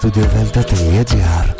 studiodelta.gr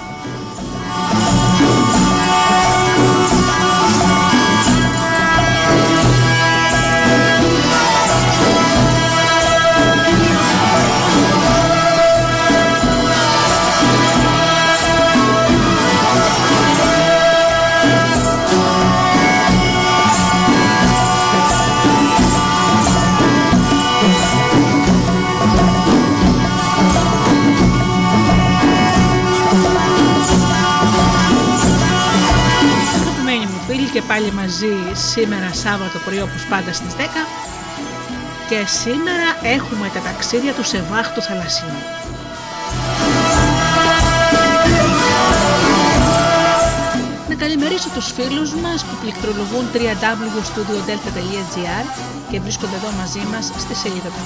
Πάλι μαζί σήμερα Σάββατο πρωί όπως πάντα στις 10 και σήμερα έχουμε τα ταξίδια του Σεβάχ του Θαλασσινού. Να καλημερίσω τους φίλους μας που πληκτρολογούν www.studiodelta.gr και βρίσκονται εδώ μαζί μας στη σελίδα του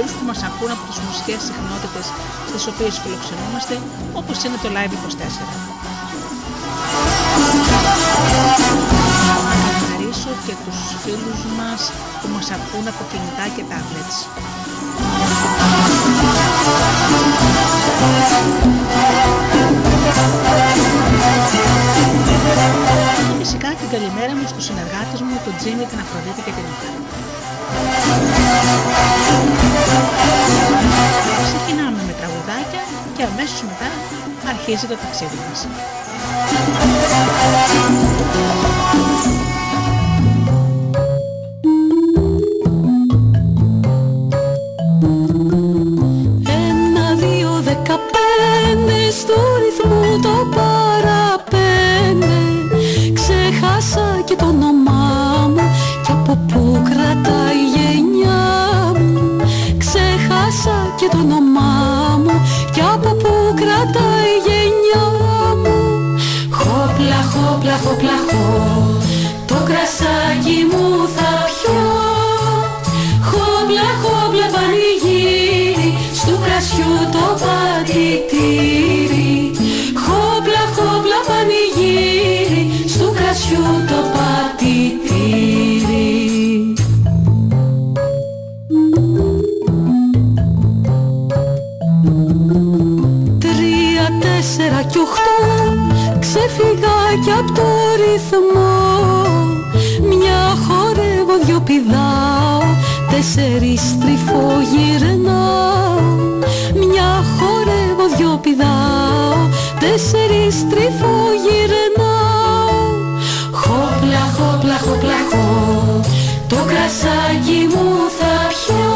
σταθμού. φίλους που μας ακούν από τις μουσικές συχνότητες στις οποίες φιλοξενούμαστε, όπως είναι το Live 24. Να ευχαριστήσω και τους φίλους μας που μας ακούν από κινητά και tablets. Και φυσικά την καλημέρα μου στους συνεργάτες μου, τον Τζίμι, την Αφροδίτη και την Νίκα. Ξεκινάμε με τραγουδάκια και αμέσως μετά αρχίζει το ταξίδι μας. Ένα, δύο, δεκαπέντε στο ρυθμό το απ' το ρυθμό Μια χορεύω, δυο πηδάω Τέσσερις τρυφογυρνάω Μια χορεύω, δυο πηδάω Τέσσερις τρυφογυρνάω Χόπλα, χόπλα, χόπλα, χώ Το κρασάκι μου θα πιω.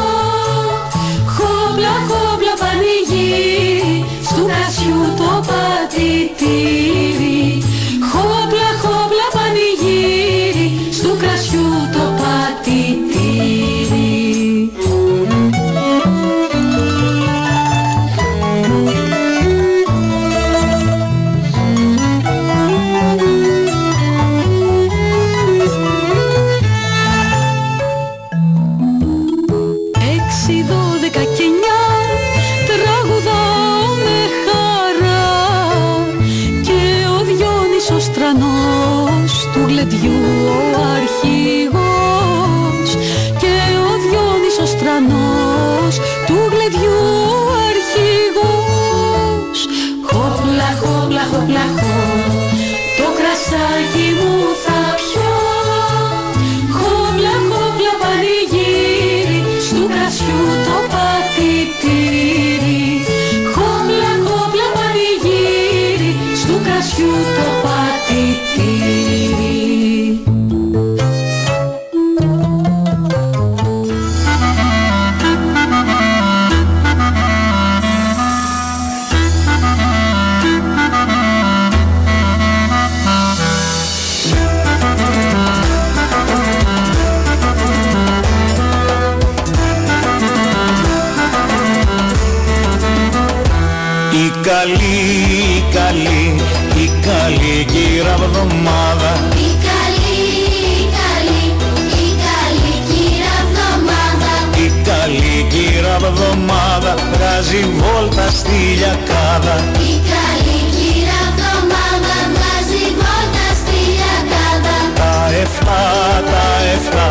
Χόπλα, χόπλα, πανηγύρι Στου κρασιού το πατητήρι βγάζει βόλτα στη λιακάδα. Η καλή κύρα βδομάδα βγάζει βόλτα στη λιακάδα. Τα εφτά, τα εφτά,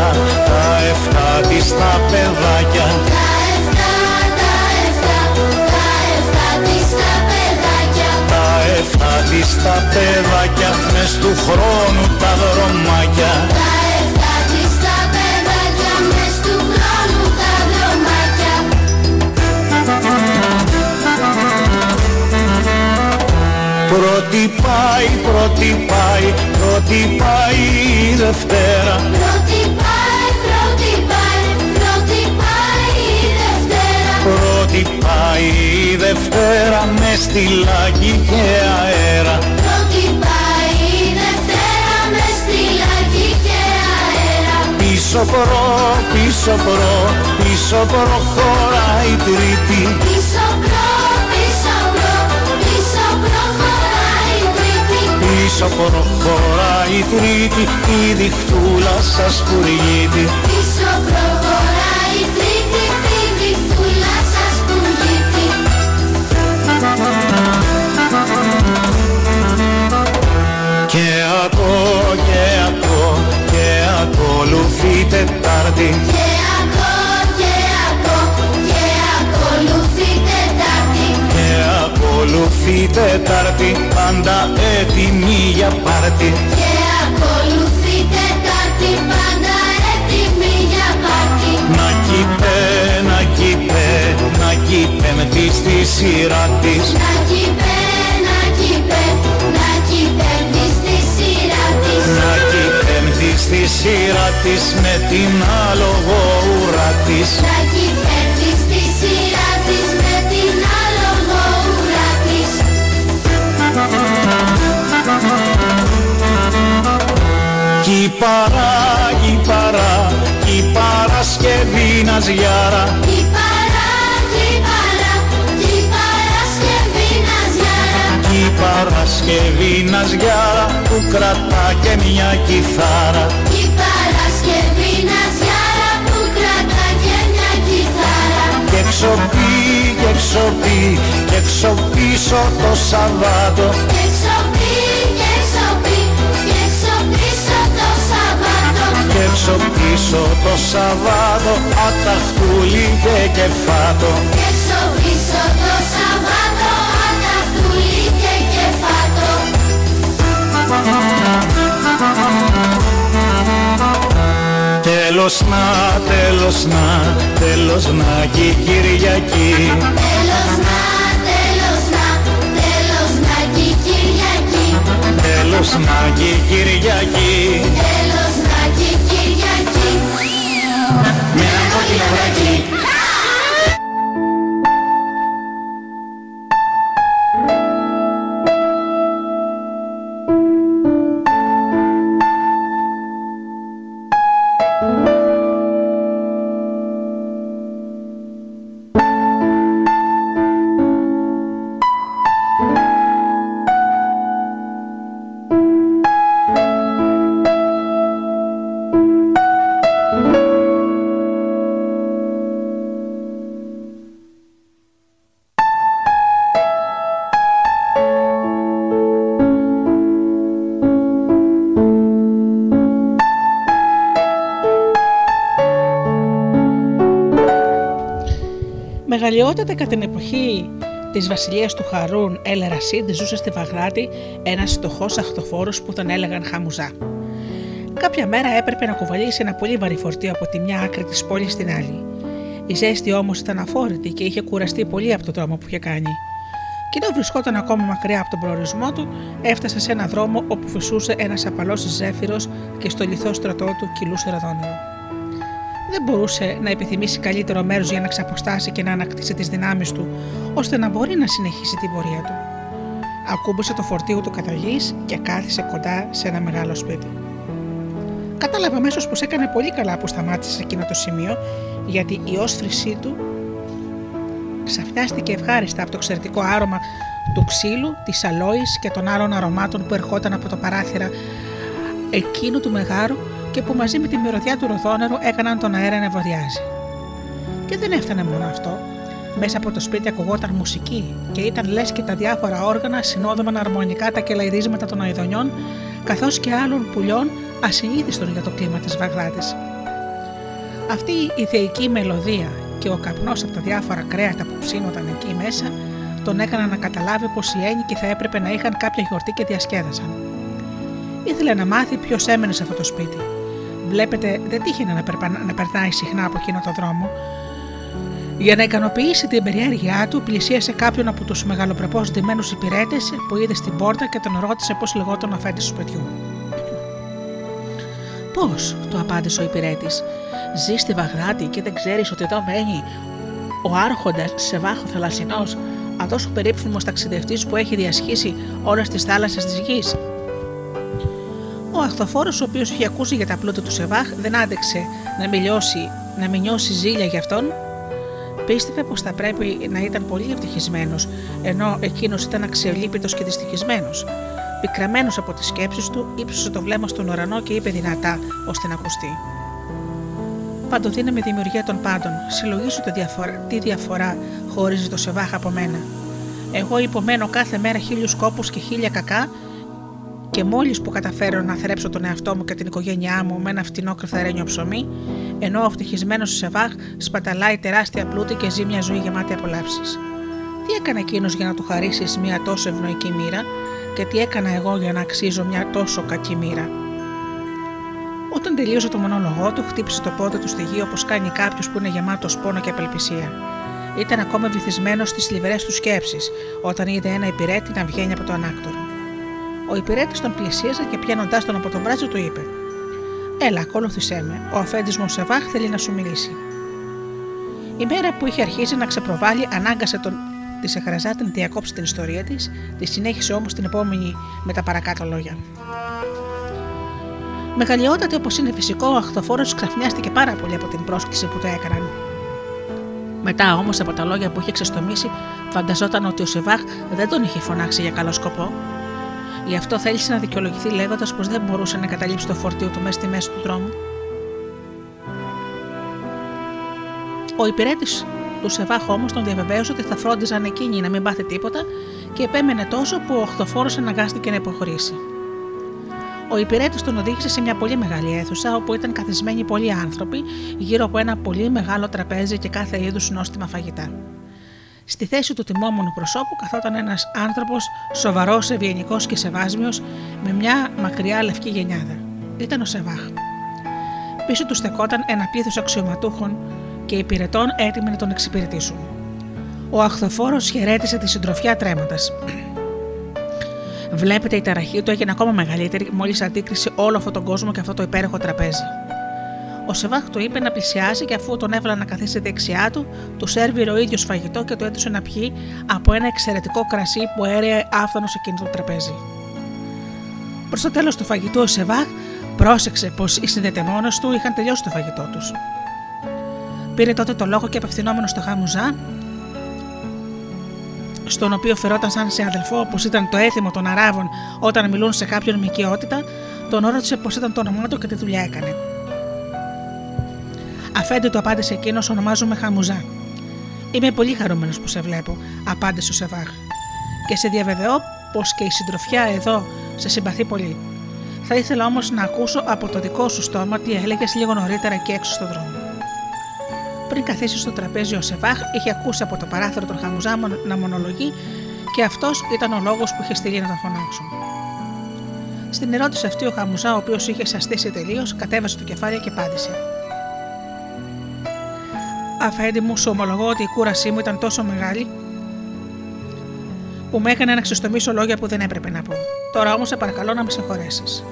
τα εφτά της τα παιδάκια. Τα εφτά, τα εφτά, τα εφτά της τα παιδάκια. Τα εφτά της τα παιδάκια μες του χρόνου τα δρομάκια πρώτη πάει, πρώτη πάει η Δευτέρα. Πρώτη πάει, πρώτη πάει, πρώτη πάει η Δευτέρα. Πρώτη πάει η Δευτέρα με στυλάκι και αέρα. Πρώτη πάει η Δευτέρα με στυλάκι και αέρα. Πίσω προ, πίσω προ, πίσω προ χωράει η Τρίτη Πίσω προ χωράει η Τρίτη η διχτούλα σας πουργίτη Πίσω προ χωράει η Τρίτη τη διχτούλα σας πουργίτη Και ακό, και ακό, και ακολουθεί Τετάρτη Και ακολουθεί Τετάρτη πάντα έτοιμη για πάρτι. Και ακολουθεί Τετάρτη πάντα έτοιμη για πάρτι. Να κυπέ, να κυπέ, να κυπέμπτη στη σειρά της. Να κυπέ, να κυπέ, να κυπέμπτη στη σειρά της. Να κυπέμπτη στη σειρά της με την άλογο ουρά της. Να κυπέμπτη στη Κι παρά, κι παρά, κι Παρασκευή να ζιάρα. Η παρά, η παρά, η Παρασκευή να ζιάρα. Κι Παρασκευή να ζιάρα που κρατά και μια κιθάρα. Η Παρασκευή να ζιάρα που κρατά και μια κιθάρα. Και ξοπεί, και ξοπεί, και ξοπίσω το Σαββάτο. Και εξοπλί, Σαββάτο Και ξοπίσω το Σαββάτο αταχτούλι και κεφάτο. Και εξοπλίσω το Σαββάτο Ανατούλη και κεφάτο. Τέλος να, τέλος να, τέλος να και η Κυριακή. Τέλος να, τέλος να, τέλος να και η Κυριακή. Τέλος να και η Κυριακή Μεγαλειότατα κατά την εποχή της βασιλείας του Χαρούν Ελ Ρασίδ ζούσε στη Βαγδάτη ένας φτωχός αχθοφόρο που τον έλεγαν Χαμουζά. Κάποια μέρα έπρεπε να κουβαλήσει ένα πολύ βαρύ φορτίο από τη μια άκρη της πόλης στην άλλη. Η ζέστη όμως ήταν αφόρητη και είχε κουραστεί πολύ από το δρόμο που είχε κάνει. Και ενώ βρισκόταν ακόμα μακριά από τον προορισμό του, έφτασε σε ένα δρόμο όπου φυσούσε ένας απαλός ζέφυρος και στο λιθό στρατό του κυλούσε ραδόνερο. Δεν μπορούσε να επιθυμήσει καλύτερο μέρος για να ξαποστάσει και να ανακτήσει τις δυνάμεις του, ώστε να μπορεί να συνεχίσει την πορεία του. Ακούμπησε το φορτίο του κατά γης και κάθισε κοντά σε ένα μεγάλο σπίτι. Κατάλαβε αμέσως πως έκανε πολύ καλά που σταμάτησε σε εκείνο το σημείο, γιατί η όσφρησή του ξαφνιάστηκε ευχάριστα από το εξαιρετικό άρωμα του ξύλου, της αλόης και των άλλων αρωμάτων που ερχόταν από το παράθυρα εκείνου του μεγάρου και που μαζί με τη μυρωδιά του ροδόνερου έκαναν τον αέρα να βοδιάζει. Και δεν έφτανε μόνο αυτό. Μέσα από το σπίτι ακουγόταν μουσική και ήταν λες και τα διάφορα όργανα συνόδευαν αρμονικά τα κελαϊδίσματα των αειδονιών καθώς και άλλων πουλιών ασυνήθιστον για το κλίμα της Βαγδάτης. Αυτή η θεϊκή μελωδία και ο καπνός από τα διάφορα κρέατα που ψήνονταν εκεί μέσα τον έκαναν να καταλάβει πως οι έγκυοι θα έπρεπε να είχαν κάποια γιορτή και διασκέδασαν. Ήθελε να μάθει ποιος έμενε σε αυτό το σπίτι. Βλέπετε, δεν τύχαινε να, περπα... να περνάει συχνά από εκείνο το δρόμο. Για να ικανοποιήσει την περιέργειά του, πλησίασε κάποιον από τους μεγαλοπρεπώς ντυμένους υπηρέτες που είδε στην πόρτα και τον ρώτησε πώς λεγόταν ο αφέτη του σπιτιού. Πώς, του απάντησε ο υπηρέτης, ζει στη Βαγδάτη και δεν ξέρεις ότι εδώ μένει ο Άρχοντας σε βάχο θαλασσινός, αυτό ο περίφημο ταξιδευτής που έχει διασχίσει όλες τις θάλασσες της γης. Ο Αχθοφόρος, ο οποίος είχε ακούσει για τα πλούτα του Σεβάχ, δεν άντεξε να μην, λιώσει, να μην νιώσει ζήλια για αυτόν. Πίστευε πως θα πρέπει να ήταν πολύ ευτυχισμένος, ενώ εκείνος ήταν αξιολύπητος και δυστυχισμένος. Πικραμένος από τις σκέψεις του, ύψωσε το βλέμμα στον ουρανό και είπε δυνατά, ώστε να ακουστεί. Παντοδύναμη δημιουργία των πάντων, συλλογίσου τη διαφορά, τι διαφορά χωρίζει το Σεβάχ από μένα. Εγώ υπομένω κάθε μέρα χίλιους κόπους και χίλια κακά και μόλις που καταφέρω να θρέψω τον εαυτό μου και την οικογένειά μου με ένα φτηνό κρυθαρένιο ψωμί, ενώ ο ευτυχισμένος Σεβάχ σπαταλάει τεράστια πλούτη και ζει μια ζωή γεμάτη απολαύσεις. Τι έκανε εκείνος για να του χαρίσεις μια τόσο ευνοϊκή μοίρα, και τι έκανα εγώ για να αξίζω μια τόσο κακή μοίρα; Όταν τελείωσε το μονόλογό του, χτύπησε το πόδι του στη γη όπως κάνει κάποιος που είναι γεμάτος πόνο και απελπισία. Ήταν ακόμα βυθισμένος στις θλιβερέ του σκέψεις, όταν είδε ένα υπηρέτη να βγαίνει από το ανάκτορο. Ο υπηρέτης τον πλησίαζε και πιάνοντάς τον από τον μπράτσο του είπε: Έλα, ακολούθησέ με. Ο αφέντης μου Σεβάχ θέλει να σου μιλήσει. Η μέρα που είχε αρχίσει να ξεπροβάλλει, ανάγκασε τον τη Σεχραζάτη να διακόψει την ιστορία της, τη συνέχισε όμως την επόμενη με τα παρακάτω λόγια. Μεγαλειότατη όπως είναι φυσικό, ο αχθοφόρος ξαφνιάστηκε πάρα πολύ από την πρόσκληση που του έκαναν. Μετά όμως από τα λόγια που είχε ξεστομίσει, φανταζόταν ότι ο Σεβάχ δεν τον είχε φωνάξει για καλό σκοπό. Γι' αυτό θέλησε να δικαιολογηθεί λέγοντας πως δεν μπορούσε να καταλήψει το φορτίο του μέσα στη μέση του δρόμου. Ο υπηρέτης του Σεβάχ όμως τον διαβεβαίωσε ότι θα φρόντιζαν εκείνοι να μην πάθει τίποτα και επέμενε τόσο που ο οχθοφόρος αναγκάστηκε να υποχωρήσει. Ο υπηρέτης τον οδήγησε σε μια πολύ μεγάλη αίθουσα όπου ήταν καθισμένοι πολλοί άνθρωποι γύρω από ένα πολύ μεγάλο τραπέζι και κάθε είδους νόστιμα φαγητά. Στη θέση του τιμόμενου προσώπου καθόταν ένας άνθρωπος σοβαρός, ευγενικός και σεβάσμιος με μια μακριά λευκή γενιάδα. Ήταν ο Σεβάχ. Πίσω του στεκόταν ένα πλήθος αξιωματούχων και υπηρετών έτοιμοι να τον εξυπηρετήσουν. Ο αχθοφόρος χαιρέτησε τη συντροφιά τρέμοντας. Βλέπετε, η ταραχή του έγινε ακόμα μεγαλύτερη μόλις αντίκρισε όλο αυτόν τον κόσμο και αυτό το υπέροχο τραπέζι. Ο Σεβάχ του είπε να πλησιάσει και αφού τον έβαλα να καθίσει δεξιά του, του σέρβιρε ο ίδιος φαγητό και του έδωσε να πιει από ένα εξαιρετικό κρασί που έρεε άφθονο σε εκείνο το τραπέζι. Προς το τέλος του φαγητού, ο Σεβάχ πρόσεξε πως οι συνδετεμόνες του είχαν τελειώσει το φαγητό τους. Πήρε τότε το λόγο και απευθυνόμενος στο Χαμουζά, στον οποίο φερόταν σαν σε αδελφό όπω ήταν το έθιμο των Αράβων όταν μιλούν σε κάποιον με οικειότητα, τον ρώτησε πώ ήταν το όνομά του και τι δουλειά έκανε. Αφέντη του απάντησε εκείνος, ονομάζομαι Χαμουζά. Είμαι πολύ χαρούμενος που σε βλέπω, απάντησε ο Σεβάχ. Και σε διαβεβαιώ πως και η συντροφιά εδώ σε συμπαθεί πολύ. Θα ήθελα όμως να ακούσω από το δικό σου στόμα τι έλεγες λίγο νωρίτερα και έξω στον δρόμο. Πριν καθίσει στο τραπέζι, ο Σεβάχ είχε ακούσει από το παράθυρο τον Χαμουζά να μονολογεί και αυτός ήταν ο λόγος που είχε στείλει να τον φωνάξουν. Στην ερώτηση αυτή, ο Χαμουζά, ο οποίος είχε σαστήσει τελείως, κατέβασε το κεφάλι και απάντησε. Αφέντη μου, σου ομολογώ ότι η κούρασή μου ήταν τόσο μεγάλη που με έκανε να ξεστομίσω λόγια που δεν έπρεπε να πω. Τώρα όμως σε παρακαλώ να με συγχωρέσεις.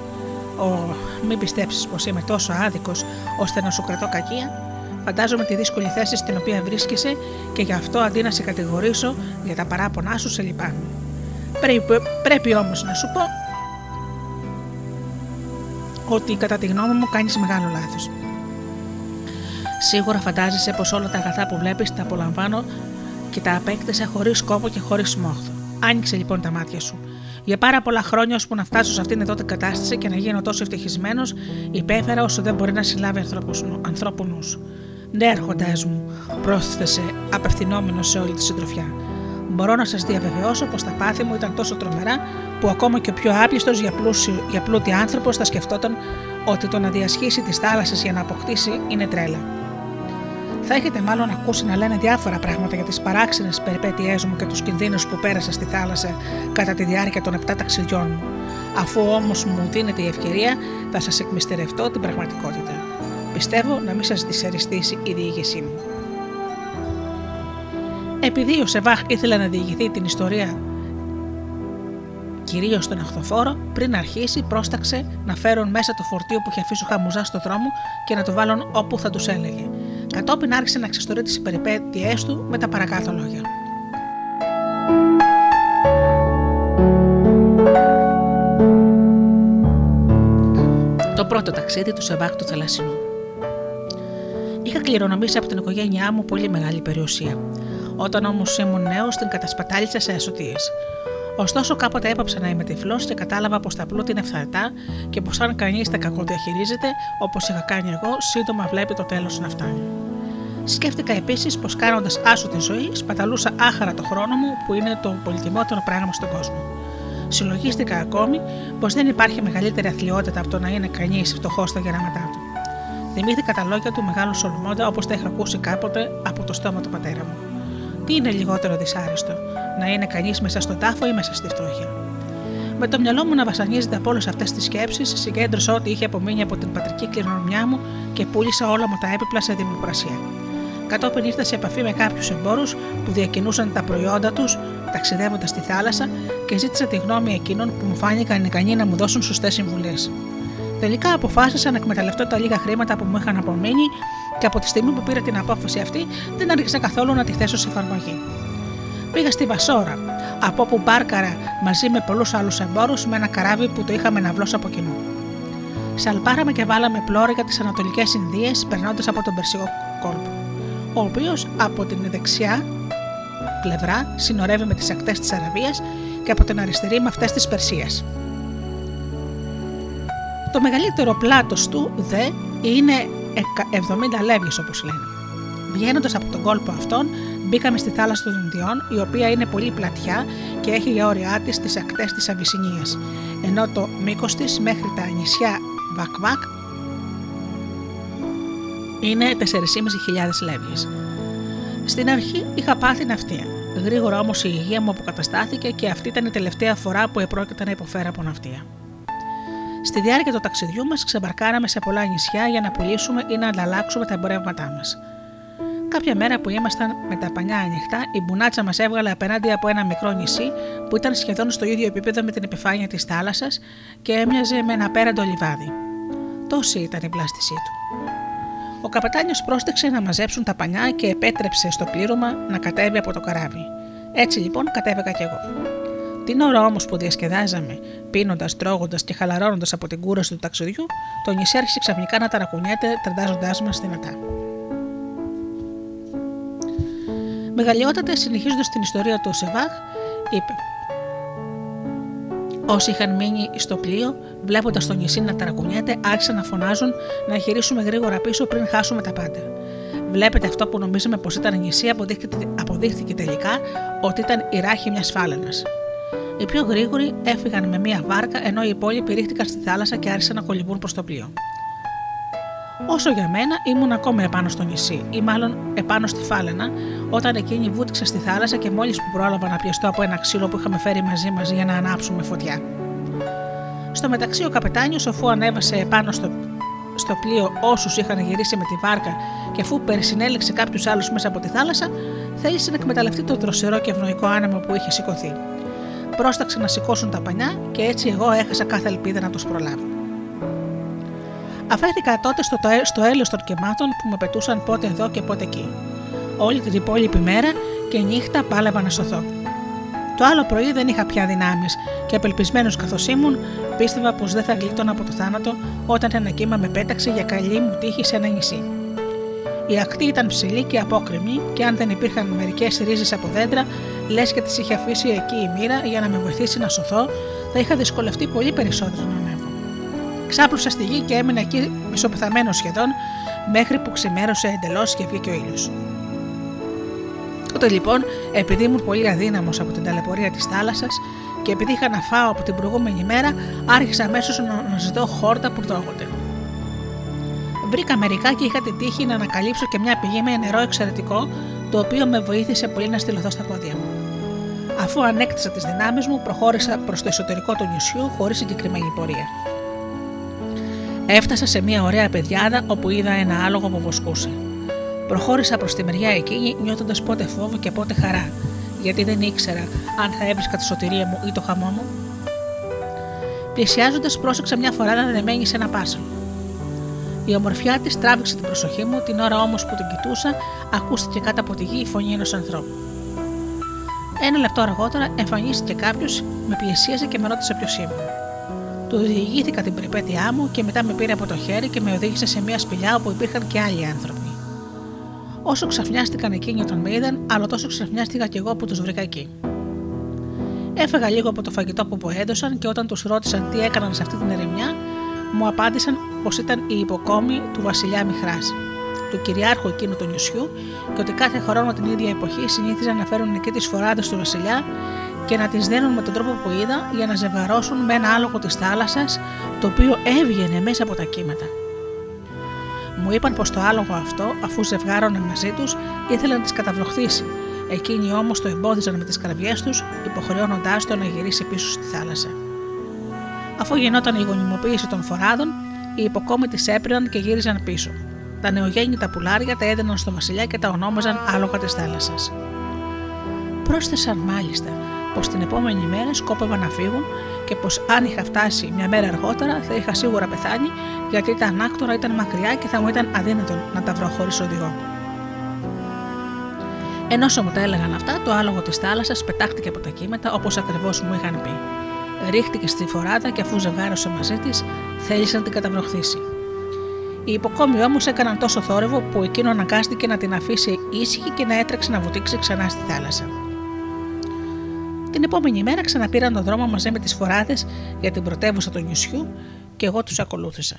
Ω, μην πιστέψεις πως είμαι τόσο άδικος ώστε να σου κρατώ κακία. Φαντάζομαι τη δύσκολη θέση στην οποία βρίσκεσαι και γι' αυτό αντί να σε κατηγορήσω για τα παράπονά σου, σε λυπάμαι. Πρέπει, πρέπει όμως να σου πω ότι κατά τη γνώμη μου κάνεις μεγάλο λάθος. Σίγουρα φαντάζεσαι πως όλα τα αγαθά που βλέπεις τα απολαμβάνω και τα απέκτησα χωρίς κόπο και χωρίς μόχθο. Άνοιξε λοιπόν τα μάτια σου. Για πάρα πολλά χρόνια, ώσπου να φτάσω σε αυτήν εδώ την κατάσταση και να γίνω τόσο ευτυχισμένος, υπέφερα όσο δεν μπορεί να συλλάβει ανθρώπους νου. Ναι, έρχοντά μου, πρόσθεσε απευθυνόμενο σε όλη τη συντροφιά. Μπορώ να σας διαβεβαιώσω πως τα πάθη μου ήταν τόσο τρομερά που ακόμα και ο πιο άπλιστος για, για πλούτη άνθρωπο θα σκεφτόταν ότι το να διασχίσει τις θάλασσες για να αποκτήσει είναι τρέλα. Θα έχετε μάλλον ακούσει να λένε διάφορα πράγματα για τις παράξενες περιπέτειές μου και τους κινδύνους που πέρασα στη θάλασσα κατά τη διάρκεια των 7 ταξιδιών μου. Αφού όμως μου δίνεται η ευκαιρία, θα σας εκμυστερευτώ την πραγματικότητα. Πιστεύω να μην σας δυσαρεστήσει η διήγησή μου. Επειδή ο Σεβάχ ήθελε να διηγηθεί την ιστορία κυρίως τον αχθοφόρο, πριν αρχίσει, πρόσταξε να φέρουν μέσα το φορτίο που είχε αφήσει ο Χαμουζάς στο δρόμο και να το βάλουν όπου θα τους έλεγε. Κατόπιν άρχισε να ξεστορεί τις περιπέτειές του με τα παρακάτω λόγια. Το πρώτο ταξίδι του Σεβάχ του Θαλασσινού. Είχα κληρονομήσει από την οικογένειά μου πολύ μεγάλη περιουσία. Όταν όμως ήμουν νέος, την κατασπατάλησα σε ασωτίε. Ωστόσο, κάποτε έπαψα να είμαι τυφλός και κατάλαβα πως τα πλούτη είναι φθαρτά και πως αν κανείς τα κακοδιαχειρίζεται, όπως είχα κάνει εγώ, σύντομα βλέπει το τέλος να φτάνει. Σκέφτηκα επίσης πως κάνοντας άσο τη ζωή, σπαταλούσα άχαρα το χρόνο μου, που είναι το πολυτιμότερο πράγμα στον κόσμο. Συλλογίστηκα ακόμη πως δεν υπάρχει μεγαλύτερη αθλειότητα από το να είναι κανείς φτωχός στα γεράματά του. Θυμήθηκα τα λόγια του μεγάλου Σολομώντα όπως τα είχα ακούσει κάποτε από το στόμα του πατέρα μου. Τι είναι λιγότερο δυσάρεστο, να είναι κανείς μέσα στον τάφο ή μέσα στη φτώχεια; Με το μυαλό μου να βασανίζεται από όλες αυτές τις σκέψεις, συγκέντρωσα ό,τι είχε απομείνει από την πατρική κληρονομιά μου και πούλησα όλα μου τα έπιπλα σε δημοκρασία. Κατόπιν ήρθα σε επαφή με κάποιους εμπόρους που διακινούσαν τα προϊόντα τους ταξιδεύοντας στη θάλασσα και ζήτησα τη γνώμη εκείνων που μου φάνηκαν ικανοί να μου δώσουν σωστές συμβουλές. Τελικά αποφάσισα να εκμεταλλευτώ τα λίγα χρήματα που μου είχαν απομείνει και από τη στιγμή που πήρα την απόφαση αυτή δεν άρχισα καθόλου να τη θέσω σε εφαρμογή. Πήγα στη Βασόρα, από όπου μπάρκαρα μαζί με πολλούς άλλους εμπόρους με ένα καράβι που το είχαμε ναυλό από κοινού. Σαλπάραμε και βάλαμε πλώρη για τις Ανατολικές Ινδίες περνώντας από τον Περσικό κόλπο, ο οποίος από την δεξιά πλευρά συνορεύει με τις ακτές της Αραβίας και από την αριστερή με αυτές της Περσίας. Το μεγαλύτερο πλάτος του δε είναι 70 λέβιες όπως λένε. Βγαίνοντας από τον κόλπο αυτόν, μπήκαμε στη θάλασσα των Ινδιών, η οποία είναι πολύ πλατιά και έχει για όρια της τις ακτές της Αβυσσινίας, ενώ το μήκος της μέχρι τα νησιά Βακβάκ είναι 4.500 λέβιες. Στην αρχή είχα πάθει ναυτία. Γρήγορα όμως η υγεία μου αποκαταστάθηκε και αυτή ήταν η τελευταία φορά που επρόκειται να υποφέρω από ναυτία. Στη διάρκεια του ταξιδιού μας ξεμπαρκάραμε σε πολλά νησιά για να πουλήσουμε ή να ανταλλάξουμε τα εμπορεύματά μας. Κάποια μέρα που ήμασταν με τα πανιά ανοιχτά, η μπουνάτσα μας έβγαλε απέναντι από ένα μικρό νησί που ήταν σχεδόν στο ίδιο επίπεδο με την επιφάνεια της θάλασσας και έμοιαζε με ένα απέραντο λιβάδι. Τόση ήταν η πλάστησή του. Ο καπετάνιος πρόστεξε να μαζέψουν τα πανιά και επέτρεψε στο πλήρωμα να κατέβει από το καράβι. Έτσι λοιπόν κατέβηκα κι εγώ. Την ώρα όμως που διασκεδάζαμε, πίνοντας, τρώγοντας και χαλαρώνοντας από την κούραση του ταξιδιού, το νησί άρχισε ξαφνικά να ταρακουνιέται, τραντάζοντάς μας δυνατά. Μεγαλειότατες, συνεχίζοντας την ιστορία του Σεβάχ, είπε: Όσοι είχαν μείνει στο πλοίο, βλέποντας το νησί να ταρακουνιέται, άρχισαν να φωνάζουν να γυρίσουμε γρήγορα πίσω πριν χάσουμε τα πάντα. Βλέπετε αυτό που νομίζαμε πως ήταν νησί, αποδείχθηκε, αποδείχθηκε τελικά ότι ήταν η ράχη μιας φάλαινας. Οι πιο γρήγοροι έφυγαν με μία βάρκα, ενώ οι υπόλοιποι ρίχτηκαν στη θάλασσα και άρχισαν να κολυμπούν προς το πλοίο. Όσο για μένα, ήμουν ακόμα επάνω στο νησί, ή μάλλον επάνω στη φάλαινα, όταν εκείνη βούτυξε στη θάλασσα και μόλις που πρόλαβα να πιεστώ από ένα ξύλο που είχαμε φέρει μαζί μας για να ανάψουμε φωτιά. Στο μεταξύ, ο καπετάνιος, αφού ανέβασε επάνω στο, στο πλοίο όσους είχαν γυρίσει με τη βάρκα και αφού περισυνέλεξε κάποιους άλλους μέσα από τη θάλασσα, θέλησε να εκμεταλλευτεί το δροσερό και ευνοϊκό άνεμο που είχε σηκωθεί πρόσταξαν να σηκώσουν τα πανιά και έτσι εγώ έχασα κάθε ελπίδα να τους προλάβω. Αφέθηκα τότε στο, στο έλεος των κεμάτων που με πετούσαν πότε εδώ και πότε εκεί. Όλη την υπόλοιπη μέρα και νύχτα πάλευα να σωθώ. Το άλλο πρωί δεν είχα πια δυνάμεις και απελπισμένος καθώς ήμουν, πίστευα πως δεν θα γλίτωνα από το θάνατο όταν ένα κύμα με πέταξε για καλή μου τύχη σε ένα νησί. Η ακτή ήταν ψηλή και απόκρημη, και αν δεν υπήρχαν μερικές ρίζες από δέντρα, Λες και τη είχε αφήσει εκεί η μοίρα για να με βοηθήσει να σωθώ, θα είχα δυσκολευτεί πολύ περισσότερο να ανέβω. Ξάπλωσα στη γη και έμεινα εκεί μισοπεθαμένο σχεδόν, μέχρι που ξημέρωσε εντελώς και βγήκε ο ήλιος. Τότε λοιπόν, επειδή ήμουν πολύ αδύναμος από την ταλαιπωρία της θάλασσας και επειδή είχα να φάω από την προηγούμενη μέρα, άρχισα αμέσως να ζητώ χόρτα που τρώγονται. Βρήκα μερικά και είχα την τύχη να ανακαλύψω και μια πηγή με νερό εξαιρετικό, το οποίο με βοήθησε πολύ να στυλωθώ στα πόδια μου. Αφού ανέκτησα τις δυνάμεις μου, προχώρησα προς το εσωτερικό του νησιού χωρίς συγκεκριμένη πορεία. Έφτασα σε μια ωραία πεδιάδα όπου είδα ένα άλογο που βοσκούσε. Προχώρησα προς τη μεριά εκείνη, νιώθοντας πότε φόβο και πότε χαρά, γιατί δεν ήξερα αν θα έβρισκα τη σωτηρία μου ή το χαμό μου. Πλησιάζοντας, πρόσεξα μια φορά να δεμένη σε ένα πάσαλο. Η ομορφιά της τράβηξε την προσοχή μου, την ώρα όμως που την κοιτούσα, ακούστηκε κάτω από τη γη η φωνή ενός ανθρώπου. Ένα λεπτό αργότερα εμφανίστηκε κάποιος, με πλησίασε και με ρώτησε ποιος ήμουν. Του διηγήθηκα την περιπέτειά μου και μετά με πήρε από το χέρι και με οδήγησε σε μια σπηλιά όπου υπήρχαν και άλλοι άνθρωποι. Όσο ξαφνιάστηκαν εκείνοι όταν με είδαν, άλλο τόσο ξαφνιάστηκα κι εγώ που τους βρήκα εκεί. Έφεγα λίγο από το φαγητό που μου έδωσαν και όταν τους ρώτησαν τι έκαναν σε αυτή την ερημιά, μου απάντησαν πως ήταν η υποκόμη του βασιλιά Μιχράς, του κυριάρχου εκείνου του νησιού, και ότι κάθε χρόνο την ίδια εποχή συνήθιζαν να φέρουν εκεί τις φοράδες του βασιλιά και να τις δένουν με τον τρόπο που είδα για να ζευγαρώσουν με ένα άλογο της θάλασσας, το οποίο έβγαινε μέσα από τα κύματα. Μου είπαν πως το άλογο αυτό, αφού ζευγάρωνε μαζί τους, ήθελε να τις καταβροχθήσει. Εκείνοι όμως το εμπόδιζαν με τις καρδιές τους, υποχρεώνοντάς το να γυρίσει πίσω στη θάλασσα. Αφού γινόταν η γονιμοποίηση των φοράδων, οι υποκόμοι τη έπαιρναν και γύριζαν πίσω. Τα νεογέννητα πουλάρια τα έδιναν στο βασιλιά και τα ονόμαζαν άλογα της θάλασσας. Πρόσθεσαν μάλιστα πως την επόμενη μέρα σκόπευαν να φύγουν και πως αν είχα φτάσει μια μέρα αργότερα θα είχα σίγουρα πεθάνει γιατί τα ανάκτορα ήταν μακριά και θα μου ήταν αδύνατο να τα βρω χωρίς οδηγό. Ενώ μου τα έλεγαν αυτά, το άλογο της θάλασσας πετάχτηκε από τα κύματα όπως ακριβώς μου είχαν πει. Ρίχτηκε στη φοράδα και αφού ζευγάρωσε μαζί της, θέλησε να την καταβροχθήσει. Οι υποκόμοι όμω έκαναν τόσο θόρυβο που εκείνο αναγκάστηκε να την αφήσει ήσυχη και να έτρεξε να βουτήξει ξανά στη θάλασσα. Την επόμενη μέρα ξαναπήραν τον δρόμο μαζί με τις φοράδες για την πρωτεύουσα του νησιού και εγώ τους ακολούθησα.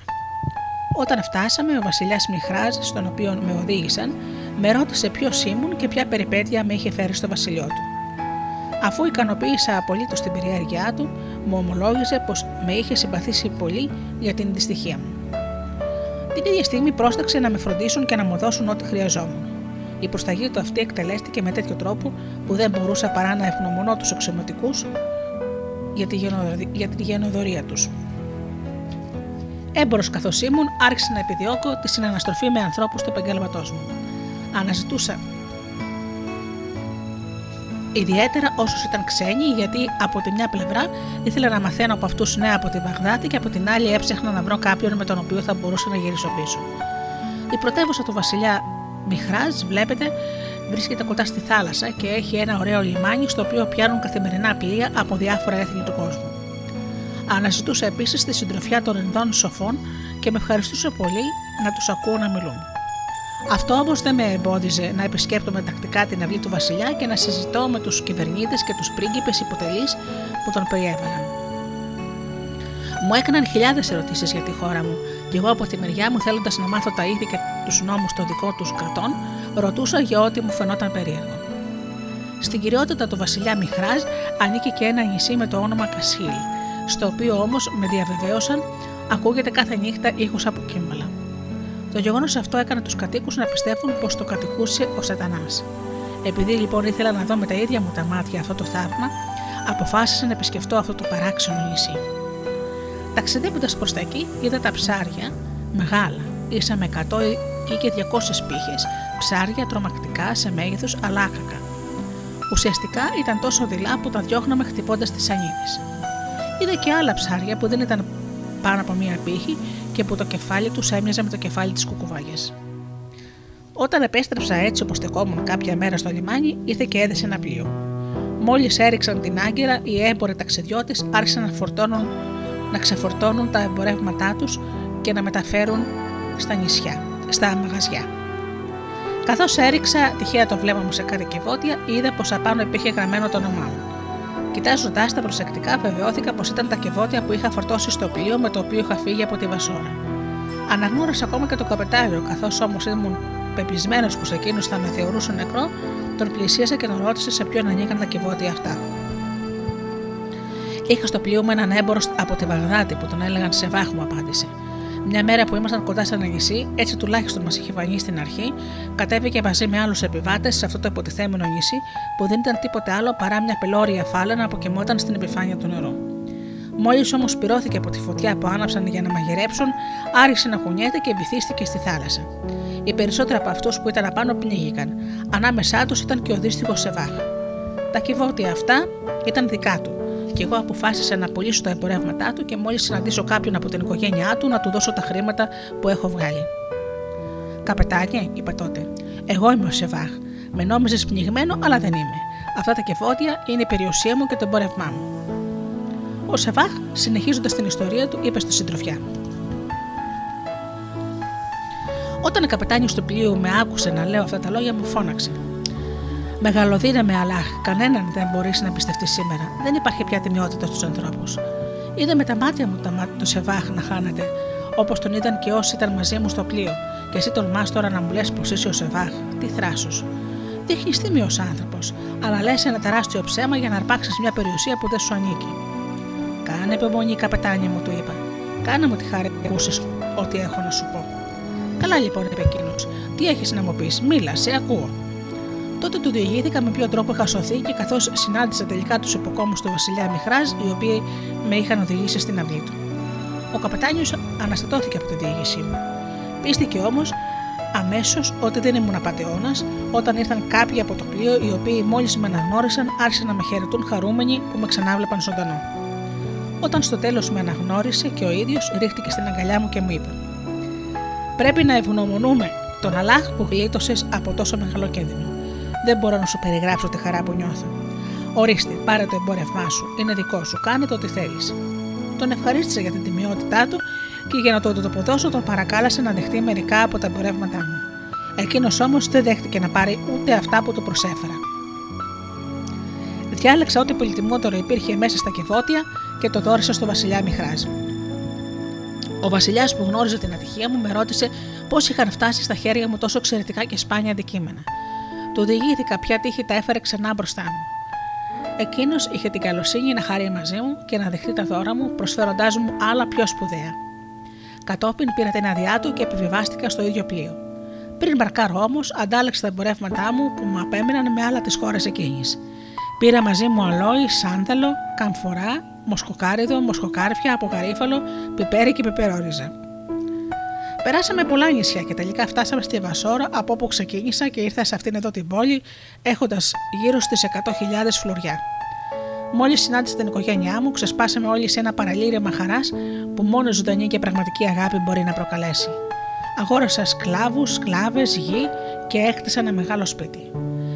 Όταν φτάσαμε, ο βασιλιάς Μιχράζ, στον οποίο με οδήγησαν, με ρώτησε ποιος ήμουν και ποια περιπέτεια με είχε φέρει στο βασιλιό του. Αφού ικανοποίησα απολύτως την περιέργειά του, μου ομολόγησε πως με είχε συμπαθήσει πολύ για την δυστυχία μου. Την ίδια στιγμή πρόσταξε να με φροντίσουν και να μου δώσουν ό,τι χρειαζόμουν. Η προσταγή του αυτή εκτελέστηκε με τέτοιο τρόπο που δεν μπορούσα παρά να ευγνωμονώ τους αξιωματικού για τη γενοδορία τους. Έμπορος καθώς ήμουν, άρχισε να επιδιώκω τη συναναστροφή με ανθρώπους του επαγγέλματός μου. Αναζητούσα ιδιαίτερα όσους ήταν ξένοι, γιατί από τη μια πλευρά ήθελα να μαθαίνω από αυτούς νέα από τη Βαγδάτη και από την άλλη έψαχνα να βρω κάποιον με τον οποίο θα μπορούσα να γυρίσω πίσω. Η πρωτεύουσα του βασιλιά Μιχράζ, βλέπετε, βρίσκεται κοντά στη θάλασσα και έχει ένα ωραίο λιμάνι στο οποίο πιάνουν καθημερινά πλοία από διάφορα έθνη του κόσμου. Αναζητούσα επίσης τη συντροφιά των Ινδών σοφών και με ευχαριστούσε πολύ να τους ακούω να μιλούν. Αυτό όμως δεν με εμπόδιζε να επισκέπτομαι τακτικά την αυλή του Βασιλιά και να συζητώ με τους κυβερνήτες και τους πρίγκιπες υποτελείς που τον περιέβαλαν. Μου έκαναν χιλιάδες ερωτήσεις για τη χώρα μου, και εγώ από τη μεριά μου, θέλοντας να μάθω τα είδη και τους νόμους των δικών τους κρατών, ρωτούσα για ό,τι μου φαινόταν περίεργο. Στην κυριότητα του βασιλιά Μιχράζ ανήκει και ένα νησί με το όνομα Κασίλη, στο οποίο όμως με διαβεβαίωσαν ακούγεται κάθε νύχτα ήχος από κύμβαλα. Το γεγονός αυτό έκανε τους κατοίκους να πιστεύουν πως το κατηχούσε ο Σατανάς. Επειδή λοιπόν ήθελα να δω με τα ίδια μου τα μάτια αυτό το θαύμα, αποφάσισα να επισκεφτώ αυτό το παράξενο νησί. Ταξιδεύοντας προς τα εκεί, είδα τα ψάρια μεγάλα, ίσα με 100 ή και 200 πύχε, ψάρια τρομακτικά σε μέγεθος αλάχακα. Ουσιαστικά ήταν τόσο δειλά που τα διώχναμε χτυπώντας τις σανίδες. Είδα και άλλα ψάρια που δεν ήταν πάνω από μία πύχη και που το κεφάλι τους έμοιαζε με το κεφάλι της κουκουβάγιας. Όταν επέστρεψα έτσι όπως στεκόμουν κάποια μέρα στο λιμάνι, ήρθε και έδεσε ένα πλοίο. Μόλις έριξαν την άγκυρα, οι έμποροι ταξιδιώτες άρχισαν να, φορτώνουν, να ξεφορτώνουν τα εμπορεύματά τους και να μεταφέρουν στα νησιά, στα μαγαζιά. Καθώς έριξα τυχαία το βλέμμα μου σε κάτι κυβότια, είδα πως απάνω υπήρχε γραμμένο το όνομά μου. Κοιτάζοντάς τα προσεκτικά, βεβαιώθηκα πως ήταν τα κυβότια που είχα φορτώσει στο πλοίο με το οποίο είχα φύγει από τη Βασόρα. Αναγνώρισα ακόμα και τον καπετάνιο, καθώς όμως ήμουν πεπισμένος πως εκείνος θα με θεωρούσε νεκρό, τον πλησίασα και τον ρώτησε σε ποιον ανήκαν τα κυβότια αυτά. Είχα στο πλοίο μου έναν έμπορο από τη Βαγδάτη που τον έλεγαν Σεβάχ, μου απάντησε. Μια μέρα που ήμασταν κοντά σε ένα νησί, έτσι τουλάχιστον μας είχε βανεί στην αρχή, κατέβηκε μαζί με άλλους επιβάτες σε αυτό το υποτιθέμενο νησί που δεν ήταν τίποτε άλλο παρά μια πελώρια φάλαινα που κοιμόταν στην επιφάνεια του νερού. Μόλις όμως πυρώθηκε από τη φωτιά που άναψαν για να μαγειρέψουν, άρχισε να κουνιέται και βυθίστηκε στη θάλασσα. Οι περισσότεροι από αυτούς που ήταν απάνω πνίγηκαν. Ανάμεσά τους ήταν και ο δύστιχος Σεβάχ. Τα κυβότια αυτά ήταν δικά του και εγώ αποφάσισα να πουλήσω τα εμπορεύματά του και μόλις συναντήσω κάποιον από την οικογένειά του να του δώσω τα χρήματα που έχω βγάλει. Καπετάνιε, είπα τότε, εγώ είμαι ο Σεβάχ. Με νόμιζες πνιγμένο, αλλά δεν είμαι. Αυτά τα κεβότια είναι η περιουσία μου και το εμπόρευμά μου. Ο Σεβάχ, συνεχίζοντας την ιστορία του, είπε στη συντροφιά. Όταν ο καπετάνιος του πλοίου με άκουσε να λέω αυτά τα λόγια, μου φώναξε. Μεγαλοδύναμε Αλάχ, κανέναν δεν μπορείς να πιστευτεί σήμερα. Δεν υπάρχει πια τιμιότητα στους ανθρώπους. Είδα με τα μάτια μου το Σεβάχ να χάνεται, όπως τον είδαν και όσοι ήταν μαζί μου στο πλοίο, και εσύ τολμάς τώρα να μου λες πως είσαι ο Σεβάχ. Τι θράσος. Δείχνεις τίμιο άνθρωπος, αλλά λες ένα τεράστιο ψέμα για να αρπάξεις μια περιουσία που δεν σου ανήκει. Κάνε υπομονή, καπετάνια μου, του είπα. Κάνε μου τη χάρη να ακούσει ό,τι έχω να σου πω. Καλά λοιπόν, είπε εκείνος. Τι έχεις να μου πεις, μίλα, σε ακούω. Τότε του διηγήθηκα με ποιο τρόπο είχα σωθεί και καθώς συνάντησα τελικά τους υποκόμους του Βασιλιά Μιχράζ, οι οποίοι με είχαν οδηγήσει στην αυλή του. Ο καπετάνιος αναστατώθηκε από τη διήγησή μου. Πίστηκε όμως αμέσως ότι δεν ήμουν απαταιώνας, όταν ήρθαν κάποιοι από το πλοίο, οι οποίοι μόλις με αναγνώρισαν, άρχισαν να με χαιρετούν χαρούμενοι που με ξανάβλεπαν ζωντανό. Όταν στο τέλος με αναγνώρισε και ο ίδιος ρίχτηκε στην αγκαλιά μου και μου είπε: Πρέπει να ευγνωμονούμε τον Αλάχ που γλίτωσες από τόσο μεγάλο κίνδυνο. Δεν μπορώ να σου περιγράψω τη χαρά που νιώθω. Ορίστε, πάρε το εμπόρευμά σου, είναι δικό σου, κάνε το ό,τι θέλεις. Τον ευχαρίστησα για την τιμιότητά του και για να το τοποδώσω τον παρακάλεσε να δεχτεί μερικά από τα εμπορεύματά μου. Εκείνος όμως δεν δέχτηκε να πάρει ούτε αυτά που του προσέφερα. Διάλεξα ό,τι πολυτιμότερο υπήρχε μέσα στα κεβότια και το δόρισα στο βασιλιά Μιχράζ. Ο βασιλιάς που γνώριζε την ατυχία μου με ρώτησε πώς είχαν φτάσει στα χέρια μου τόσο εξαιρετικά και σπάνια αντικείμενα. Του διηγήθηκα ποια τύχη τα έφερε ξανά μπροστά μου. Εκείνος είχε την καλοσύνη να χαρεί μαζί μου και να δεχτεί τα δώρα μου, προσφέροντάς μου άλλα πιο σπουδαία. Κατόπιν πήρα την άδειά του και επιβιβάστηκα στο ίδιο πλοίο. Πριν μπαρκάρω όμως, αντάλλαξα τα εμπορεύματά μου που μου απέμειναν με άλλα της χώρας εκείνης. Πήρα μαζί μου αλόι, σάνταλο, καμφορά, μοσκοκάριδο, μοσκοκάρφια, απογαρίφαλο, πιπέρι και πιπερόριζα. Περάσαμε πολλά νησιά και τελικά φτάσαμε στη Βασόρα από όπου ξεκίνησα και ήρθα σε αυτήν εδώ την πόλη έχοντας γύρω στις 100.000 φλουριά. Μόλις συνάντησα την οικογένειά μου, ξεσπάσαμε όλοι σε ένα παραλήρημα χαράς που μόνο ζωντανή και πραγματική αγάπη μπορεί να προκαλέσει. Αγόρασα σκλάβους, σκλάβες, γη και έκτισα ένα μεγάλο σπίτι.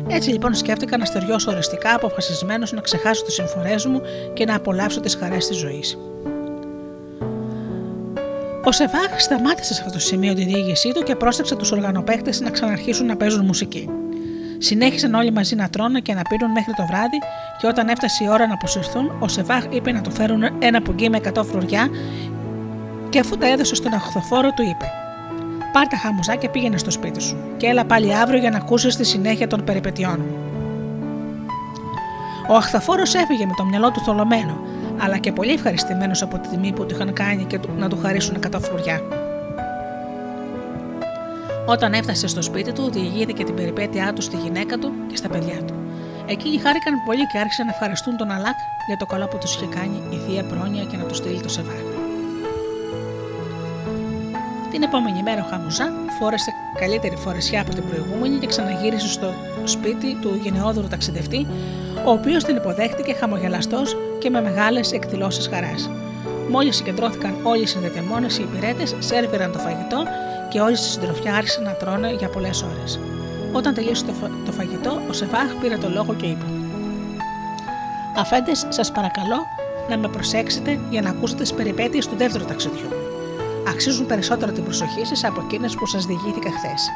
Έτσι λοιπόν σκέφτηκα να στεριώσω οριστικά αποφασισμένος να ξεχάσω τις συμφορές μου και να απολαύσω τις χαρές της ζωής. Ο Σεβάχ σταμάτησε σε αυτό το σημείο τη διήγησή του και πρόσταξε τους οργανοπαίχτες να ξαναρχίσουν να παίζουν μουσική. Συνέχισαν όλοι μαζί να τρώνε και να πίνουν μέχρι το βράδυ, και όταν έφτασε η ώρα να αποσυρθούν, ο Σεβάχ είπε να του φέρουν ένα πουγγί με 100 φρουριά, και αφού τα έδωσε στον αχθοφόρο, του είπε: Πάρ τα χαμουζά και πήγαινε στο σπίτι σου, και έλα πάλι αύριο για να ακούσεις τη συνέχεια των περιπετειών μου. Ο αχθοφόρος έφυγε με το μυαλό του θολωμένο, αλλά και πολύ ευχαριστημένος από τη τιμή που του είχαν κάνει και να του χαρίσουν 100 φρουριά. Όταν έφτασε στο σπίτι του, διηγήθηκε την περιπέτειά του στη γυναίκα του και στα παιδιά του. Εκείνοι χάρηκαν πολύ και άρχισαν να ευχαριστούν τον Αλάκ για το καλό που τους είχε κάνει η θεία πρόνοια και να τους στείλει το σεβά. Την επόμενη μέρα ο Χαμουζά φόρεσε καλύτερη φορεσιά από την προηγούμενη και ξαναγύρισε στο σπίτι του γενναιόδωρου ταξιδευτή, ο οποίος την υποδέχτηκε χαμογελαστός και με μεγάλες εκδηλώσεις χαράς. Μόλις συγκεντρώθηκαν όλοι οι συνδετεμόνε, οι υπηρέτες σέρβιραν το φαγητό και όλοι στη συντροφιά άρχισαν να τρώνε για πολλές ώρες. Όταν τελείωσε το, το φαγητό, ο Σεβάχ πήρε το λόγο και είπε: Αφέντες, σας παρακαλώ να με προσέξετε για να ακούσετε τις περιπέτειες του δεύτερου ταξιδιού. Αξίζουν περισσότερο την προσοχή σας από εκείνες που σας διηγήθηκα χθες.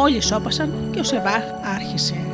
Όλοι σώπασαν και ο Σεβάχ άρχισε.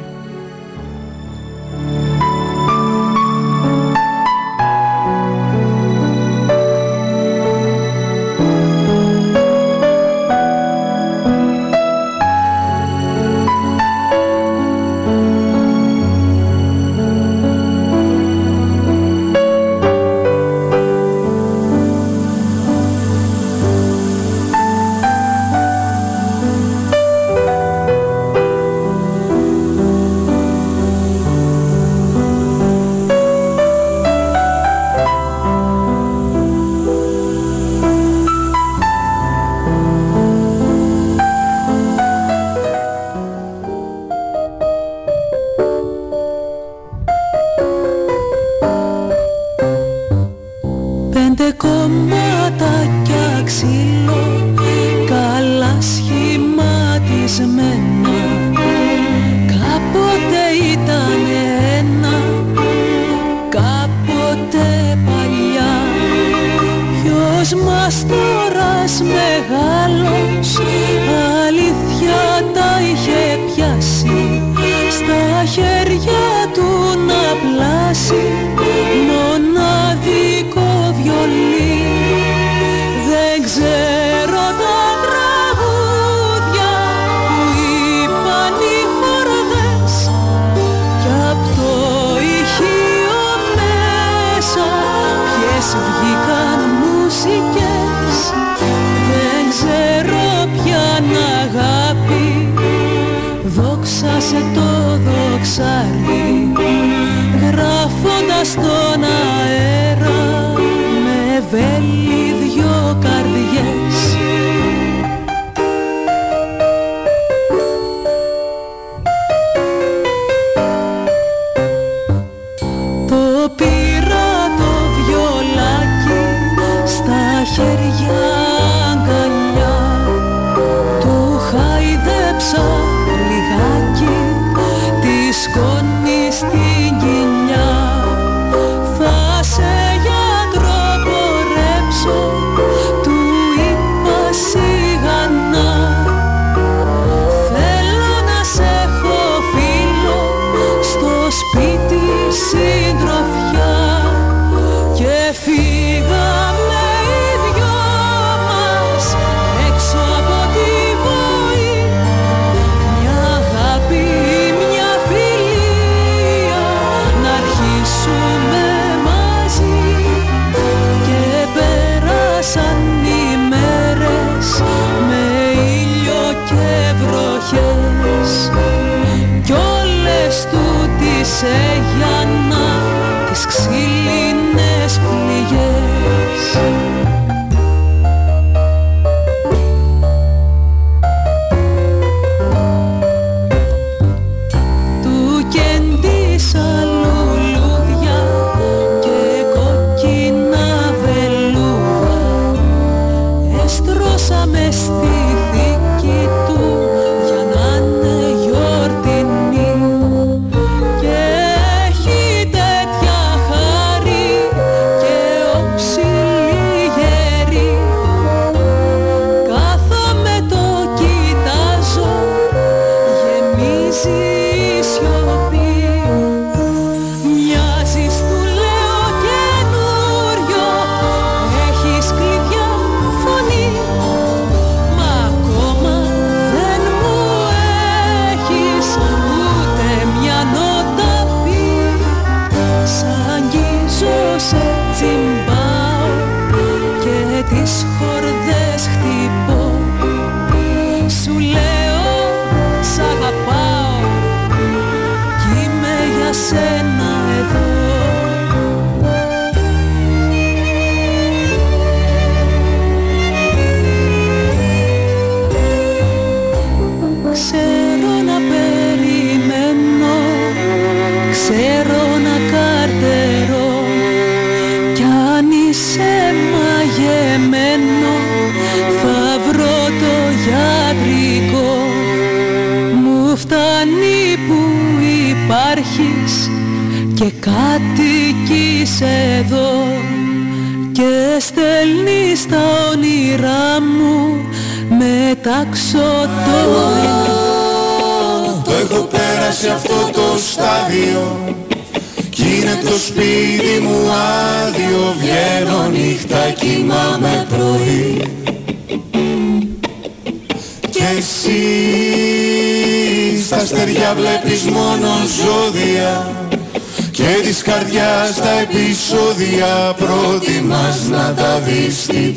Να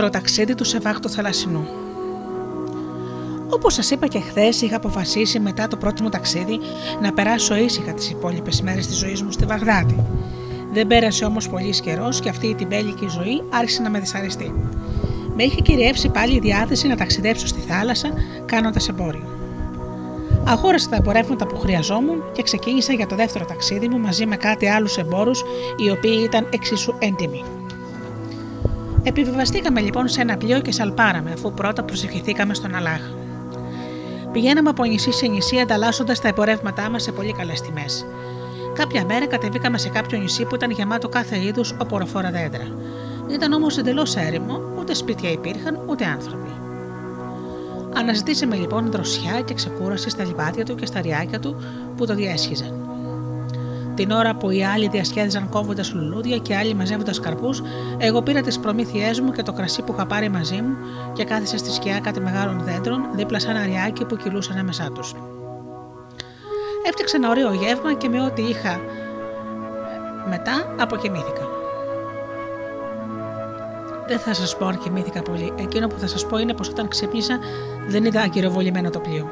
δεύτερο ταξίδι του σε βάχτο θαλασσινού. Όπως σας είπα και χθες, είχα αποφασίσει μετά το πρώτο μου ταξίδι να περάσω ήσυχα τις υπόλοιπες μέρες της ζωής μου στη Βαγδάτη. Δεν πέρασε όμως πολύς καιρός και αυτή η τυμπέλικη ζωή άρχισε να με δυσαρεστεί. Με είχε κυριεύσει πάλι η διάθεση να ταξιδέψω στη θάλασσα κάνοντας εμπόριο. Αγόρασα τα εμπορεύματα που χρειαζόμουν και ξεκίνησα για το δεύτερο ταξίδι μου μαζί με κάτι άλλους εμπόρους οι οποίοι ήταν εξίσου έντιμοι. Επιβιβαστήκαμε λοιπόν σε ένα πλοίο και σαλπάραμε, αφού πρώτα προσευχηθήκαμε στον Αλάχ. Πηγαίναμε από νησί σε νησί ανταλλάσσοντας τα εμπορεύματά μας σε πολύ καλές τιμές. Κάποια μέρα κατεβήκαμε σε κάποιο νησί που ήταν γεμάτο κάθε είδους οποροφόρα δέντρα. Ήταν όμως εντελώς έρημο, ούτε σπίτια υπήρχαν, ούτε άνθρωποι. Αναζητήσαμε λοιπόν δροσιά και ξεκούραση στα λιβάδια του και στα ριάκια του που το διέσχιζαν. Την ώρα που οι άλλοι διασκέδιζαν κόβοντας λουλούδια και άλλοι μαζεύοντας καρπούς, εγώ πήρα τις προμήθειές μου και το κρασί που είχα πάρει μαζί μου και κάθισα στη σκιά κάτι μεγάλων δέντρων δίπλα σε ένα ριάκι που κυλούσαν άμεσά τους. Έφτιαξα ένα ωραίο γεύμα και με ό,τι είχα μετά αποκοιμήθηκα. Δεν θα σας πω αν κοιμήθηκα πολύ. Εκείνο που θα σας πω είναι πως όταν ξύπνησα δεν είδα αγκυροβολημένο το πλοίο.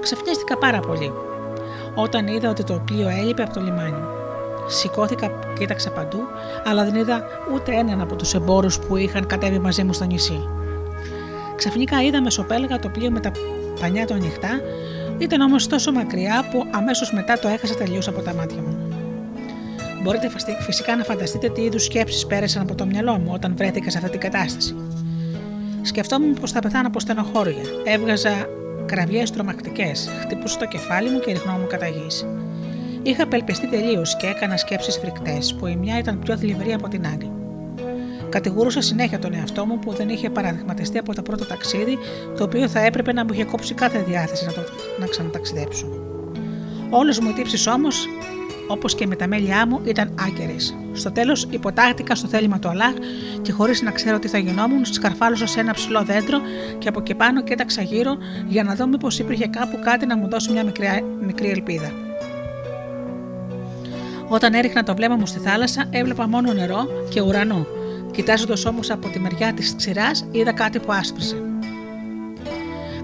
Ξεφνίστηκα πάρα πολύ όταν είδα ότι το πλοίο έλειπε από το λιμάνι. Σηκώθηκα, κοίταξα παντού, αλλά δεν είδα ούτε έναν από τους εμπόρους που είχαν κατέβει μαζί μου στο νησί. Ξαφνικά είδα μεσοπέλαγα το πλοίο με τα πανιά του ανοιχτά, ήταν όμως τόσο μακριά που αμέσως μετά το έχασα τελείως από τα μάτια μου. Μπορείτε φυσικά να φανταστείτε τι είδους σκέψεις πέρασαν από το μυαλό μου όταν βρέθηκα σε αυτή την κατάσταση. Σκεφτόμουν πως θα πεθάνω από στενοχώρια. Έβγαζα κραυγές τρομακτικές, χτυπούσα το κεφάλι μου και ριχνόμουν κατά γης. Είχα απελπιστεί τελείως και έκανα σκέψεις φρικτές, που η μια ήταν πιο θλιβερή από την άλλη. Κατηγορούσα συνέχεια τον εαυτό μου που δεν είχε παραδειγματιστεί από το πρώτο ταξίδι, το οποίο θα έπρεπε να μου είχε κόψει κάθε διάθεση να, το, να ξαναταξιδέψω. Όλες μου οι τύψεις όμως, όπως και με τα μέλιά μου, ήταν άκερες. Στο τέλος, υποτάχτηκα στο θέλημα του Αλάχ και χωρίς να ξέρω τι θα γινόμουν, σκαρφάλωσα σε ένα ψηλό δέντρο και από εκεί πάνω κοίταξα γύρω για να δω μήπως υπήρχε κάπου κάτι να μου δώσει μια μικρή, μικρή ελπίδα. Όταν έριχνα το βλέμμα μου στη θάλασσα, έβλεπα μόνο νερό και ουρανό. Κοιτάζοντας όμως από τη μεριά της ξηράς, είδα κάτι που άσπρισε.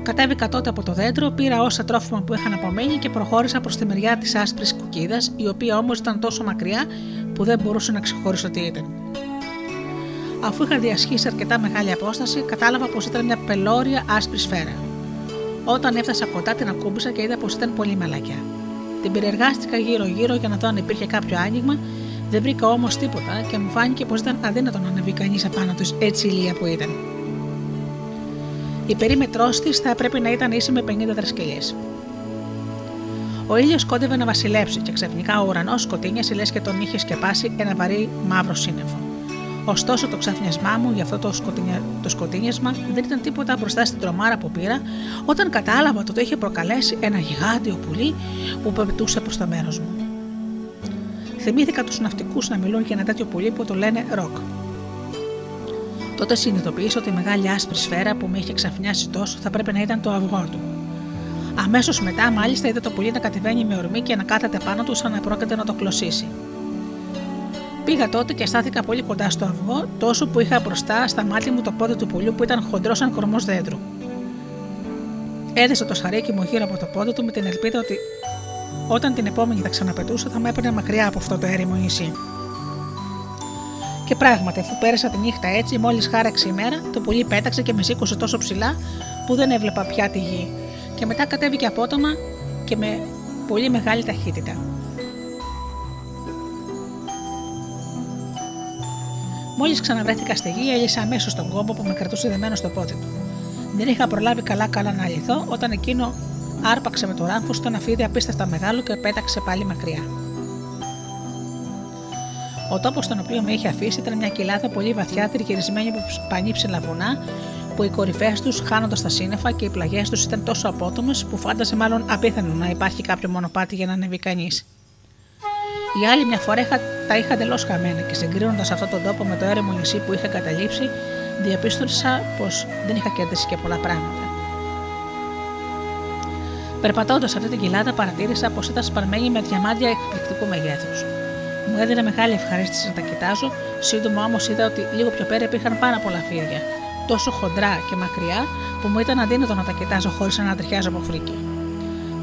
Κατέβηκα τότε από το δέντρο, πήρα όσα τρόφιμα που είχαν απομείνει και προχώρησα προς τη μεριά της άσπρης κουκίδας, η οποία όμως ήταν τόσο μακριά που δεν μπορούσα να ξεχωρίσω τι ήταν. Αφού είχα διασχίσει αρκετά μεγάλη απόσταση, κατάλαβα πως ήταν μια πελώρια άσπρη σφαίρα. Όταν έφτασα κοντά, την ακούμπησα και είδα πως ήταν πολύ μαλακιά. Την περιεργάστηκα γύρω-γύρω για να δω αν υπήρχε κάποιο άνοιγμα, δεν βρήκα όμως τίποτα και μου φάνηκε πως ήταν αδύνατο να ανεβεί κανείς απάνω τους έτσι ηλία που ήταν. Η περίμετρός της θα έπρεπε να ήταν ίση με 50 δρασκελιέ. Ο ήλιος κόντευε να βασιλέψει και ξαφνικά ο ουρανός σκοτίνιασε λε και τον είχε σκεπάσει ένα βαρύ μαύρο σύννεφο. Ωστόσο το ξαφνιασμά μου για αυτό το, σκοτεινια... το σκοτίνιασμα δεν ήταν τίποτα μπροστά στην τρομάρα που πήρα όταν κατάλαβα ότι το είχε προκαλέσει ένα γιγάντιο πουλί που πετούσε προς το μέρος μου. Θυμήθηκα τους ναυτικούς να μιλούν για ένα τέτοιο πουλί που το λένε ροκ. Τότε συνειδητοποίησα ότι η μεγάλη άσπρη σφαίρα που με είχε ξαφνιάσει τόσο θα πρέπει να ήταν το αυγό του. Αμέσως μετά, μάλιστα, είδα το πουλί να κατεβαίνει με ορμή και να κάθεται πάνω του σαν να πρόκειται να το κλωσίσει. Πήγα τότε και στάθηκα πολύ κοντά στο αυγό, τόσο που είχα μπροστά στα μάτια μου το πόδι του πουλιού που ήταν χοντρός σαν κορμός δέντρου. Έδεσα το σαρίκι μου γύρω από το πόδι του με την ελπίδα ότι όταν την επόμενη θα ξαναπετούσα θα με έπαιρνε μακριά από αυτό το έρημο νησί. Και πράγματι, αφού πέρασα τη νύχτα έτσι, μόλις χάραξε η μέρα, το πουλί πέταξε και με σήκωσε τόσο ψηλά που δεν έβλεπα πια τη γη. Και μετά κατέβηκε απότομα και με πολύ μεγάλη ταχύτητα. Μόλις ξαναβρέθηκα στη γη, έλυσα αμέσως τον κόμπο που με κρατούσε δεμένο στο πόδι του. Δεν είχα προλάβει καλά-καλά να λυθώ όταν εκείνο άρπαξε με το ράμφο στο ένα φίδι απίστευτα μεγάλο και πέταξε πάλι μακριά. Ο τόπος στον οποίο με είχε αφήσει ήταν μια κοιλάδα πολύ βαθιά τριγυρισμένη από πανύψηλα βουνά που οι κορυφέ τους χάνοντας τα σύννεφα και οι πλαγιές τους ήταν τόσο απότομες που φάντασε μάλλον απίθανο να υπάρχει κάποιο μονοπάτι για να ανεβεί κανείς. Για άλλη μια φορά είχα, τα είχα εντελώς χαμένα και συγκρίνοντας αυτόν τον τόπο με το έρημο νησί που είχα καταλήψει, διαπίστωσα πως δεν είχα κερδίσει και πολλά πράγματα. Περπατώντας αυτή την κοιλάδα, παρατήρησα πως ήταν σπαρμένη με διαμάντια εκπληκτικού μεγέθους. Μου έδινε μεγάλη ευχαρίστηση να τα κοιτάζω, σύντομα όμως είδα ότι λίγο πιο πέρα υπήρχαν πάρα πολλά φίδια, τόσο χοντρά και μακριά που μου ήταν αδύνατο να τα κοιτάζω χωρίς να τριχιάζω από φρίκι.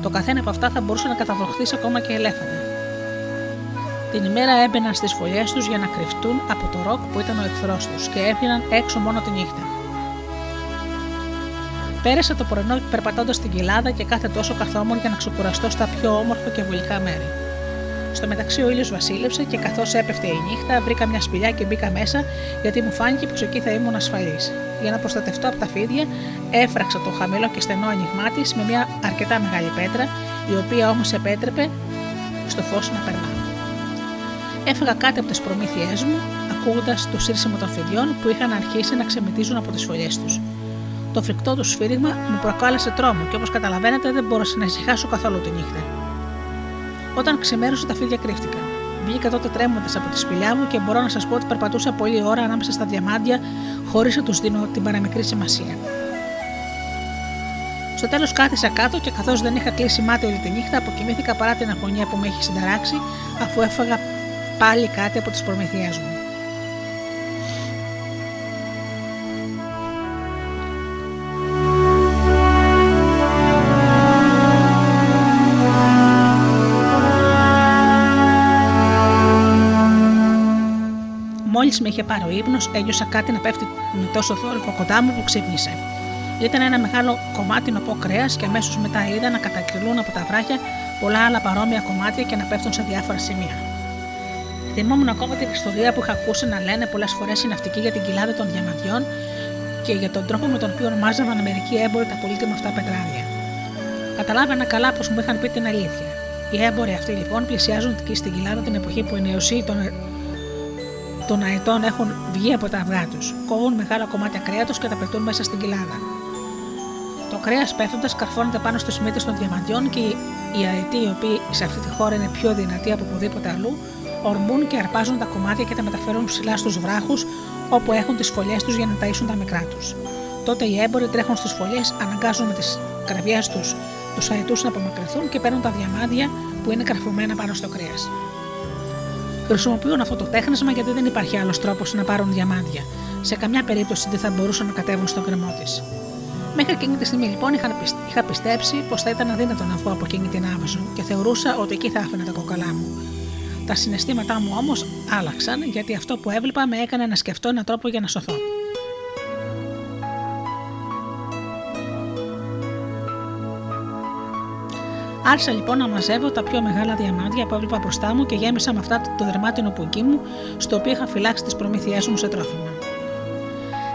Το καθένα από αυτά θα μπορούσε να καταβροχθήσει ακόμα και ελέφαντα. Την ημέρα έμπαιναν στις φωλιές τους για να κρυφτούν από το ροκ που ήταν ο εχθρός τους και έβγαιναν έξω μόνο τη νύχτα. Πέρασα το πρωινό περπατώντας στην κοιλάδα και κάθε τόσο καθόμουν για να ξεκουραστώ στα πιο όμορφα και βουλικά μέρη. Στο μεταξύ ο ήλιος βασίλεψε και καθώς έπεφτε η νύχτα, βρήκα μια σπηλιά και μπήκα μέσα γιατί μου φάνηκε πως εκεί θα ήμουν ασφαλής. Για να προστατευτώ από τα φίδια, έφραξα το χαμηλό και στενό άνοιγμά της με μια αρκετά μεγάλη πέτρα, η οποία όμως επέτρεπε στο φως να περνά. Έφεγα κάτι από τις προμήθειές μου, ακούγοντας το σύρσιμο των φιδιών που είχαν αρχίσει να ξεμητίζουν από τις φωλιές τους. Το φρικτό του σφύριγμα μου προκάλεσε τρόμο και όπως καταλαβαίνετε δεν μπόρεσα να ησυχάσω καθόλου τη νύχτα. Όταν ξημέρωσε, τα φίδια κρύφτηκαν. Βγήκα τότε τρέμοντας από τη σπηλιά μου και μπορώ να σας πω ότι περπατούσα πολλή ώρα ανάμεσα στα διαμάντια χωρίς να τους δίνω την παραμικρή σημασία. Στο τέλος κάθισα κάτω και καθώς δεν είχα κλείσει μάτι όλη τη νύχτα, αποκοιμήθηκα παρά την αγωνία που με έχει συνταράξει, αφού έφαγα πάλι κάτι από τις προμηθειές μου. Μόλις με είχε πάρει ο ύπνος, ένιωσα κάτι να πέφτει με τόσο θόρυβο κοντά μου που ξύπνησε. Ήταν ένα μεγάλο κομμάτι νοπό κρέας και αμέσως μετά είδα να κατακυλούν από τα βράχια πολλά άλλα παρόμοια κομμάτια και να πέφτουν σε διάφορα σημεία. Θυμόμουν ακόμα την ιστορία που είχα ακούσει να λένε πολλές φορές οι ναυτικοί για την κοιλάδα των διαμαντιών και για τον τρόπο με τον οποίο μάζαβαν μερικοί έμποροι τα πολύτιμα αυτά πετράδια. Καταλάβαινα καλά πως μου είχαν πει την αλήθεια. Οι έμποροι αυτοί λοιπόν πλησιάζουν και στην κοιλάδα την εποχή που οι νεοσύοι των των αετών έχουν βγει από τα αυγά τους. Κόβουν μεγάλα κομμάτια κρέατος και τα πετούν μέσα στην κοιλάδα. Το κρέας πέφτοντας καρφώνεται πάνω στι μύτε των διαμαντιών και οι αετοί, οι οποίοι σε αυτή τη χώρα είναι πιο δυνατοί από οπουδήποτε αλλού, ορμούν και αρπάζουν τα κομμάτια και τα μεταφέρουν ψηλά στους βράχους όπου έχουν τις φωλιές τους για να ταΐσουν τα μικρά τους. Τότε οι έμποροι τρέχουν στις φωλιές, αναγκάζουν με τις καρδιές τους τους αετούς να απομακρυνθούν και παίρνουν τα διαμάντια που είναι καρφωμένα πάνω στο κρέας. Χρησιμοποιούν αυτό το τέχνασμα γιατί δεν υπάρχει άλλος τρόπος να πάρουν διαμάντια. Σε καμιά περίπτωση δεν θα μπορούσαν να κατέβουν στον κρεμό της. Μέχρι εκείνη τη στιγμή λοιπόν είχα πιστέψει πως θα ήταν αδύνατο να βγω από εκείνη την άβαζο και θεωρούσα ότι εκεί θα άφηνα τα κοκαλά μου. Τα συναισθήματά μου όμως άλλαξαν γιατί αυτό που έβλεπα με έκανε να σκεφτώ έναν τρόπο για να σωθώ. Άρχισα λοιπόν να μαζεύω τα πιο μεγάλα διαμάντια που έβλεπα μπροστά μου και γέμισα με αυτά το δερμάτινο πουγκί μου, στο οποίο είχα φυλάξει τις προμήθειές μου σε τρόφιμα.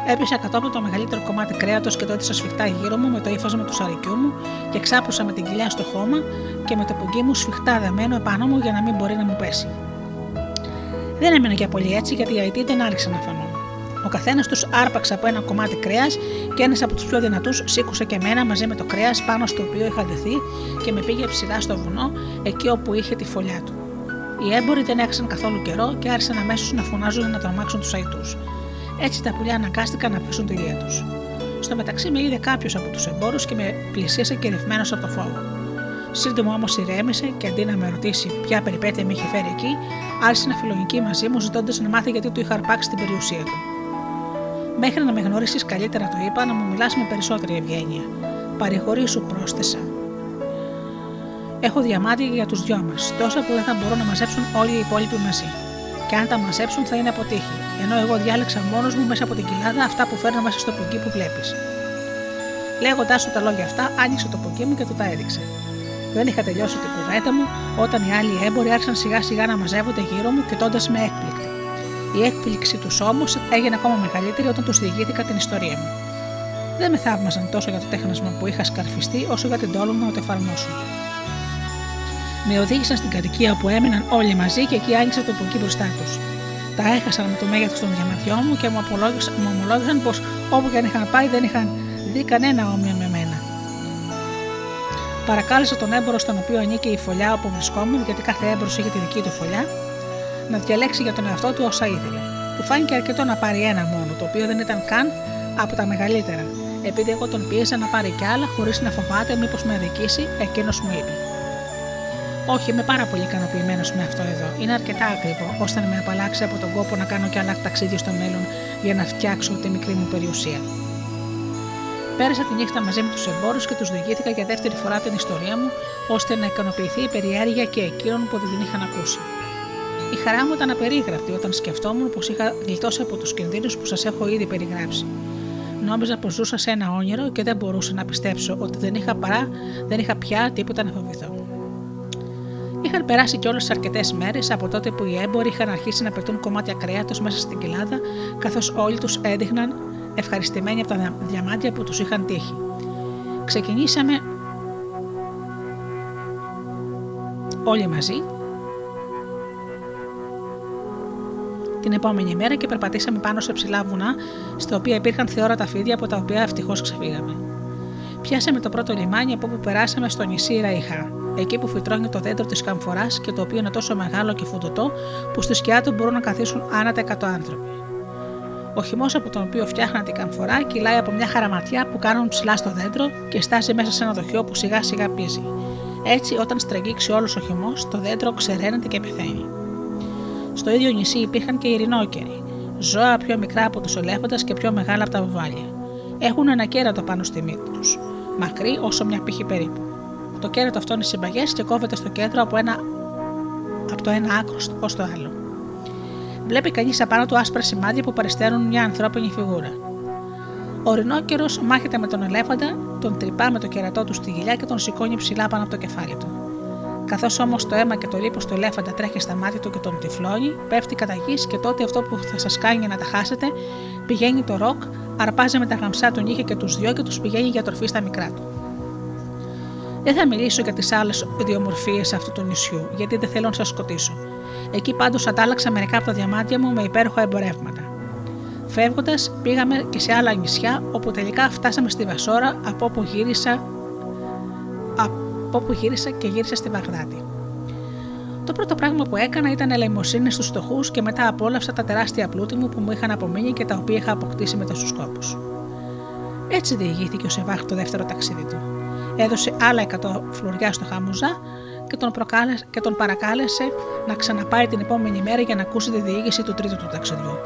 Έπεισα κατόπιν το μεγαλύτερο κομμάτι κρέατος και το έτυσα σφιχτά γύρω μου με το ύφασμα του σαρικιού μου και ξάπλωσα με την κοιλιά στο χώμα και με το πουγκί μου σφιχτά δεμένο επάνω μου για να μην μπορεί να μου πέσει. Δεν έμεινε και πολύ έτσι γιατί οι αιτοί δεν άρχισαν να φανούν. Ο καθένας τους άρπαξε από ένα κομμάτι κρέας και ένας από τους πιο δυνατούς σήκωσε και εμένα μαζί με το κρέας πάνω στο οποίο είχα δεθεί και με πήγε ψηλά στο βουνό, εκεί όπου είχε τη φωλιά του. Οι έμποροι δεν έχασαν καθόλου καιρό και άρχισαν αμέσως να φωνάζουν να τρομάξουν τους αϊτούς. Έτσι τα πουλιά αναγκάστηκαν να αφήσουν τη λία τους. Στο μεταξύ με είδε κάποιος από τους εμπόρους και με πλησίασε κερδισμένο από το φόβο. Σύντομα όμως ηρέμησε και αντί να με ρωτήσει ποια περιπέτεια με είχε φέρει εκεί, άρχισε να φιλογική μαζί μου ζητώντας να μάθει γιατί του είχα αρπάξει την περιουσία του. Μέχρι να με γνωρίσει καλύτερα, το είπα, να μου μιλάς με περισσότερη ευγένεια. Παρηγορή σου, πρόσθεσα. Έχω διαμάτια για τους δυο μας, τόσα που δεν θα μπορούν να μαζέψουν όλοι οι υπόλοιποι μαζί. Και αν τα μαζέψουν θα είναι αποτύχει, ενώ εγώ διάλεξα μόνος μου μέσα από την κοιλάδα αυτά που φέρνω μέσα στο πουγκί που βλέπεις. Λέγοντάς σου τα λόγια αυτά, άνοιξε το πουγκί μου και του τα έδειξε. Δεν είχα τελειώσει την κουβέντα μου όταν οι άλλοι έμποροι άρχισαν σιγά σιγά να μαζεύονται γύρω μου, κοιτώντας με έκπληκτη. Η έκπληξη τους όμως έγινε ακόμα μεγαλύτερη όταν τους διηγήθηκα την ιστορία μου. Δεν με θαύμαζαν τόσο για το τέχνασμα που είχα σκαρφιστεί, όσο για την τόλμη να το εφαρμόσουν. Με οδήγησαν στην κατοικία που έμειναν όλοι μαζί και εκεί άνοιξα το πουκί μπροστά τους. Τα έχασαν με το μέγεθος των διαματιών μου και μου, μου ομολόγησαν πως όπου και αν είχαν πάει δεν είχαν δει κανένα όμοιο με μένα. Παρακάλεσα τον έμπορο στον οποίο ανήκε η φωλιά όπου βρισκόμουν, γιατί κάθε έμπορο είχε τη δική του φωλιά, να διαλέξει για τον εαυτό του όσα ήθελε. Του φάνηκε αρκετό να πάρει ένα μόνο, το οποίο δεν ήταν καν από τα μεγαλύτερα. Επειδή εγώ τον πίεσα να πάρει κι άλλα, χωρίς να φοβάται μήπως με αδικήσει, εκείνος μου είπε. Όχι, είμαι πάρα πολύ ικανοποιημένος με αυτό εδώ. Είναι αρκετά ακριβό, ώστε να με απαλλάξει από τον κόπο να κάνω κι άλλα ταξίδια στο μέλλον για να φτιάξω τη μικρή μου περιουσία. Πέρασα τη νύχτα μαζί με τους εμπόρους και τους διηγήθηκα για δεύτερη φορά την ιστορία μου, ώστε να ικανοποιηθεί η περιέργεια και εκείνων που δεν την είχαν ακούσει. Η χαρά μου ήταν απερίγραπτη όταν σκεφτόμουν πως είχα γλιτώσει από τους κινδύνους που σας έχω ήδη περιγράψει. Νόμιζα πως ζούσα σε ένα όνειρο και δεν μπορούσα να πιστέψω ότι δεν είχα παρά, δεν είχα πια τίποτα να φοβηθώ. Είχαν περάσει κιόλας αρκετές μέρες από τότε που οι έμποροι είχαν αρχίσει να πετούν κομμάτια κρέατος μέσα στην κοιλάδα, καθώς όλοι τους έδειχναν ευχαριστημένοι από τα διαμάντια που τους είχαν τύχει. Ξεκινήσαμε όλοι μαζί την επόμενη μέρα και περπατήσαμε πάνω σε ψηλά βουνά, στα οποία υπήρχαν θεόρατα φίδια από τα οποία ευτυχώς ξεφύγαμε. Πιάσαμε το πρώτο λιμάνι από όπου περάσαμε στο νησί Ραϊχά, εκεί που φυτρώνει το δέντρο της καμφοράς και το οποίο είναι τόσο μεγάλο και φουντωτό που στη σκιά του μπορούν να καθίσουν άνατα 100 άνθρωποι. Ο χυμός από τον οποίο φτιάχναν την καμφορά κυλάει από μια χαραματιά που κάνουν ψηλά στο δέντρο και στάζει μέσα σε ένα δοχείο που σιγά σιγά πίζει. Έτσι, όταν στραγγίξει όλος ο χυμός, το δέντρο ξεραίνεται και πεθαίνει. Στο ίδιο νησί υπήρχαν και ειρηνόκεροι, ζώα πιο μικρά από τους ελέφοντα και πιο μεγάλα από τα βουβάλια. Έχουν ένα κέρατο πάνω στη μύτη τους, μακρύ όσο μια πύχη περίπου. Το κέρατο αυτό είναι συμπαγές και κόβεται στο κέντρο από, ένα, από το ένα άκρο ως το άλλο. Βλέπει κανείς απάνω του άσπρα σημάδια που παριστέρουν μια ανθρώπινη φιγούρα. Ο ρινόκερο μάχεται με τον ελέφαντα, τον τρυπά με το κερατό του στη γυλιά και τον σηκώνει ψηλά πάνω από το κεφάλι του. Καθώς όμως το αίμα και το λίπος του ελέφαντα τρέχει στα μάτια του και τον τυφλώνει, πέφτει κατά γης και τότε αυτό που θα σας κάνει να τα χάσετε πηγαίνει το ροκ, αρπάζει με τα γαμψά του νύχια και τους δυο και τους πηγαίνει για τροφή στα μικρά του. Δεν θα μιλήσω για τις άλλες ιδιομορφίες αυτού του νησιού, γιατί δεν θέλω να σας σκοτήσω. Εκεί πάντως αντάλλαξα μερικά από τα διαμάτια μου με υπέροχα εμπορεύματα. Φεύγοντας, πήγαμε και σε άλλα νησιά, όπου τελικά φτάσαμε στη Βασόρα, από όπου γύρισα, από όπου γύρισα και γύρισα στη Βαγδάτη. Το πρώτο πράγμα που έκανα ήταν ελεημοσύνη στους φτωχού και μετά απόλαυσα τα τεράστια πλούτη μου που μου είχαν απομείνει και τα οποία είχα αποκτήσει με τόσους κόπους. Έτσι διηγήθηκε ο Σεβάχ το δεύτερο ταξίδι του. Έδωσε άλλα 100 φλουριά στο Χάμουζα και τον, και τον παρακάλεσε να ξαναπάει την επόμενη μέρα για να ακούσει τη διήγηση του τρίτου του ταξιδιού.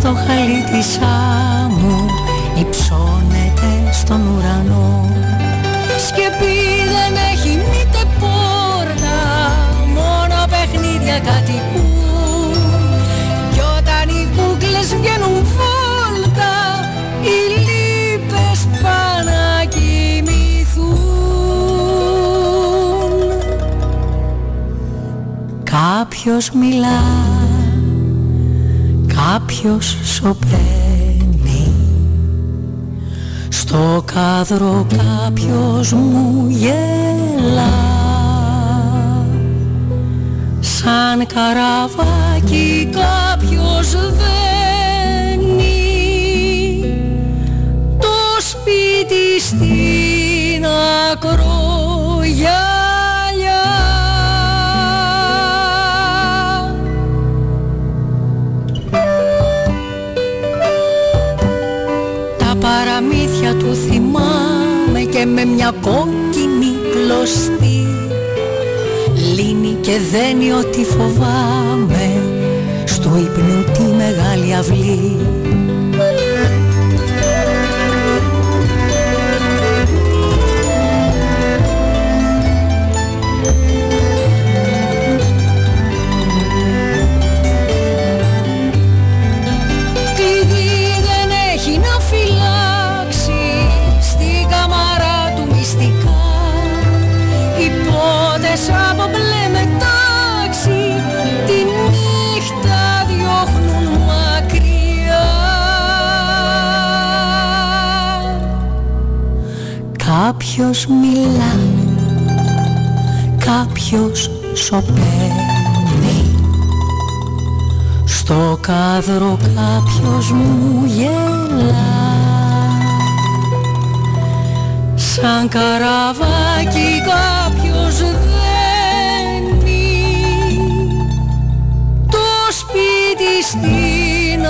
Στο χαλί της άμμου Υψώνεται στον ουρανό. Σκεπή δεν έχει μήτε πόρτα Μόνο παιχνίδια κατοικούν. Κι όταν οι κούκλες βγαίνουν βόλτα Κάποιος μιλά, κάποιος σωπαίνει. Στο κάδρο κάποιος μου γελά. Σαν καραβάκι κάποιος δένει. Το σπίτι στην ακρογιά και με μια κόκκινη κλωστή. Λύνει και δένει ό,τι φοβάμαι στο ύπνο τη μεγάλη αυλή Κάποιος μιλά, κάποιος σωπαίνει. Στο κάδρο κάποιος μου γελά. Σαν καραβάκι κάποιος σπίτι στην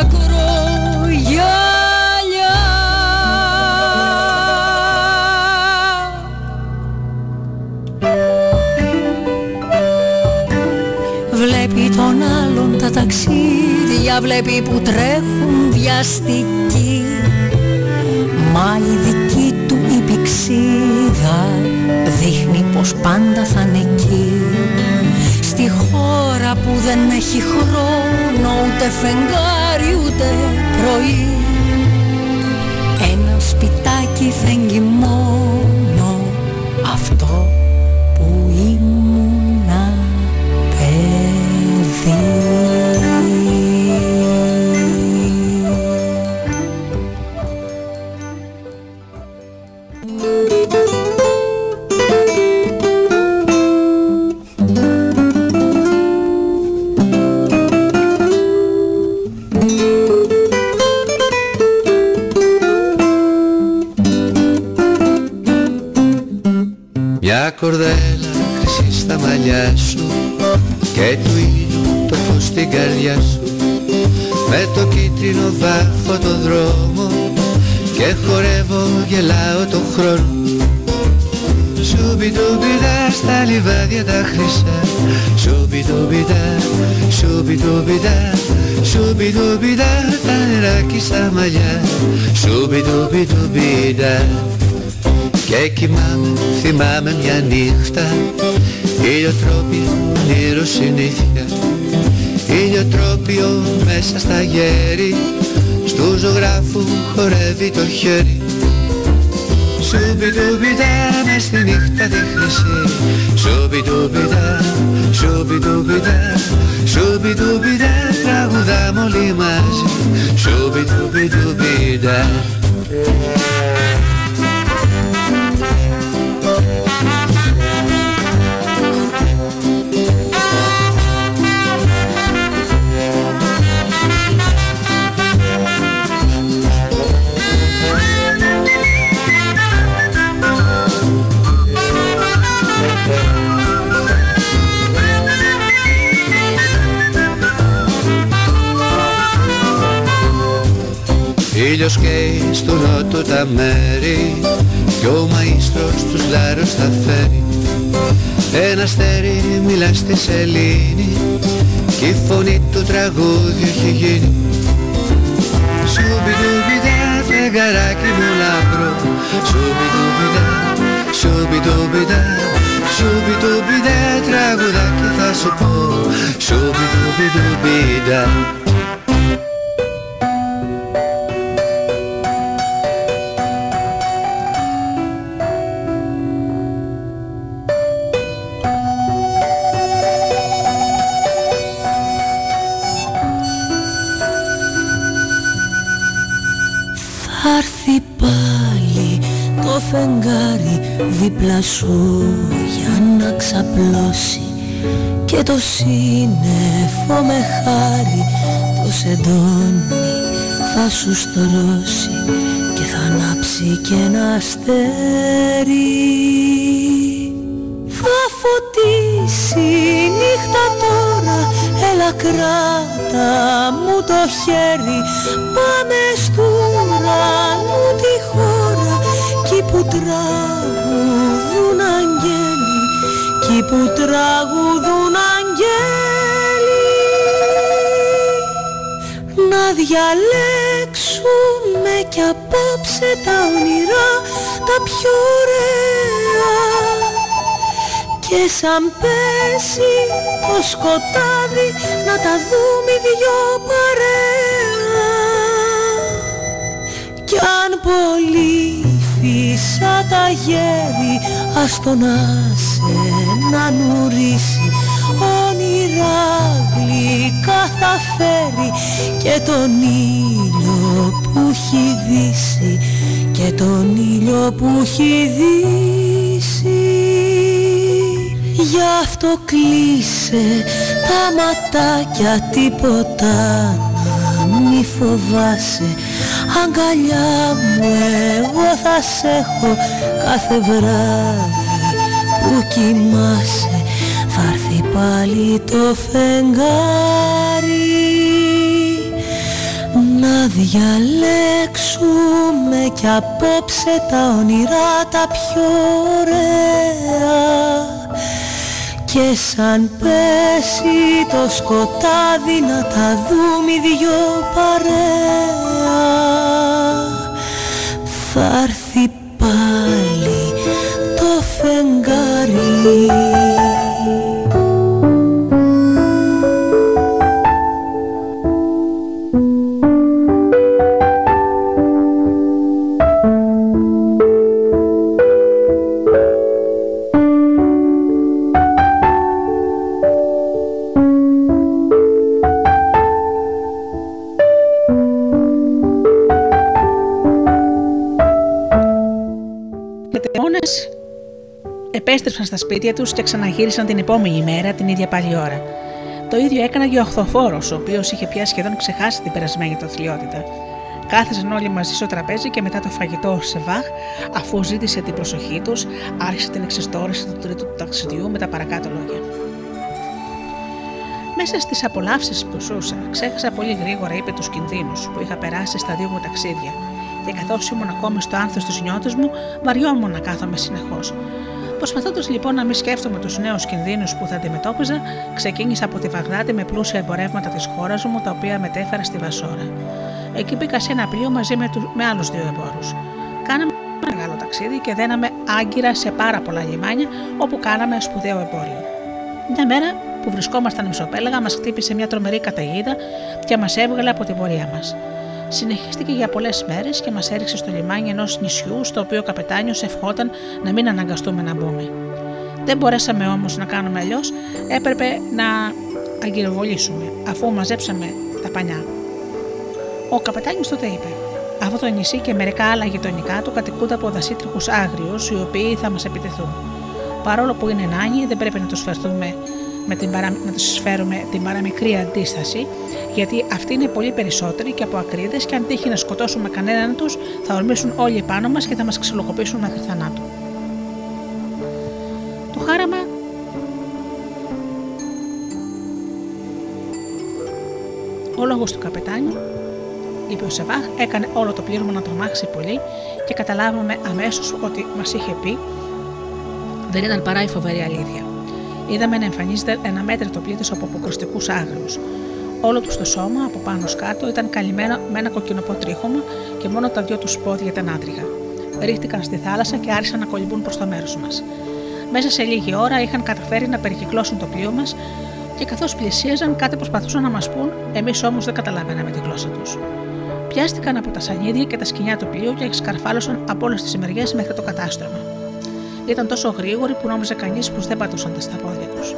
ακρογιά τα ταξίδια βλέπει που τρέχουν βιαστικοί. Μα η δική του η πηξίδα δείχνει πως πάντα θα είναι εκεί. Στη χώρα που δεν έχει χρόνο ούτε φεγγάρι ούτε πρωί. Ένα σπιτάκι φέγγει το κίτρινο βάφω το δρόμο και χορεύω γελάω το χρόνο. Σουμπιτουμπιτά στα λιβάδια τα χρυσά. Σουμπιτουμπιτά, σουμπιτουμπιτά Σουμπιτουμπιτά τα νεράκι στα μαλλιά. Σουμπιτουμπιτουμπιτά και κοιμάμαι, θυμάμαι μια νύχτα Ήλιοτρόπιο, όνειρο συνήθεια Ήλιοτρόπιο μέσα στα γέρη Στου ζωγράφου χορεύει το χέρι. Σουμπιτουμπιτά μες στη νύχτα τη χρυσή. Σουμπιτουμπιτά, σουμπιτουμπιτά Σουμπιτουμπιτά τραγουδάμε όλοι μαζί. Σουμπιτουμπιτουμπιτά Ήλιος καίει στο νότο τα μέρη Κι ο μαΐστρος τους λάρους θα φέρει. Ένα αστέρι μιλά στη σελήνη Κι η φωνή του τραγούδι έχει γίνει. Σουμπιτουμπιτά φεγγαράκι μου λαμπρό Σουμπιτουμπιτά, σουμπιτουμπιτά Σουμπιτουμπιτά τραγουδάκι θα σου πω. Σουμπιτουμπιτουμπιτά σου για να ξαπλώσει και το σύννεφο με χάρη. Το σεντόνι θα σου στρώσει και θα ανάψει και ένα αστέρι. Θα φωτίσει η νύχτα τώρα Έλα κράτα μου το χέρι. Πάμε στου ουρανού τη χώρα Κι που τραγουδούν αγγέλοι Κι που τραγουδούν αγγέλοι. Να διαλέξουμε κι απόψε τα όνειρά Τα πιο ωραία. Και σαν πέσει το σκοτάδι να τα δούμε οι δυο παρέα. Κι αν πολύ φύσα τα γέρι ας το να σε να νουρίσεις. Όνειρα γλυκά θα φέρει και τον ήλιο που έχει δύσει. Και τον ήλιο που έχει δύσει. Γι' αυτό κλείσε τα ματάκια τίποτα να μη φοβάσαι Αγκαλιά μου εγώ θα σ' έχω κάθε βράδυ που κοιμάσαι. Θα έρθει πάλι το φεγγάρι να διαλέξουμε κι απόψε τα όνειρά τα πιο ωραία. Και σαν πέσει το σκοτάδι να τα δούμε οι δυο παρέα θα σπίτια τους και ξαναγύρισαν την επόμενη μέρα την ίδια πάλι ώρα. Το ίδιο έκανε και ο Αχθοφόρο, ο οποίος είχε πια σχεδόν ξεχάσει την περασμένη του αθλειότητα. Κάθισαν όλοι μαζί στο τραπέζι και μετά το φαγητό σε βάχ, αφού ζήτησε την προσοχή τους, άρχισε την εξιστόρηση του τρίτου του ταξιδιού με τα παρακάτω λόγια. Μέσα στις απολαύσεις που ζούσα, ξέχασα πολύ γρήγορα, είπε τους κινδύνους που είχα περάσει στα δύο μου ταξίδια, και καθώς ήμουν ακόμη στο άνθος της νιώτη μου, βαριόμουν να κάθομαι συνεχώς. Προσπαθώντας λοιπόν να μην σκέφτομαι τους νέους κινδύνους που θα αντιμετώπιζα, ξεκίνησα από τη Βαγδάτη με πλούσια εμπορεύματα της χώρας μου, τα οποία μετέφερα στη Βασόρα. Εκεί μπήκα σε ένα πλοίο μαζί με, τους, με άλλους δύο εμπόρους. Κάναμε ένα μεγάλο ταξίδι και δέναμε άγκυρα σε πάρα πολλά λιμάνια όπου κάναμε σπουδαίο εμπόριο. Μια μέρα που βρισκόμασταν μισοπέλαγα, μας χτύπησε μια τρομερή καταιγίδα και μας έβγαλε από την πορεία μας. Συνεχίστηκε για πολλές μέρες και μας έριξε στο λιμάνι ενός νησιού, στο οποίο ο καπετάνιος ευχόταν να μην αναγκαστούμε να μπούμε. Δεν μπορέσαμε όμως να κάνουμε αλλιώς, έπρεπε να αγκυροβολήσουμε, αφού μαζέψαμε τα πανιά. Ο καπετάνιος τότε είπε: Αυτό το νησί και μερικά άλλα γειτονικά του κατοικούνται από δασίτριχους άγριους, οι οποίοι θα μας επιτεθούν. Παρόλο που είναι νάνοι, δεν πρέπει να τους φερθούμε με την παρα... να τους φέρουμε την παραμικρή αντίσταση, γιατί αυτοί είναι πολύ περισσότεροι και από ακρίδες και αν τύχει να σκοτώσουμε κανέναν τους, θα ορμήσουν όλοι πάνω μας και θα μας ξυλοκοπήσουν μέχρι θανάτου. Το χάραμα Ο λόγος του καπετάνιου, είπε ο Σεβάχ, έκανε όλο το πλήρωμα να τρομάξει πολύ και καταλάβαμε αμέσως ότι μας είχε πει δεν ήταν παρά η φοβερή αλήθεια είδαμε να εμφανίζεται ένα μέτρητο πλήθος από αποκρουστικού άγριου. Όλο τους το σώμα, από πάνω κάτω, ήταν καλυμμένο με ένα κοκκινοπό τρίχωμα και μόνο τα δυο τους πόδια ήταν άδρυγα. Ρίχτηκαν στη θάλασσα και άρχισαν να κολυμπούν προς το μέρος μας. Μέσα σε λίγη ώρα είχαν καταφέρει να περικυκλώσουν το πλοίο μας και καθώς πλησίαζαν, κάτι προσπαθούσαν να μας πούν, εμείς όμως δεν καταλαβαίναμε τη γλώσσα τους. Πιάστηκαν από τα σανίδια και τα σκηνιά του πλοίου και σκαρφάλωσαν από όλες τις μεριές μέχρι το κατάστρωμα. Ήταν τόσο γρήγοροι που νόμιζε κανείς πως δεν πατούσαν στα πόδια τους.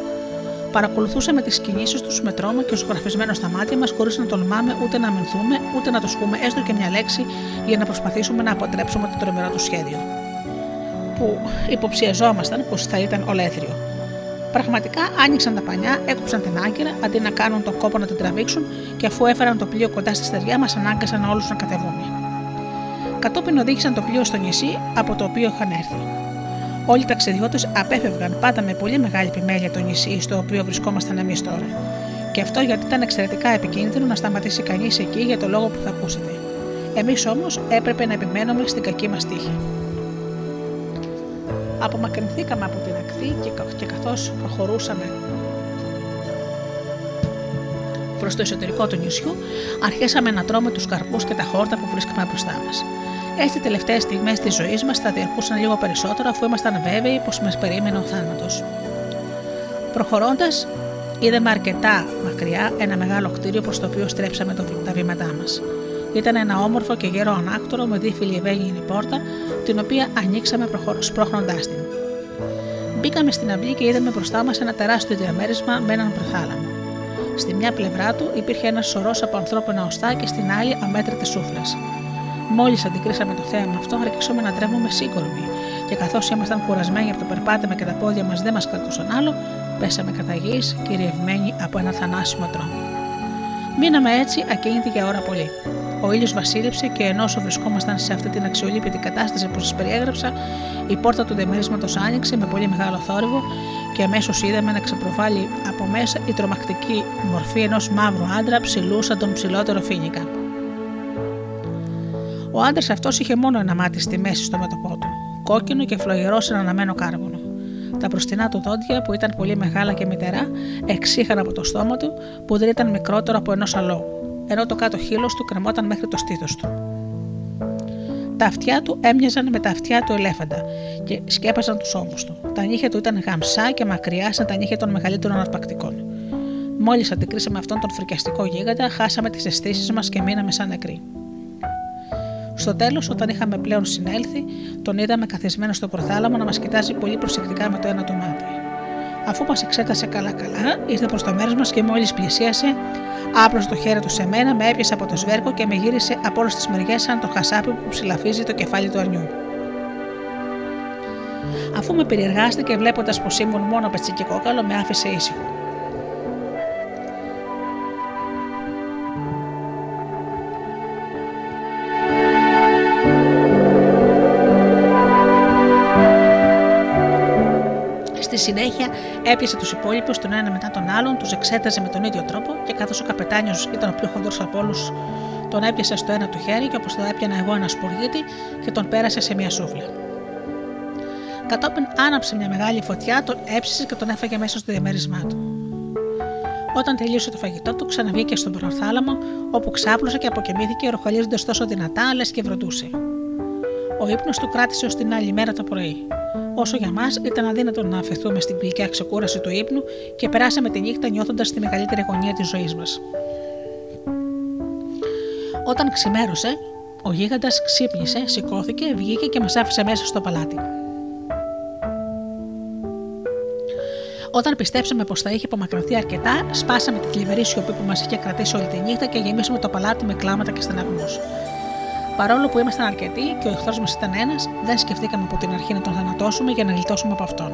Παρακολουθούσαμε τις κινήσεις τους με τρόμο και ζωγραφισμένο στα μάτια μας, χωρίς να τολμάμε ούτε να αμυνθούμε, ούτε να τους πούμε έστω και μια λέξη για να προσπαθήσουμε να αποτρέψουμε το τρομερό του σχέδιο. Που υποψιαζόμασταν πως θα ήταν ολέθριο. Πραγματικά άνοιξαν τα πανιά, έκοψαν την άγκυρα αντί να κάνουν τον κόπο να την τραβήξουν και αφού έφεραν το πλοίο κοντά στη στεριά, μας ανάγκασαν όλους να κατεβούμε. Κατόπιν οδήγησαν το πλοίο στο νησί από το οποίο είχαν έρθει. Όλοι οι ταξιδιώτες απέφευγαν πάντα με πολύ μεγάλη επιμέλεια το νησί στο οποίο βρισκόμασταν εμείς τώρα. Και αυτό γιατί ήταν εξαιρετικά επικίνδυνο να σταματήσει κανείς εκεί για το λόγο που θα ακούσετε. Εμείς όμως έπρεπε να επιμένουμε στην κακή μας τύχη. Απομακρυνθήκαμε από την ακτή και καθώς προχωρούσαμε προς το εσωτερικό του νησιού, αρχίσαμε να τρώμε τους καρπούς και τα χόρτα που βρίσκαμε μπροστά μας. Έτσι, οι τελευταίες στιγμές της ζωής μας θα διαρκούσαν λίγο περισσότερο αφού ήμασταν βέβαιοι πως μας περίμενε ο θάνατος. Προχωρώντας, είδαμε αρκετά μακριά ένα μεγάλο κτίριο προς το οποίο στρέψαμε τα βήματά μας. Ήταν ένα όμορφο και γερό ανάκτορο με δίφυλη ευαίγενη πόρτα, την οποία ανοίξαμε σπρώχνοντάς την. Μπήκαμε στην αυλή και είδαμε μπροστά μας ένα τεράστιο διαμέρισμα με έναν προθάλαμο. Στη μια πλευρά του υπήρχε ένας σωρός από ανθρώπινα οστά και στην άλλη αμέτρητη σούφρα. Μόλις αντικρίσαμε το θέμα αυτό, άρχισαμε να τρέμουμε σύγκορμοι, και καθώς ήμασταν κουρασμένοι από το περπάτημα και τα πόδια μας δεν μας κρατούσαν άλλο, πέσαμε κατά γης, κυριευμένοι από ένα θανάσιμο τρόμο. Μείναμε έτσι ακίνητοι για ώρα πολύ. Ο ήλιος βασίλειψε και ενώ όσο βρισκόμασταν σε αυτή την αξιολύπητη κατάσταση που σας περιέγραψα, η πόρτα του δεμερίσματο άνοιξε με πολύ μεγάλο θόρυβο και αμέσως είδαμε να ξεπροβάλλει από μέσα η τρομακτική μορφή ενός μαύρου άντρα ψηλού σαν τον ψηλότερο φίνικα. Ο άντρας αυτός είχε μόνο ένα μάτι στη μέση στο μέτωπό του, κόκκινο και φλογερό σε αναμένο κάρβονο. Τα μπροστινά του δόντια, που ήταν πολύ μεγάλα και μητερά, εξήχαν από το στόμα του, που δεν ήταν μικρότερο από ενός αλόγου, ενώ το κάτω χείλος του κρεμόταν μέχρι το στήθος του. Τα αυτιά του έμοιαζαν με τα αυτιά του ελέφαντα και σκέπαζαν τους ώμους του. Τα νύχια του ήταν γαμψά και μακριά σαν τα νύχια των μεγαλύτερων αρπακτικών. Μόλις αντικρίσαμε αυτόν τον φρικιαστικό γίγαντα, χάσαμε τις αισθήσεις μας και μείναμε σαν νεκροί. Στο τέλος, όταν είχαμε πλέον συνέλθει, τον είδαμε καθισμένο στο προθάλαμο να μας κοιτάζει πολύ προσεκτικά με το ένα του μάτι. Αφού μας εξέτασε καλά-καλά, ήρθε προς το μέρος μας και μόλις πλησίασε, άπλωσε το χέρι του σε μένα, με έπιασε από το σβέρκο και με γύρισε από όλες τις μεριές σαν το χασάπι που ψηλαφίζει το κεφάλι του αρνιού. Αφού με περιεργάστηκε βλέποντας πως ήμουν μόνο πετσί κόκαλο, με άφησε ήσυχο. Συνέχεια έπιασε τους υπόλοιπους τον ένα μετά τον άλλον, τους εξέταζε με τον ίδιο τρόπο και καθώς ο καπετάνιος ήταν ο πιο χοντρός από όλους, τον έπιασε στο ένα του χέρι και όπως το έπιανα εγώ ένα σπουργίτι και τον πέρασε σε μια σούβλα. Κατόπιν άναψε μια μεγάλη φωτιά, τον έψησε και τον έφαγε μέσα στο διαμέρισμά του. Όταν τελείωσε το φαγητό του, ξαναβγήκε στον προθάλαμο, όπου ξάπλωσε και αποκοιμήθηκε, ροχαλίζοντα τόσο δυνατά, λες και βροντούσε. Ο ύπνος του κράτησε ως την άλλη μέρα το πρωί. Όσο για μας ήταν αδύνατο να αφαιθούμε στην γλυκιά ξεκούραση του ύπνου και περάσαμε τη νύχτα νιώθοντας τη μεγαλύτερη αγωνία της ζωής μας. Όταν ξημέρωσε, ο γίγαντας ξύπνησε, σηκώθηκε, βγήκε και μας άφησε μέσα στο παλάτι. Όταν πιστέψαμε πως θα είχε απομακρυνθεί αρκετά, σπάσαμε τη θλιβερή σιωπή που μας είχε κρατήσει όλη τη νύχτα και γεμίσαμε το παλάτι με κλάματα και στεναγμούς. Παρόλο που ήμασταν αρκετοί και ο εχθρός μας ήταν ένας, δεν σκεφτήκαμε από την αρχή να τον θανατώσουμε για να γλιτώσουμε από αυτόν.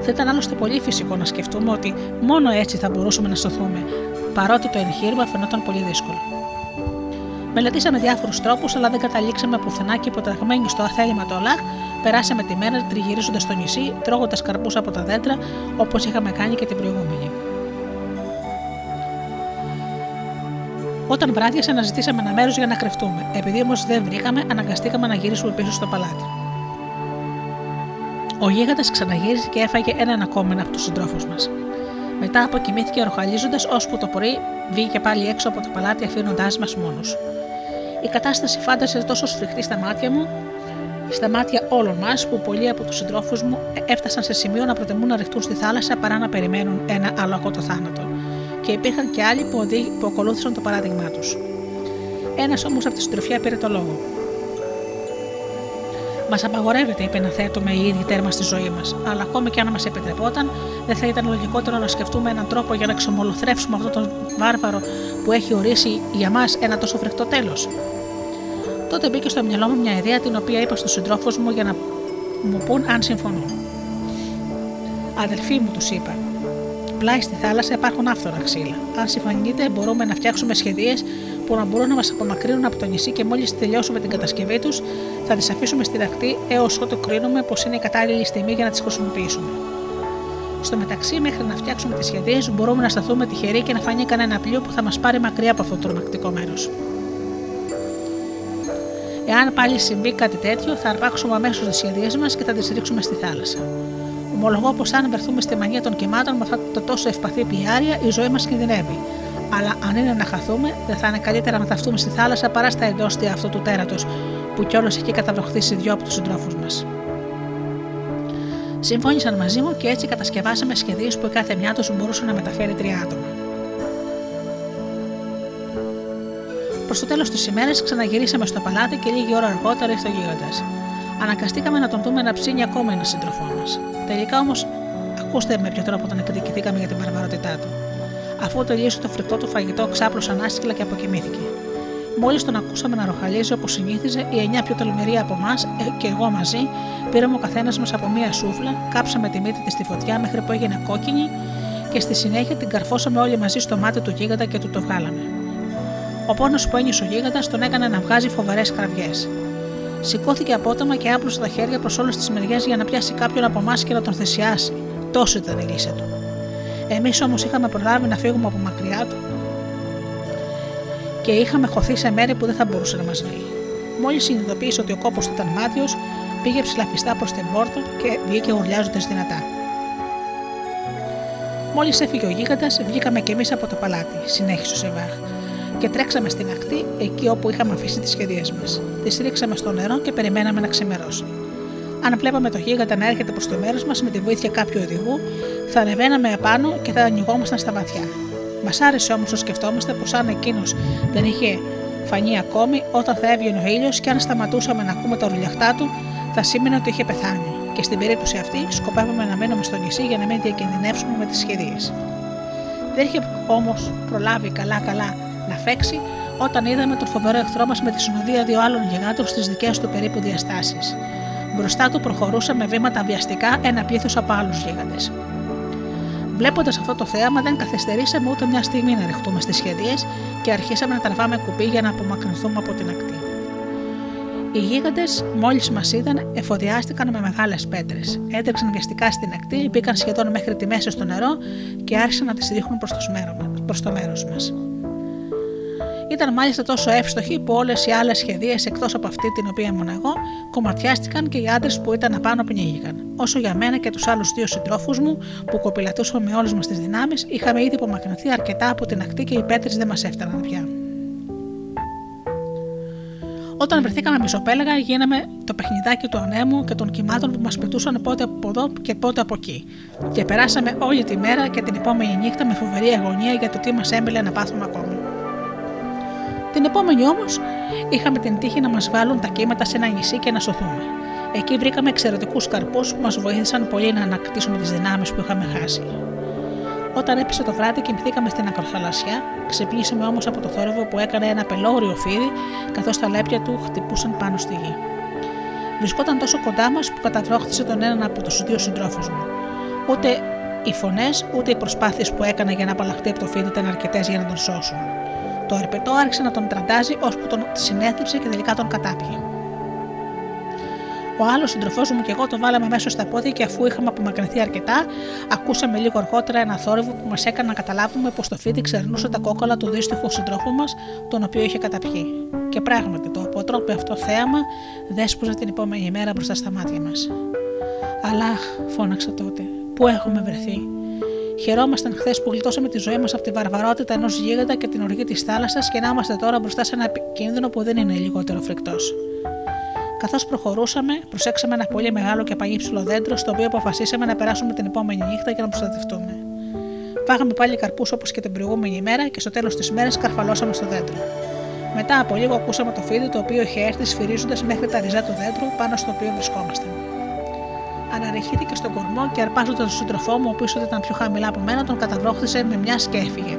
Θα ήταν άλλωστε πολύ φυσικό να σκεφτούμε ότι μόνο έτσι θα μπορούσαμε να σωθούμε, παρότι το εγχείρημα φαινόταν πολύ δύσκολο. Μελετήσαμε διάφορους τρόπους, αλλά δεν καταλήξαμε πουθενά και υποταγμένοι στο αθέλημα του Αλάχ, περάσαμε τη μέρα τριγυρίζοντας το νησί, τρώγοντας καρπούς από τα δέντρα, όπως είχαμε κάνει και την προηγούμενη. Όταν βράδιασε, αναζητήσαμε ένα μέρος για να κρυφτούμε. Επειδή όμως δεν βρήκαμε, αναγκαστήκαμε να γυρίσουμε πίσω στο παλάτι. Ο γίγαντας ξαναγύρισε και έφαγε έναν ακόμα από τους συντρόφους μας. Μετά αποκοιμήθηκε ροχαλίζοντα, ώσπου το πρωί βγήκε πάλι έξω από το παλάτι, αφήνοντάς μας μόνου. Η κατάσταση φάντασε τόσο σφιχτή στα μάτια μου, στα μάτια όλων μας, που πολλοί από τους συντρόφους μου έφτασαν σε σημείο να προτιμούν να ρηχτούν στη θάλασσα παρά να περιμένουν ένα άλλο το θάνατο. Και υπήρχαν και άλλοι που, οδή, που ακολούθησαν το παράδειγμά τους. Ένας όμως από τη συντροφιά πήρε το λόγο. Μας απαγορεύεται, είπε να θέτουμε οι ίδιοι τέρμα στη ζωή μας, αλλά ακόμη και αν μας επιτρεπόταν, δεν θα ήταν λογικότερο να σκεφτούμε έναν τρόπο για να ξομολοθρεύσουμε αυτόν τον βάρβαρο που έχει ορίσει για μας ένα τόσο φρεχτό τέλος. Τότε μπήκε στο μυαλό μου μια ιδέα την οποία είπα στους συντρόφους μου για να μου πούν αν συμφωνούν. Αδελφοί μου, τους είπα, πλάι στη θάλασσα υπάρχουν άφθονα ξύλα. Αν συμφωνείτε, μπορούμε να φτιάξουμε σχεδίες που να μπορούν να μας απομακρύνουν από το νησί και μόλις τελειώσουμε την κατασκευή τους, θα τις αφήσουμε στη δακτή έως ότου κρίνουμε πως είναι η κατάλληλη στιγμή για να τις χρησιμοποιήσουμε. Στο μεταξύ, μέχρι να φτιάξουμε τις σχεδίες, μπορούμε να σταθούμε τυχεροί και να φανεί κανένα πλοίο που θα μας πάρει μακριά από αυτό το τρομακτικό μέρος. Εάν πάλι συμβεί κάτι τέτοιο, θα αρπάξουμε αμέσως τις σχεδίες μας και θα τις ρίξουμε στη θάλασσα. Ομολογώ πως αν βρεθούμε στη μανία των κυμάτων με αυτά τα τόσο ευπαθή πλοιάρια, η ζωή μας κινδυνεύει. Αλλά αν είναι να χαθούμε, δεν θα είναι καλύτερα να ταυτούμε στη θάλασσα παρά στα εντόστια αυτού του τέρατος, που κιόλας έχει καταβροχθήσει δυο από τους συντρόφους μας. Συμφώνησαν μαζί μου και έτσι κατασκευάσαμε σχεδίες που η κάθε μια τους μπορούσε να μεταφέρει τρία άτομα. Προς το τέλος της ημέρας ξαναγυρίσαμε στο παλάτι και λίγη ώρα αργότερα ήρθε ο γίγαντας. Αναγκαστήκαμε να τον δούμε να ψήνει ακόμα ένα σύντροφό μας. Τελικά όμως, ακούστε με ποιο τρόπο τον εκδικηθήκαμε για την βαρβαρότητά του. Αφού τελείωσε το φρικτό του φαγητό, ξάπλωσε άσχηλα και αποκοιμήθηκε. Μόλις τον ακούσαμε να ροχαλίζει όπως συνήθιζε, οι εννιά πιο τολμηροί από εμάς ε, και εγώ μαζί πήραμε ο καθένας μας από μία σούφλα, κάψαμε τη μύτη της στη φωτιά μέχρι που έγινε κόκκινη και στη συνέχεια την καρφώσαμε όλοι μαζί στο μάτι του γίγαντα και του το βγάλαμε. Ο πόνος που ένιωσε ο γίγαντας τον έκανε να βγάζει φοβερές κραυγές. Σηκώθηκε απότομα και άπλωσε τα χέρια προς όλες τις μεριές για να πιάσει κάποιον από εμάς και να τον θυσιάσει. Τόσο ήταν η λύση του. Εμείς όμως είχαμε προλάβει να φύγουμε από μακριά του και είχαμε χωθεί σε μέρη που δεν θα μπορούσε να μας βρει. Μόλις συνειδητοποίησε ότι ο κόπος του ήταν μάτιος, πήγε ψηλαφιστά προς την πόρτα και βγήκε ουρλιάζοντας δυνατά. Μόλις έφυγε ο γίγαντας, βγήκαμε κι εμείς από το παλάτι, συνέχισε ο Σεβάχ, και τρέξαμε στην ακτή εκεί όπου είχαμε αφήσει τις σχεδίε μας. Τις ρίξαμε στο νερό και περιμέναμε να ξημερώσει. Αν βλέπαμε το γίγαντα να έρχεται προς το μέρος μας με τη βοήθεια κάποιου οδηγού, θα ανεβαίναμε επάνω και θα ανοιγόμασταν στα βαθιά. Μας άρεσε όμως να σκεφτόμαστε πως αν εκείνος δεν είχε φανεί ακόμη, όταν θα έβγαινε ο ήλιος και αν σταματούσαμε να ακούμε τα ρουλιαχτά του, θα σήμαινε ότι είχε πεθάνει. Και στην περίπτωση αυτή, σκοπεύαμε να μένουμε στο νησί για να μην διακινδυνεύσουμε με τις σχεδίες. Δεν είχε όμως προλάβει καλά-καλά να φέξει όταν είδαμε τον φοβερό εχθρό μας με τη συνοδεία δύο άλλων γιγάντων στις δικές του περίπου διαστάσεις. Μπροστά του προχωρούσε με βήματα βιαστικά ένα πλήθος από άλλους γίγαντες. Βλέποντας αυτό το θέαμα, δεν καθυστερήσαμε ούτε μια στιγμή να ρεχτούμε στις σχεδίες και αρχίσαμε να τραβάμε κουπί για να απομακρυνθούμε από την ακτή. Οι γίγαντες, μόλις μας είδαν, εφοδιάστηκαν με μεγάλες πέτρες. Έτρεξαν βιαστικά στην ακτή, μπήκαν σχεδόν μέχρι τη μέση στο νερό και άρχισαν να τις ρίχνουν προς το μέρος μας. Ήταν μάλιστα τόσο εύστοχοι που όλες οι άλλες σχεδίες εκτός από αυτή την οποία ήμουν εγώ κομματιάστηκαν και οι άντρες που ήταν απάνω πνίγηκαν. Όσο για μένα και τους άλλους δύο συντρόφους μου που κοπηλατούσαμε με όλε μας τις δυνάμεις, είχαμε ήδη απομακρυνθεί αρκετά από την ακτή και οι πέτρες δεν μας έφταναν πια. Όταν βρεθήκαμε μισοπέλαγα, γίναμε το παιχνιδάκι του ανέμου και των κυμάτων που μας πετούσαν πότε από εδώ και πότε από εκεί. Και περάσαμε όλη τη μέρα και την επόμενη νύχτα με φοβερή αγωνία για το τι μας έμειλε να πάθουμε ακόμη. Την επόμενη όμως είχαμε την τύχη να μας βάλουν τα κύματα σε ένα νησί και να σωθούμε. Εκεί βρήκαμε εξαιρετικούς καρπούς που μας βοήθησαν πολύ να ανακτήσουμε τις δυνάμεις που είχαμε χάσει. Όταν έπεσε το βράδυ, κοιμηθήκαμε στην ακροθαλασσιά, ξυπνήσαμε όμως από το θόρυβο που έκανε ένα πελώριο φίδι, καθώς τα λέπια του χτυπούσαν πάνω στη γη. Βρισκόταν τόσο κοντά μας που καταβρόχθησε τον έναν από τους δύο συντρόφους μου. Ούτε οι φωνές, ούτε οι προσπάθειες που έκανα για να απαλλαχτεί από το φίδι ήταν αρκετές για να τον σώσουν. Το ερπετό άρχισε να τον τραντάζει ώσπου τον συνέθλιψε και τελικά τον κατάπιε. Ο άλλος συντροφός μου και εγώ το βάλαμε μέσω στα πόδια και αφού είχαμε απομακρυνθεί αρκετά, ακούσαμε λίγο αργότερα ένα θόρυβο που μας έκανε να καταλάβουμε πως το φίδι ξερνούσε τα κόκκαλα του δύστιχου συντρόφου μας, τον οποίο είχε καταπιεί. Και πράγματι το αποτρόπαιο αυτό θέαμα δέσπουζε την επόμενη μέρα μπροστά στα μάτια μας. Αλάχ, φώναξα τότε, πού έχουμε βρεθεί; Χαιρόμασταν χθες που γλιτώσαμε τη ζωή μας από τη βαρβαρότητα ενός γίγαντα και την οργή της θάλασσας και να είμαστε τώρα μπροστά σε ένα κίνδυνο που δεν είναι λιγότερο φρικτός. Καθώς προχωρούσαμε, προσέξαμε ένα πολύ μεγάλο και πανύψηλο δέντρο, στο οποίο αποφασίσαμε να περάσουμε την επόμενη νύχτα για να προστατευτούμε. Φάγαμε πάλι καρπούς όπως και την προηγούμενη ημέρα και στο τέλος της μέρας καρφαλώσαμε στο δέντρο. Μετά από λίγο ακούσαμε το φίδι το οποίο είχε έρθει σφυρίζοντας μέχρι τα ριζά του δέντρου πάνω στο οποίο βρισκόμασταν. Αναρριχήθηκε στον κορμό και αρπάζοντα τον σύντροφό μου, ο οποίος ήταν πιο χαμηλά από μένα, τον καταβρόχθησε με μια και έφυγε.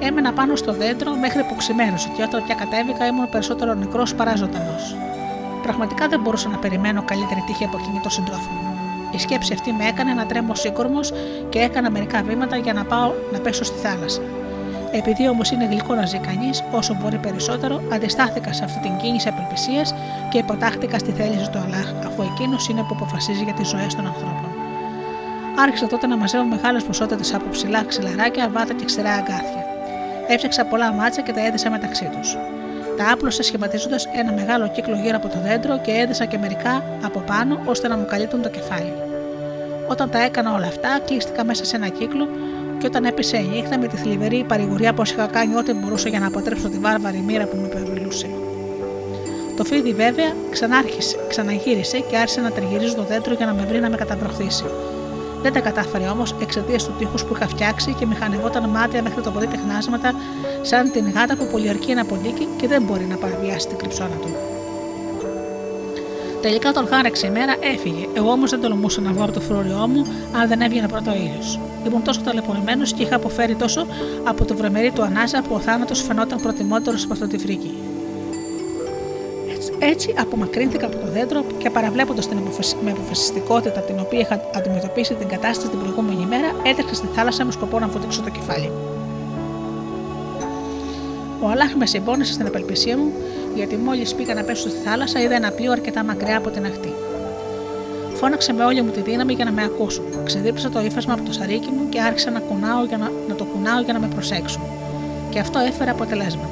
Έμενα πάνω στο δέντρο μέχρι που ξημέρωσε και όταν πια κατέβηκα ήμουν περισσότερο νεκρός παρά ζωντανό. Πραγματικά δεν μπορούσα να περιμένω καλύτερη τύχη από εκείνη το συντρόφο μου. Η σκέψη αυτή με έκανε να τρέμω σύγκορμος και έκανα μερικά βήματα για να πάω να πέσω στη θάλασσα. Επειδή όμως είναι γλυκό να ζει κανείς, όσο μπορεί περισσότερο, αντιστάθηκα σε αυτή την κίνηση απελπισίας και υποτάχτηκα στη θέληση του Αλλάχ, αφού εκείνος είναι που αποφασίζει για τις ζωές των ανθρώπων. Άρχισα τότε να μαζεύω μεγάλες ποσότητες από ψηλά ξυλαράκια, βάτα και ξηρά αγκάθια. Έφτιαξα πολλά μάτσα και τα έδεσα μεταξύ τους. Τα άπλωσα σχηματίζοντας ένα μεγάλο κύκλο γύρω από το δέντρο και έδεσα και μερικά από πάνω ώστε να μου καλύπτουν το κεφάλι. Όταν τα έκανα όλα αυτά, κλείστηκα μέσα σε ένα κύκλο και όταν έπεσε η νύχτα με τη θλιβερή παρηγοριά πω είχα κάνει ό,τι μπορούσα για να αποτρέψω τη βάρβαρη μοίρα που με περιβιλούσε. Το φίδι βέβαια ξανάρχισε, ξαναγύρισε και άρχισε να τριγυρίζει το δέντρο για να με βρει να με καταβροχθήσει. Δεν τα κατάφερε όμως εξαιτίας του τείχους που είχα φτιάξει και μηχανευόταν μάτια μέχρι το πολύ τεχνάσματα, σαν την γάτα που πολιορκεί ένα ποντίκι και δεν μπορεί να παραβιάσει την κρυψώνα του. Τελικά τον χάρεξε η μέρα, έφυγε. Εγώ όμως δεν τολμούσα να βγω από το φρούριό μου αν δεν έβγαινε πρώτο ήλιος. Ήμουν τόσο ταλαιπωρημένος και είχα αποφέρει τόσο από το βρεμερί του ανάσα που ο θάνατος φαινόταν προτιμότερος από αυτό τη φρίκη. Έτσι απομακρύνθηκα από το δέντρο και παραβλέποντας την με αποφασιστικότητα την οποία είχα αντιμετωπίσει την κατάσταση την προηγούμενη μέρα, έτρεξα στη θάλασσα με σκοπό να βοτήξω το κεφάλι. Ο Αλάχ με συμπόνισε στην απελπισία μου, γιατί μόλις πήγα να πέσω στη θάλασσα είδα ένα πλοίο αρκετά μακριά από την ακτή. Φώναξε με όλη μου τη δύναμη για να με ακούσουν. Ξεδίψα το ύφασμα από το σαρίκι μου και άρχισα να, κουνάω για να, να το κουνάω για να με προσέξουν. Και αυτό έφερε αποτελέσματα.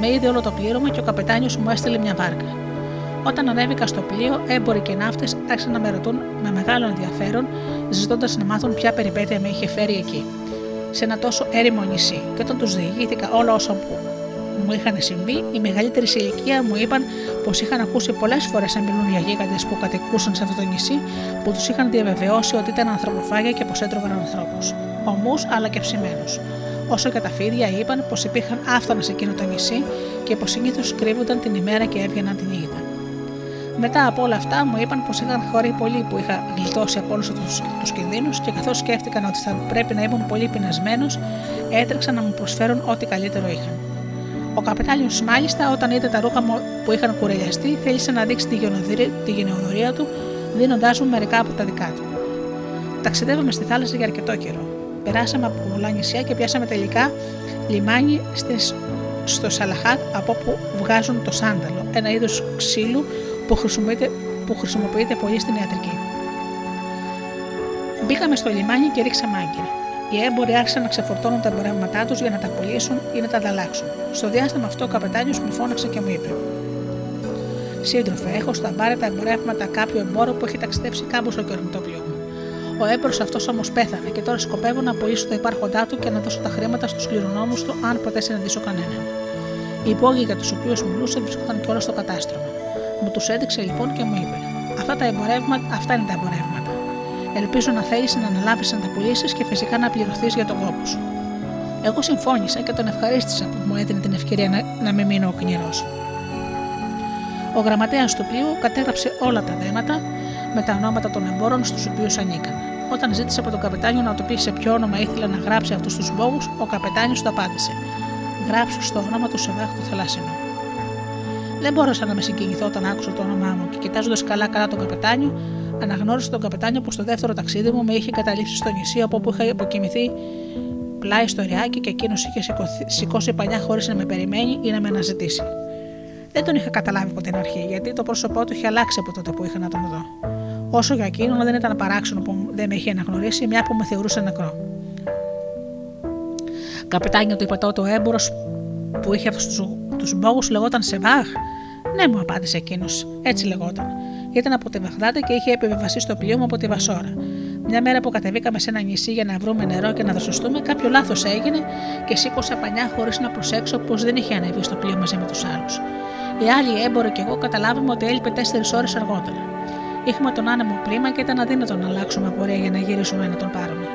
Με είδε όλο το πλήρωμα και ο καπετάνιος μου έστειλε μια βάρκα. Όταν ανέβηκα στο πλοίο, έμποροι και ναύτες άρχισαν να με ρωτούν με μεγάλο ενδιαφέρον, ζητώντας να μάθουν ποια περιπέτεια με είχε φέρει εκεί, σε ένα τόσο έρημο νησί. Και όταν τους διηγήθηκα όλα όσα που μου είχαν συμβεί, οι μεγαλύτεροι σε ηλικία μου είπαν πως είχαν ακούσει πολλές φορές να μιλούν για γίγαντες που κατοικούσαν σε αυτό το νησί, που τους είχαν διαβεβαιώσει ότι ήταν ανθρωποφάγια και πως έτρωγαν ανθρώπους. Ομούς αλλά και ψημένους. Όσο και τα φίδια είπαν πως υπήρχαν άφθονα σε εκείνο το νησί και πως συνήθως κρύβονταν την ημέρα και έβγαιναν τη νύχτα. Μετά από όλα αυτά μου είπαν πως είχαν χωρί πολύ που είχα γλιτώσει από όλους τους κινδύνους και καθώς σκέφτηκαν ότι θα πρέπει να ήμουν πολύ πεινασμένος, έτρεξαν να μου προσφέρουν ό,τι καλύτερο είχαν. Ο καπετάνιο, μάλιστα, όταν είδε τα ρούχα μου που είχαν κουρελιαστεί, θέλησε να δείξει τη γενοδορία, τη γενεοδορία του, δίνοντάς μου μερικά από τα δικά του. Ταξιδεύαμε στη θάλασσα για αρκετό καιρό. Περάσαμε από πολλά νησιά και πιάσαμε τελικά λιμάνι στις, στο Σαλαχάτ από όπου βγάζουν το σάνταλο, ένα είδος ξύλου που χρησιμοποιείται, που χρησιμοποιείται πολύ στην ιατρική. Μπήκαμε στο λιμάνι και ρίξαμε άγκυρα. Οι έμποροι άρχισαν να ξεφορτώνουν τα εμπορεύματά τους για να τα πουλήσουν ή να τα ανταλλάξουν. Στο διάστημα αυτό ο καπετάνιος μου φώναξε και μου είπε: Σύντροφε, έχω στα μπάρε τα εμπορεύματα κάποιου εμπόρου που έχει ταξιδέψει κάπου στο κερματόπλιο μου. Ο έμπορος αυτός όμως πέθανε και τώρα σκοπεύω να πουλήσω τα υπάρχοντά του και να δώσω τα χρήματα στους κληρονόμους του, αν ποτέ συναντήσω κανέναν. Οι υπόγειοι για τους οποίους μιλούσε βρίσκονταν κιόλα στο κατάστρωμα. Μου τους έδειξε λοιπόν και μου είπε: Αυτά, τα εμπορεύματα, αυτά είναι τα εμπορεύματα. Ελπίζω να θέλεις να αναλάβεις να τα πουλήσει και φυσικά να πληρωθείς για τον κόπο σου. Εγώ συμφώνησα και τον ευχαρίστησα που μου έδινε την ευκαιρία να, να μην μείνω οκνηρός. Ο γραμματέας του πλοίου κατέγραψε όλα τα δέματα με τα ονόματα των εμπόρων στους οποίους ανήκαν. Όταν ζήτησε από τον καπετάνιο να του πει σε ποιο όνομα ήθελε να γράψει αυτούς τους μπόγου, ο καπετάνιος του απάντησε: Γράψω στο όνομα του Σεβάχ του Θαλάσσινου. Δεν μπόρεσα να με συγκινηθώ όταν άκουσα το όνομά μου και κοιτάζοντας καλά-καλά τον καπετάνιο, αναγνώρισα τον καπετάνιο που στο δεύτερο ταξίδι μου με είχε καταλήψει στο νησί από όπου είχα υποκοιμηθεί πλάι στο ριάκι και εκείνος είχε σηκώσει πανιά χωρίς να με περιμένει ή να με αναζητήσει. Δεν τον είχα καταλάβει από την αρχή, γιατί το πρόσωπό του είχε αλλάξει από τότε που είχα να τον δω. Όσο για εκείνον δεν ήταν παράξενο που δεν με είχε αναγνωρίσει, μια που με θεωρούσε νεκρό. Καπετάνιο του είπα τότε ο έμπορος που είχε αυτούς τους μπόγους λεγόταν Σεβάχ; Ναι, μου απάντησε εκείνος. Έτσι λεγόταν. Ήταν από τη Βαγδάτα και είχε επιβεβαστεί στο πλοίο μου από τη Βασόρα. Μια μέρα που κατεβήκαμε σε ένα νησί για να βρούμε νερό και να δροσοστούμε, κάποιο λάθος έγινε και σήκωσα πανιά χωρίς να προσέξω πως δεν είχε ανέβει στο πλοίο μαζί με τους άλλους. Οι άλλοι έμποροι και εγώ καταλάβουμε ότι έλειπε 4 ώρες αργότερα. Είχαμε τον άνεμο πρίμα και ήταν αδύνατο να αλλάξουμε πορεία για να γυρίσουμε να τον πάρουμε.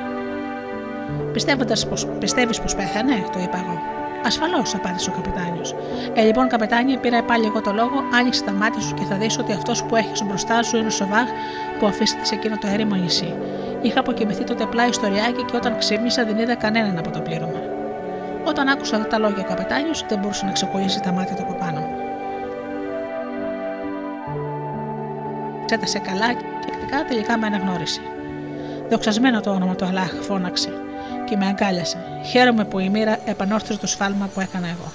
Πιστεύεις πως πέθανε, το είπα εγώ. Ασφαλώς, απάντησε ο καπετάνιος. Ε, λοιπόν, καπετάνια, πήρα πάλι εγώ το λόγο, άνοιξε τα μάτια σου και θα δεις ότι αυτός που έχεις μπροστά σου είναι ο Σοβάχ που αφήσατε σε εκείνο το έρημο νησί. Είχα αποκοιμηθεί τότε πλάι στο ριάκι και όταν ξύπνησα δεν είδα κανέναν από το πλήρωμα. Όταν άκουσα αυτά τα λόγια ο καπετάνιος, δεν μπορούσε να ξεκολλήσει τα μάτια του από πάνω μου. Ξέτασε καλά και εκτικά τελικά με αναγνώρισε. Δοξασμένο το όνομα του Αλάχ, φώναξε και με αγκάλιασε. Χαίρομαι που η μοίρα επανόρθωσε το σφάλμα που έκανα εγώ.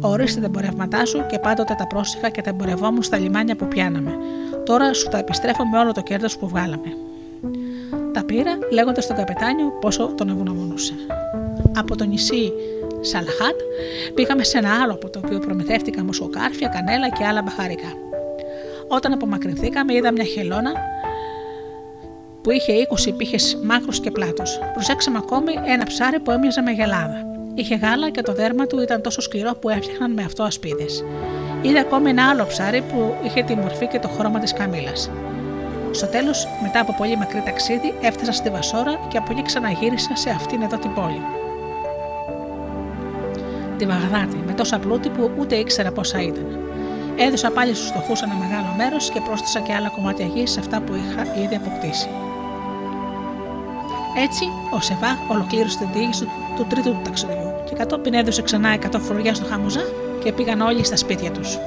Ορίστε τα εμπορεύματά σου και πάντοτε τα πρόσεχα και τα εμπορευόμουν στα λιμάνια που πιάναμε. Τώρα σου τα επιστρέφω με όλο το κέρδος που βγάλαμε. Τα πήρα λέγοντας στον καπετάνιο πόσο τον ευγνωμονούσα. Από το νησί Σαλαχάτ πήγαμε σε ένα άλλο από το οποίο προμηθεύτηκα μοσοκάρφια, κανέλα και άλλα μπαχαρικά. Όταν απομακρυνθήκαμε, είδα μια χελώνα που είχε 20 πύχες μάκρους και πλάτο. Προσέξαμε ακόμη ένα ψάρι που έμοιαζε με γελάδα. Είχε γάλα και το δέρμα του ήταν τόσο σκληρό που έφτιαχναν με αυτό ασπίδες. Είδα ακόμη ένα άλλο ψάρι που είχε τη μορφή και το χρώμα της καμήλας. Στο τέλος, μετά από πολύ μακρύ ταξίδι, έφτασα στη Βασόρα και από εκεί ξαναγύρισα σε αυτήν εδώ την πόλη. Τη Βαγδάτη, με τόσα πλούτη που ούτε ήξερα πόσα ήταν. Έδωσα πάλι στους φτωχούς ένα μεγάλο μέρος και πρόσθεσα και άλλα κομμάτια γης σε αυτά που είχα ήδη αποκτήσει. Έτσι, ο Σεβά ολοκλήρωσε την διοίκηση του, του τρίτου του ταξιδιού και κατόπιν έδωσε ξανά 100 φοριά στο Χαμουζά και πήγαν όλοι στα σπίτια τους.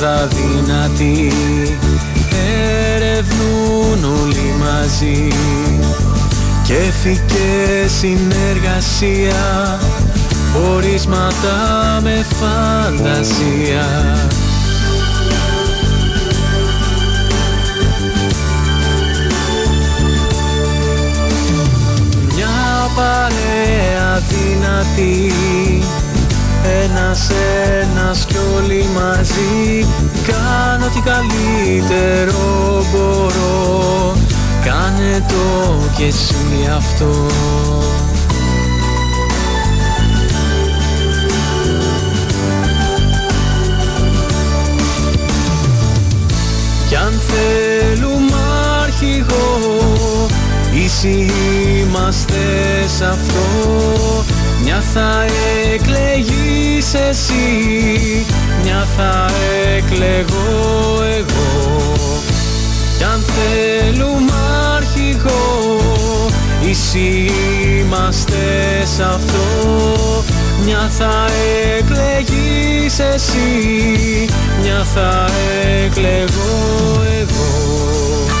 Ομάδα δυνατή ερευνούν όλοι μαζί. Κέφι και συνεργασία Ορίσματα με φαντασία. Μια παρέα δυνατή ένας ένας κι όλοι μαζί. Κάνω τι καλύτερο μπορώ. Κάνε το κι εσύ αυτό. Κι αν θέλουμε αρχηγό Ίσοι είμαστε σ' αυτό Μια θα εκλεγείς εσύ Μια θα εκλεγώ εγώ. Κι αν θέλουμε αρχηγό Ίσοι είμαστε σ' αυτό. Μια θα εκλεγείς εσύ Μια θα εκλεγώ εγώ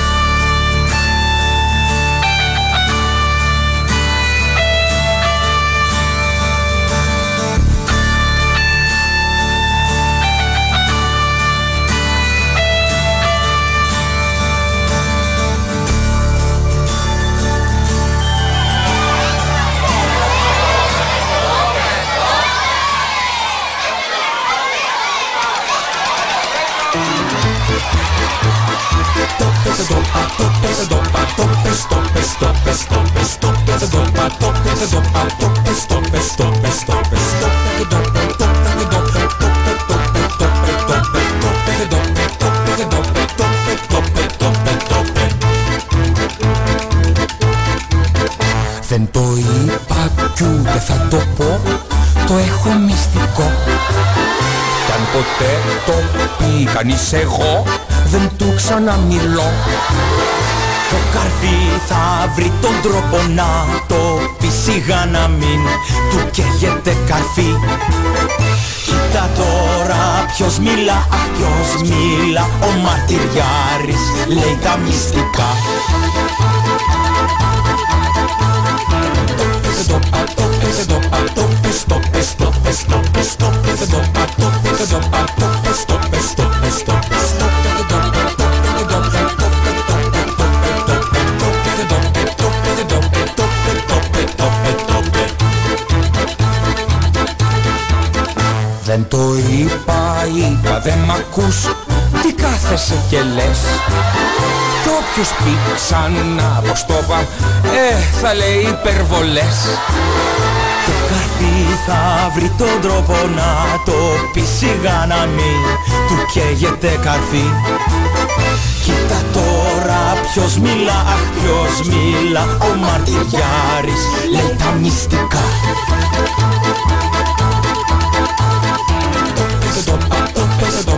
Δεν το είπα κι ούτε θα το πω Το έχω μυστικό. Κι αν ποτέ το πει κανείς εγώ Δεν του ξαναμιλώ Το καρφί θα βρει τον τρόπο να το πει Σιγά να μην του καίγεται καρφί Κοίτα τώρα ποιος μιλά, αχ ποιος μιλά Ο μαρτυριάρης λέει τα μυστικά Δεν είπα, είπα δεν μ' ακούς Τι κάθεσαι και λες Κι όποιος πει ξανά πως το είπα Ε, θα λέει υπερβολές Το καρφί θα βρει τον τρόπο να το πει σιγά να μην του καίγεται καρφί. Κοίτα τώρα ποιος μιλά, αχ ποιος μιλά Ο Μαρτυριάρης λέει τα μυστικά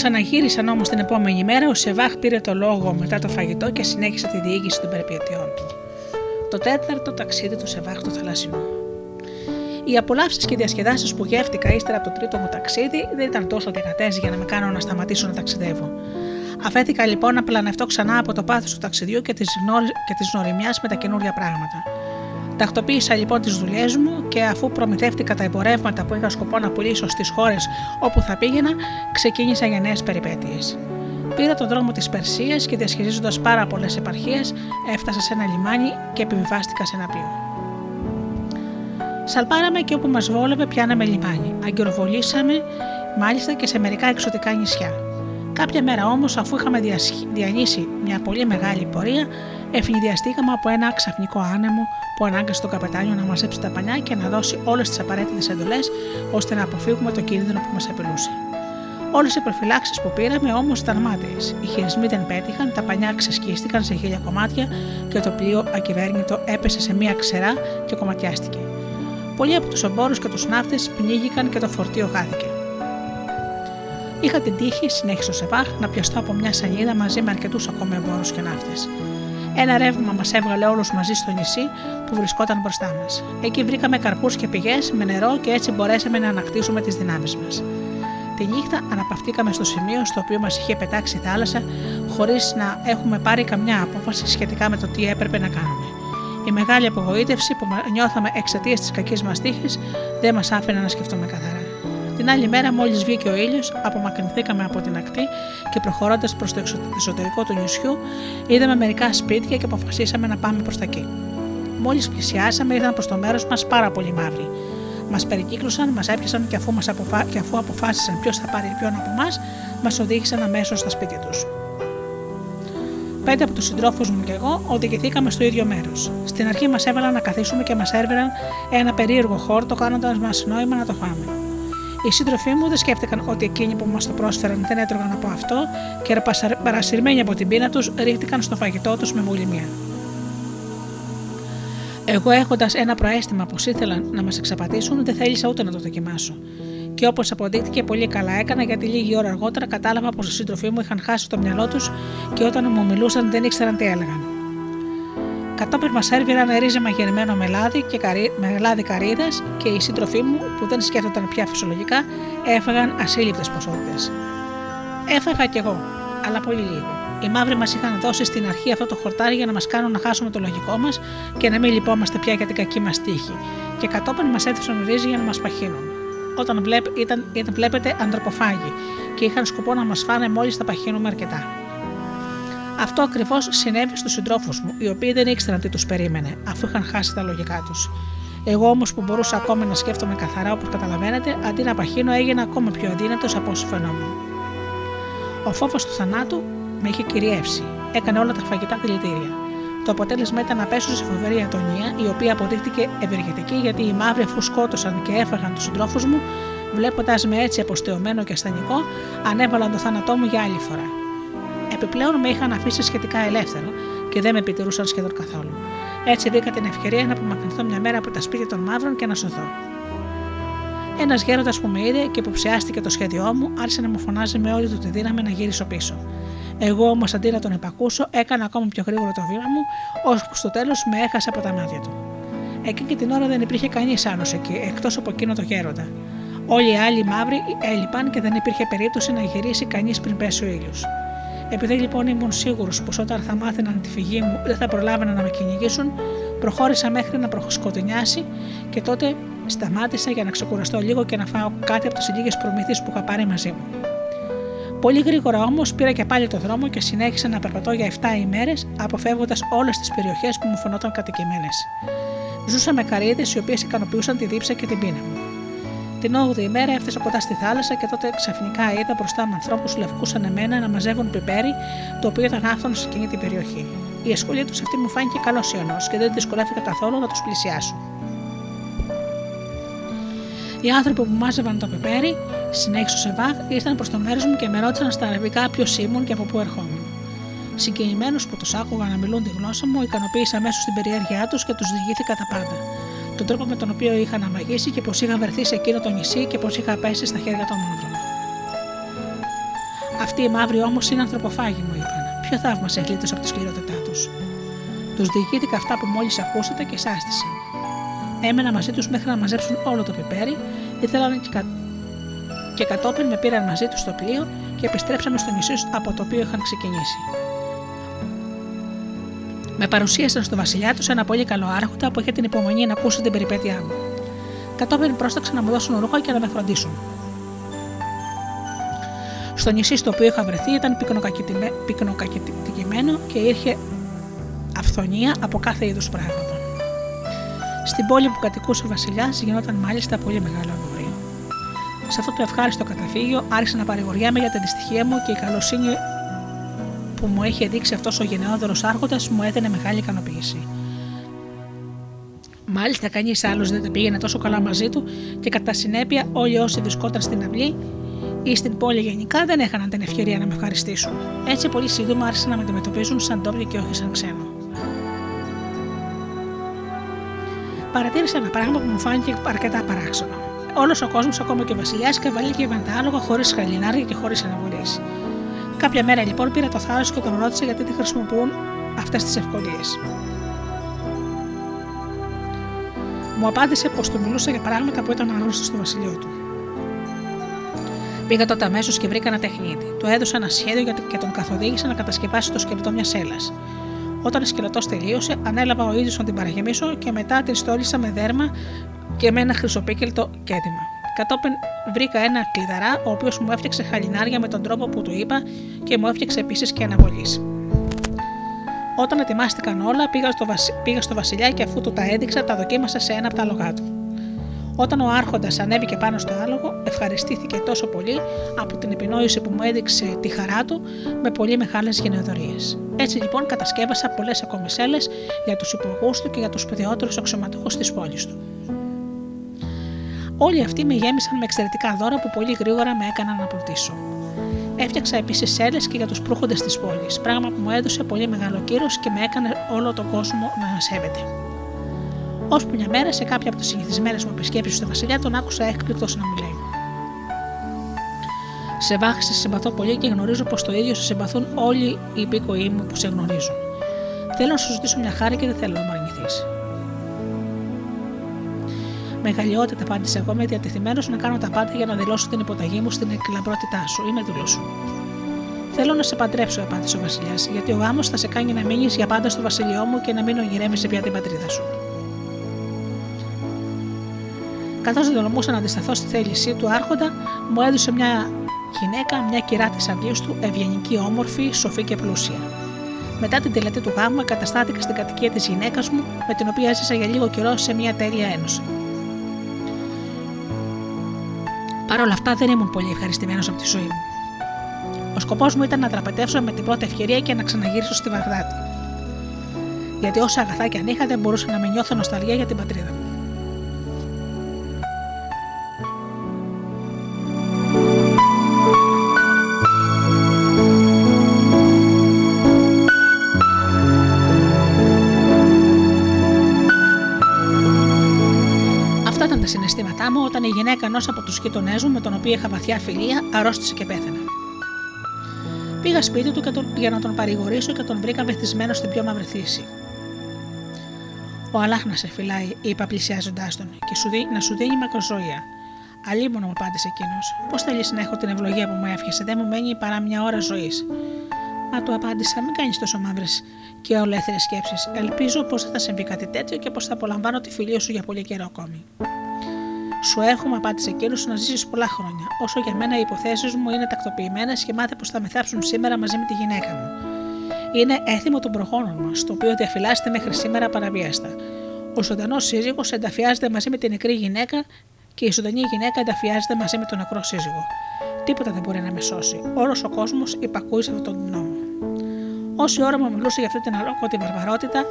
ξαναγύρισαν όμως την επόμενη μέρα, ο Σεβάχ πήρε το λόγο μετά το φαγητό και συνέχισε τη διοίκηση των περιπέτειών του. Το τέταρτο ταξίδι του Σεβάχ στο θαλασσινό. Οι απολαύσεις και οι διασκεδάσεις που γεύτηκα ύστερα από το τρίτο μου ταξίδι δεν ήταν τόσο δυνατές για να με κάνουν να σταματήσω να ταξιδεύω. Αφέθηκα λοιπόν να πλανευτώ ξανά από το πάθος του ταξιδιού και της γνωριμιάς με τα καινούργια πράγματα. Τακτοποίησα λοιπόν τις δουλειές μου και αφού προμηθεύτηκα τα εμπορεύματα που είχα σκοπό να πουλήσω στις χώρες όπου θα πήγαινα, ξεκίνησα για νέες περιπέτειες. Πήρα τον δρόμο της Περσίας και διασχίζοντα πάρα πολλές επαρχίες, έφτασα σε ένα λιμάνι και επιβιβάστηκα σε ένα πλοίο. Σαλπάραμε και όπου μας βόλευε πιάναμε λιμάνι. Αγκυροβολήσαμε μάλιστα και σε μερικά εξωτικά νησιά. Κάποια μέρα όμως, αφού είχαμε διανύσει μια πολύ μεγάλη πορεία, ευνηδιαστήκαμε από ένα ξαφνικό άνεμο που ανάγκασε τον καπετάνιο να μαζέψει τα πανιά και να δώσει όλες τις απαραίτητες εντολές ώστε να αποφύγουμε το κίνδυνο που μας απειλούσε. Όλες οι προφυλάξεις που πήραμε όμως ήταν μάταιες. Οι χειρισμοί δεν πέτυχαν, τα πανιά ξεσκίστηκαν σε χίλια κομμάτια και το πλοίο ακυβέρνητο έπεσε σε μία ξερά και κομματιάστηκε. Πολλοί από τους εμπόρου και τους ναύτες πνίγηκαν και το φορτίο χάθηκε. Είχα την τύχη, συνέχισε ο Σεβάχ, να πιαστώ από μια σανίδα μαζί με αρκετούς ακόμα εμπόρους και ναύτες. Ένα ρεύμα μας έβγαλε όλους μαζί στο νησί που βρισκόταν μπροστά μας. Εκεί βρήκαμε καρπούς και πηγές με νερό και έτσι μπορέσαμε να ανακτήσουμε τις δυνάμεις μας. Τη νύχτα αναπαυτήκαμε στο σημείο στο οποίο μας είχε πετάξει η θάλασσα, χωρίς να έχουμε πάρει καμιά απόφαση σχετικά με το τι έπρεπε να κάνουμε. Η μεγάλη απογοήτευση που νιώθαμε εξαιτίας της κακής μας τύχης δεν μας άφηνε να σκεφτούμε καθαρά. Την άλλη μέρα, μόλις βγήκε ο ήλιος, απομακρυνθήκαμε από την ακτή και προχωρώντας προς το εσωτερικό του νησιού, είδαμε μερικά σπίτια και αποφασίσαμε να πάμε προς τα εκεί. Μόλις πλησιάσαμε, ήρθαν προς το μέρος μας πάρα πολύ μαύροι. Μας περικύκλωσαν, μας έπιασαν και αφού, μας αποφα... και αφού αποφάσισαν ποιος θα πάρει ποιον από εμάς, μας οδήγησαν αμέσως στα σπίτια τους. Πέντε από τους συντρόφους μου και εγώ οδηγηθήκαμε στο ίδιο μέρος. Στην αρχή μας έβαλαν να καθίσουμε και μας έρβεραν ένα περίεργο χόρτο, κάνοντας μας νόημα να το φάμε. Οι σύντροφοί μου δεν σκέφτηκαν ότι εκείνοι που μας το πρόσφεραν δεν έτρωγαν από αυτό και παρασυρμένοι από την πείνα τους ρίχτηκαν στο φαγητό τους με βουλημία. Εγώ έχοντας ένα προαίσθημα πως ήθελαν να μας εξαπατήσουν, δεν θέλησα ούτε να το δοκιμάσω. Και όπως αποδείχτηκε, πολύ καλά έκανα γιατί λίγη ώρα αργότερα κατάλαβα πως οι σύντροφοί μου είχαν χάσει το μυαλό τους και όταν μου μιλούσαν δεν ήξεραν τι έλεγαν. Κατόπιν μας έρβηραν ρύζι μαγειρεμένο με λάδι και καρύ, με λάδι καρύδας και οι σύντροφοί μου, που δεν σκέφτονταν πια φυσιολογικά, έφαγαν ασύλληπτες ποσότητες. Έφαγα κι εγώ, αλλά πολύ λίγο. Οι μαύροι μας είχαν δώσει στην αρχή αυτό το χορτάρι για να μας κάνουν να χάσουμε το λογικό μας και να μην λυπόμαστε πια για την κακή μας τύχη. Και κατόπιν μας έθεσαν ρύζι για να μας παχύνουν. Όταν βλέπ, ήταν, ήταν, βλέπετε ανθρωποφάγοι και είχαν σκοπό να μας φάνε μόλις τα παχύνουμε αρκετά. Αυτό ακριβώς συνέβη στους συντρόφους μου, οι οποίοι δεν ήξεραν τι τους περίμενε, αφού είχαν χάσει τα λογικά τους. Εγώ όμως που μπορούσα ακόμα να σκέφτομαι καθαρά όπως καταλαβαίνετε, αντί να παχύνω έγινα ακόμα πιο αδύνατος από όσο φαινόμουν. Ο φόβος του θανάτου με είχε κυριεύσει. Έκανε όλα τα φαγητά δηλητήρια. Το αποτέλεσμα ήταν να πέσω σε φοβερή ατονία, η οποία αποδείχτηκε ευεργετική γιατί οι μαύροι αφού σκότωσαν και έφαγαν τους συντρόφους μου, βλέποντας με έτσι αποστεωμένο και ασθενικό, ανέβαλαν το θάνατό μου για άλλη φορά. Επιπλέον με είχαν αφήσει σχετικά ελεύθερο και δεν με επιτηρούσαν σχεδόν καθόλου. Έτσι βρήκα την ευκαιρία να απομακρυνθώ μια μέρα από τα σπίτια των μαύρων και να σωθώ. Ένας γέροντας που με είδε και υποψιάστηκε το σχέδιό μου, άρχισε να μου φωνάζει με όλη του τη δύναμη να γυρίσω πίσω. Εγώ όμως αντί να τον επακούσω, έκανα ακόμα πιο γρήγορα το βήμα μου, ώσπου στο τέλος με έχασε από τα μάτια του. Εκείνη και την ώρα δεν υπήρχε κανείς άλλος εκεί, εκτός από εκείνο το γέροντα. Όλοι οι άλλοι μαύροι έλειπαν και δεν υπήρχε περίπτωση να γυρίσει κανείς πριν πέσει ο ήλιος. Επειδή λοιπόν ήμουν σίγουρος πως όταν θα μάθαιναν τη φυγή μου δεν θα προλάβαιναν να με κυνηγήσουν, προχώρησα μέχρι να προσκοτεινιάσει και τότε σταμάτησα για να ξεκουραστώ λίγο και να φάω κάτι από τις λίγες προμήθειες που είχα πάρει μαζί μου. Πολύ γρήγορα όμως πήρα και πάλι το δρόμο και συνέχισα να περπατώ για 7 ημέρες, αποφεύγοντας όλες τις περιοχές που μου φαινόταν κατοικημένες. Ζούσα με καρύδες οι οποίες ικανοποιούσαν τη δίψα και την πείνα μου. Την 8η ημέρα έφτασα κοντά στη θάλασσα και τότε ξαφνικά είδα μπροστά μου ανθρώπους λευκού σαν εμένα να μαζεύουν πιπέρι, το οποίο ήταν άφθονο σε εκείνη την περιοχή. Η ασχολία τους αυτή μου φάνηκε καλός ιονός και δεν δυσκολεύτηκα καθόλου να τους πλησιάσω. Οι άνθρωποι που μάζευαν το πιπέρι, συνέχισε ο Σεβάχ, ήρθαν προς το μέρος μου και με ρώτησαν στα αραβικά ποιος ήμουν και από πού ερχόμουν. Συγκινημένου που τους άκουγα να μιλούν τη γλώσσα μου, ικανοποίησα αμέσως την περιέργειά τους και τους διηγήθηκα τα πάντα. Τον τρόπο με τον οποίο είχα αναμαγίσει και πως είχα βρεθεί σε εκείνο το νησί και πως είχα πέσει στα χέρια των μαύρων. Αυτοί οι μαύροι όμως είναι ανθρωποφάγοι, μου είπαν. Ποιο θαύμα σε γλίτωσε από τη σκληρότητά τους. Τους διηγήθηκα αυτά που μόλις ακούσατε και σάστησαν. Έμενα μαζί τους μέχρι να μαζέψουν όλο το πιπέρι, ήθελαν και, κα... και κατόπιν με πήραν μαζί τους στο πλοίο και επιστρέψαμε στο νησί από το οποίο είχαν ξεκινήσει. Με παρουσίασαν στο βασιλιά τους ένα πολύ καλό άρχοντα που είχε την υπομονή να ακούσει την περιπέτειά μου. Κατόπιν πρόσταξαν να μου δώσουν ρούχα και να με φροντίσουν. Στο νησί στο οποίο είχα βρεθεί ήταν πυκνοκακητικημένο και ήρχε αυθονία από κάθε είδους πράγματα. Στην πόλη που κατοικούσε ο Βασιλιάς γινόταν μάλιστα πολύ μεγάλο αγόρι. Σε αυτό το ευχάριστο καταφύγιο άρχισα να παρηγοριάμαι για την δυστυχία μου και η καλοσύνη που μου είχε δείξει αυτός ο γενναιόδωρος άρχοντας μου έδινε μεγάλη ικανοποίηση. Μάλιστα, κανείς άλλος δεν πήγαινε τόσο καλά μαζί του και κατά συνέπεια όλοι όσοι βρισκόταν στην αυλή ή στην πόλη γενικά δεν έχαναν την ευκαιρία να με ευχαριστήσουν. Έτσι, πολύ σύντομα άρχισαν να με αντιμετωπίζουν σαν ντόπιο και όχι σαν ξένο. Παρατήρησα ένα πράγμα που μου φάνηκε αρκετά παράξενο. Όλος ο κόσμος, ακόμα και ο Βασιλιάς, καβαλήκευαν τα άλογα χωρίς χαλινάρια και χωρίς αναβολή. Κάποια μέρα λοιπόν πήρα το θάρρος και τον ρώτησα γιατί δεν χρησιμοποιούν αυτές τις ευκολίες. Μου απάντησε πως του μιλούσα για πράγματα που ήταν άγνωστα στο βασιλείο του. Πήγα τότε αμέσως και βρήκα ένα τεχνίτη. Του έδωσα ένα σχέδιο και τον καθοδήγησα να κατασκευάσει το σκελετό μιας σέλας. Όταν ο σκελετός τελείωσε, ανέλαβα ο ίδιος να την παραγεμίσω και μετά την στόλισα με δέρμα και με ένα χρυσοπίκελτο κέντημα. Κατόπιν βρήκα ένα κλειδαρά, ο οποίος μου έφτιαξε χαλινάρια με τον τρόπο που του είπα και μου έφτιαξε επίσης και αναβολής. Όταν ετοιμάστηκαν όλα, πήγα στο, βασι... πήγα στο Βασιλιά και αφού του τα έδειξα, τα δοκίμασα σε ένα από τα άλογά του. Όταν ο Άρχοντας ανέβηκε πάνω στο άλογο, ευχαριστήθηκε τόσο πολύ από την επινόηση που μου έδειξε τη χαρά του με πολύ μεγάλες γενεοδορίε. Έτσι λοιπόν κατασκεύασα πολλές ακόμη σέλες για τους υπουργούς του και για τους παιδιότερους αξιωματούχου της πόλης του. Όλοι αυτοί με γέμισαν με εξαιρετικά δώρα που πολύ γρήγορα με έκαναν να πλουτίσω. Έφτιαξα επίσης σέλες και για τους προύχοντες της πόλης, πράγμα που μου έδωσε πολύ μεγάλο κύρος και με έκανε όλο τον κόσμο να σέβεται. Ώσπου μια μέρα, σε κάποια από τις συνηθισμένες μου επισκέψεις στο Βασιλιά, τον άκουσα έκπληκτος να μου λέει: Σε βάχη σε συμπαθώ πολύ και γνωρίζω πως το ίδιο σε συμπαθούν όλοι οι υπήκοοι μου που σε γνωρίζουν. Θέλω να σου ζητήσω μια χάρη και δεν θέλω να μου αρνηθείς. Μεγαλειότητα, απάντησε εγώ, είμαι διατεθειμένος να κάνω τα πάντα για να δηλώσω την υποταγή μου στην εκλαμπρότητά σου. Είμαι δούλος σου. Θέλω να σε παντρέψω, απάντησε ο Βασιλιάς, γιατί ο γάμος θα σε κάνει να μείνεις για πάντα στο βασιλειό μου και να μην ονειρεύεσαι πια την πατρίδα σου. Καθώς δεν τολμούσα να αντισταθώ στη θέλησή του Άρχοντα, μου έδωσε μια γυναίκα, μια κυρά της αυλής του, ευγενική, όμορφη, σοφή και πλούσια. Μετά την τελετή του γάμου, εγκαταστάθηκα στην κατοικία της γυναίκας μου, με την οποία έζησα για λίγο καιρό σε μια τέλεια ένωση. Παρ' όλα αυτά δεν ήμουν πολύ ευχαριστημένος από τη ζωή μου. Ο σκοπός μου ήταν να τραπετεύσω με την πρώτη ευκαιρία και να ξαναγυρίσω στη Βαγδάτη. Γιατί όσα αγαθά και αν είχα δεν μπορούσα να με νιώθω νοσταλγία για την πατρίδα μου. Συναισθήματά μου όταν η γυναίκα ενός από τους γείτονέ μου, με τον οποίο είχα βαθιά φιλία, αρρώστησε και πέθανε. Πήγα σπίτι του και τον, για να τον παρηγορήσω και τον βρήκα βεθισμένο στην πιο μαύρη θύση. Ο Αλάχ να σε φυλάει, είπα πλησιάζοντάς τον, και σου δει, να σου δίνει μακροζώια. Αλίμονο μου απάντησε εκείνος. Πώς θέλεις να έχω την ευλογία που μου έφυγε, δεν μου μένει παρά μια ώρα ζωής. Μα του απάντησα, μην κάνεις τόσο μαύρες και ολέθριες σκέψεις. Ελπίζω πως δεν θα συμβεί κάτι τέτοιο και πως θα απολαμβάνω τη φιλία σου για πολύ καιρό ακόμη. Σου έχουμε, απάντησε εκείνος, να ζήσεις πολλά χρόνια. Όσο για μένα οι υποθέσεις μου είναι τακτοποιημένες και μάθε πως θα με θάψουν σήμερα μαζί με τη γυναίκα μου. Είναι έθιμο των προγόνων μας, το οποίο διαφυλάσσεται μέχρι σήμερα παραβίαστα. Ο ζωντανός σύζυγος ενταφιάζεται μαζί με την νεκρή γυναίκα και η ζωντανή γυναίκα ενταφιάζεται μαζί με τον νεκρό σύζυγο. Τίποτα δεν μπορεί να με σώσει. Όλος ο κόσμος υπακούει σε αυτόν τον νόμο. Όση ώρα μου μιλούσε για αυτή την αλόκοτη βαρβαρότητα,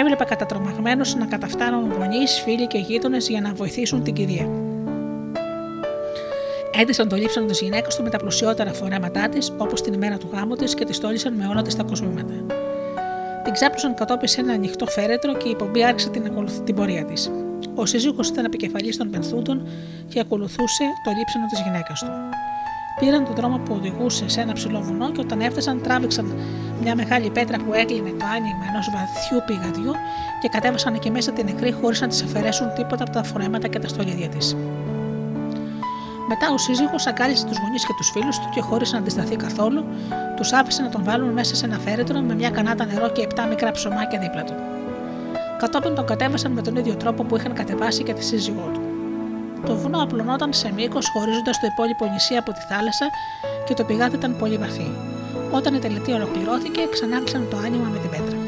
έβλεπα κατατρομαγμένο να καταφτάνουν γονείς, φίλοι και γείτονες για να βοηθήσουν την κηδεία. Έντεσαν το λείψανο τη γυναίκα του με τα πλουσιότερα φορέματά της, όπως την ημέρα του γάμου της, και τη στόλισαν με όλα τη τα κοσμήματα. Την ξάπλωσαν κατόπιν σε ένα ανοιχτό φέρετρο και η πομπή άρχισε την, την πορεία της. Ο σύζυγος ήταν επικεφαλής των πενθούτων και ακολουθούσε το λείψανο της γυναίκας του. Πήραν τον δρόμο που οδηγούσε σε ένα ψηλό βουνό και όταν έφτασαν, τράβηξαν μια μεγάλη πέτρα που έκλεινε το άνοιγμα ενός βαθιού πηγαδιού και κατέβασαν εκεί μέσα την νεκρή χωρίς να της αφαιρέσουν τίποτα από τα φορέματα και τα στολίδια της. Μετά ο σύζυγος αγκάλισε τους γονείς και τους φίλους του και χωρίς να αντισταθεί καθόλου, τους άφησε να τον βάλουν μέσα σε ένα φέρετρο με μια κανάτα νερό και επτά μικρά ψωμάκια δίπλα του. Κατόπιν τον κατέβασαν με τον ίδιο τρόπο που είχαν κατεβάσει και τη σύζυγό του. Το βουνό απλωνόταν σε μήκος, χωρίζοντας το υπόλοιπο νησί από τη θάλασσα και το πηγάδι ήταν πολύ βαθύ. Όταν η τελετή ολοκληρώθηκε, ξανάρχισαν το άνοιγμα με την πέτρα.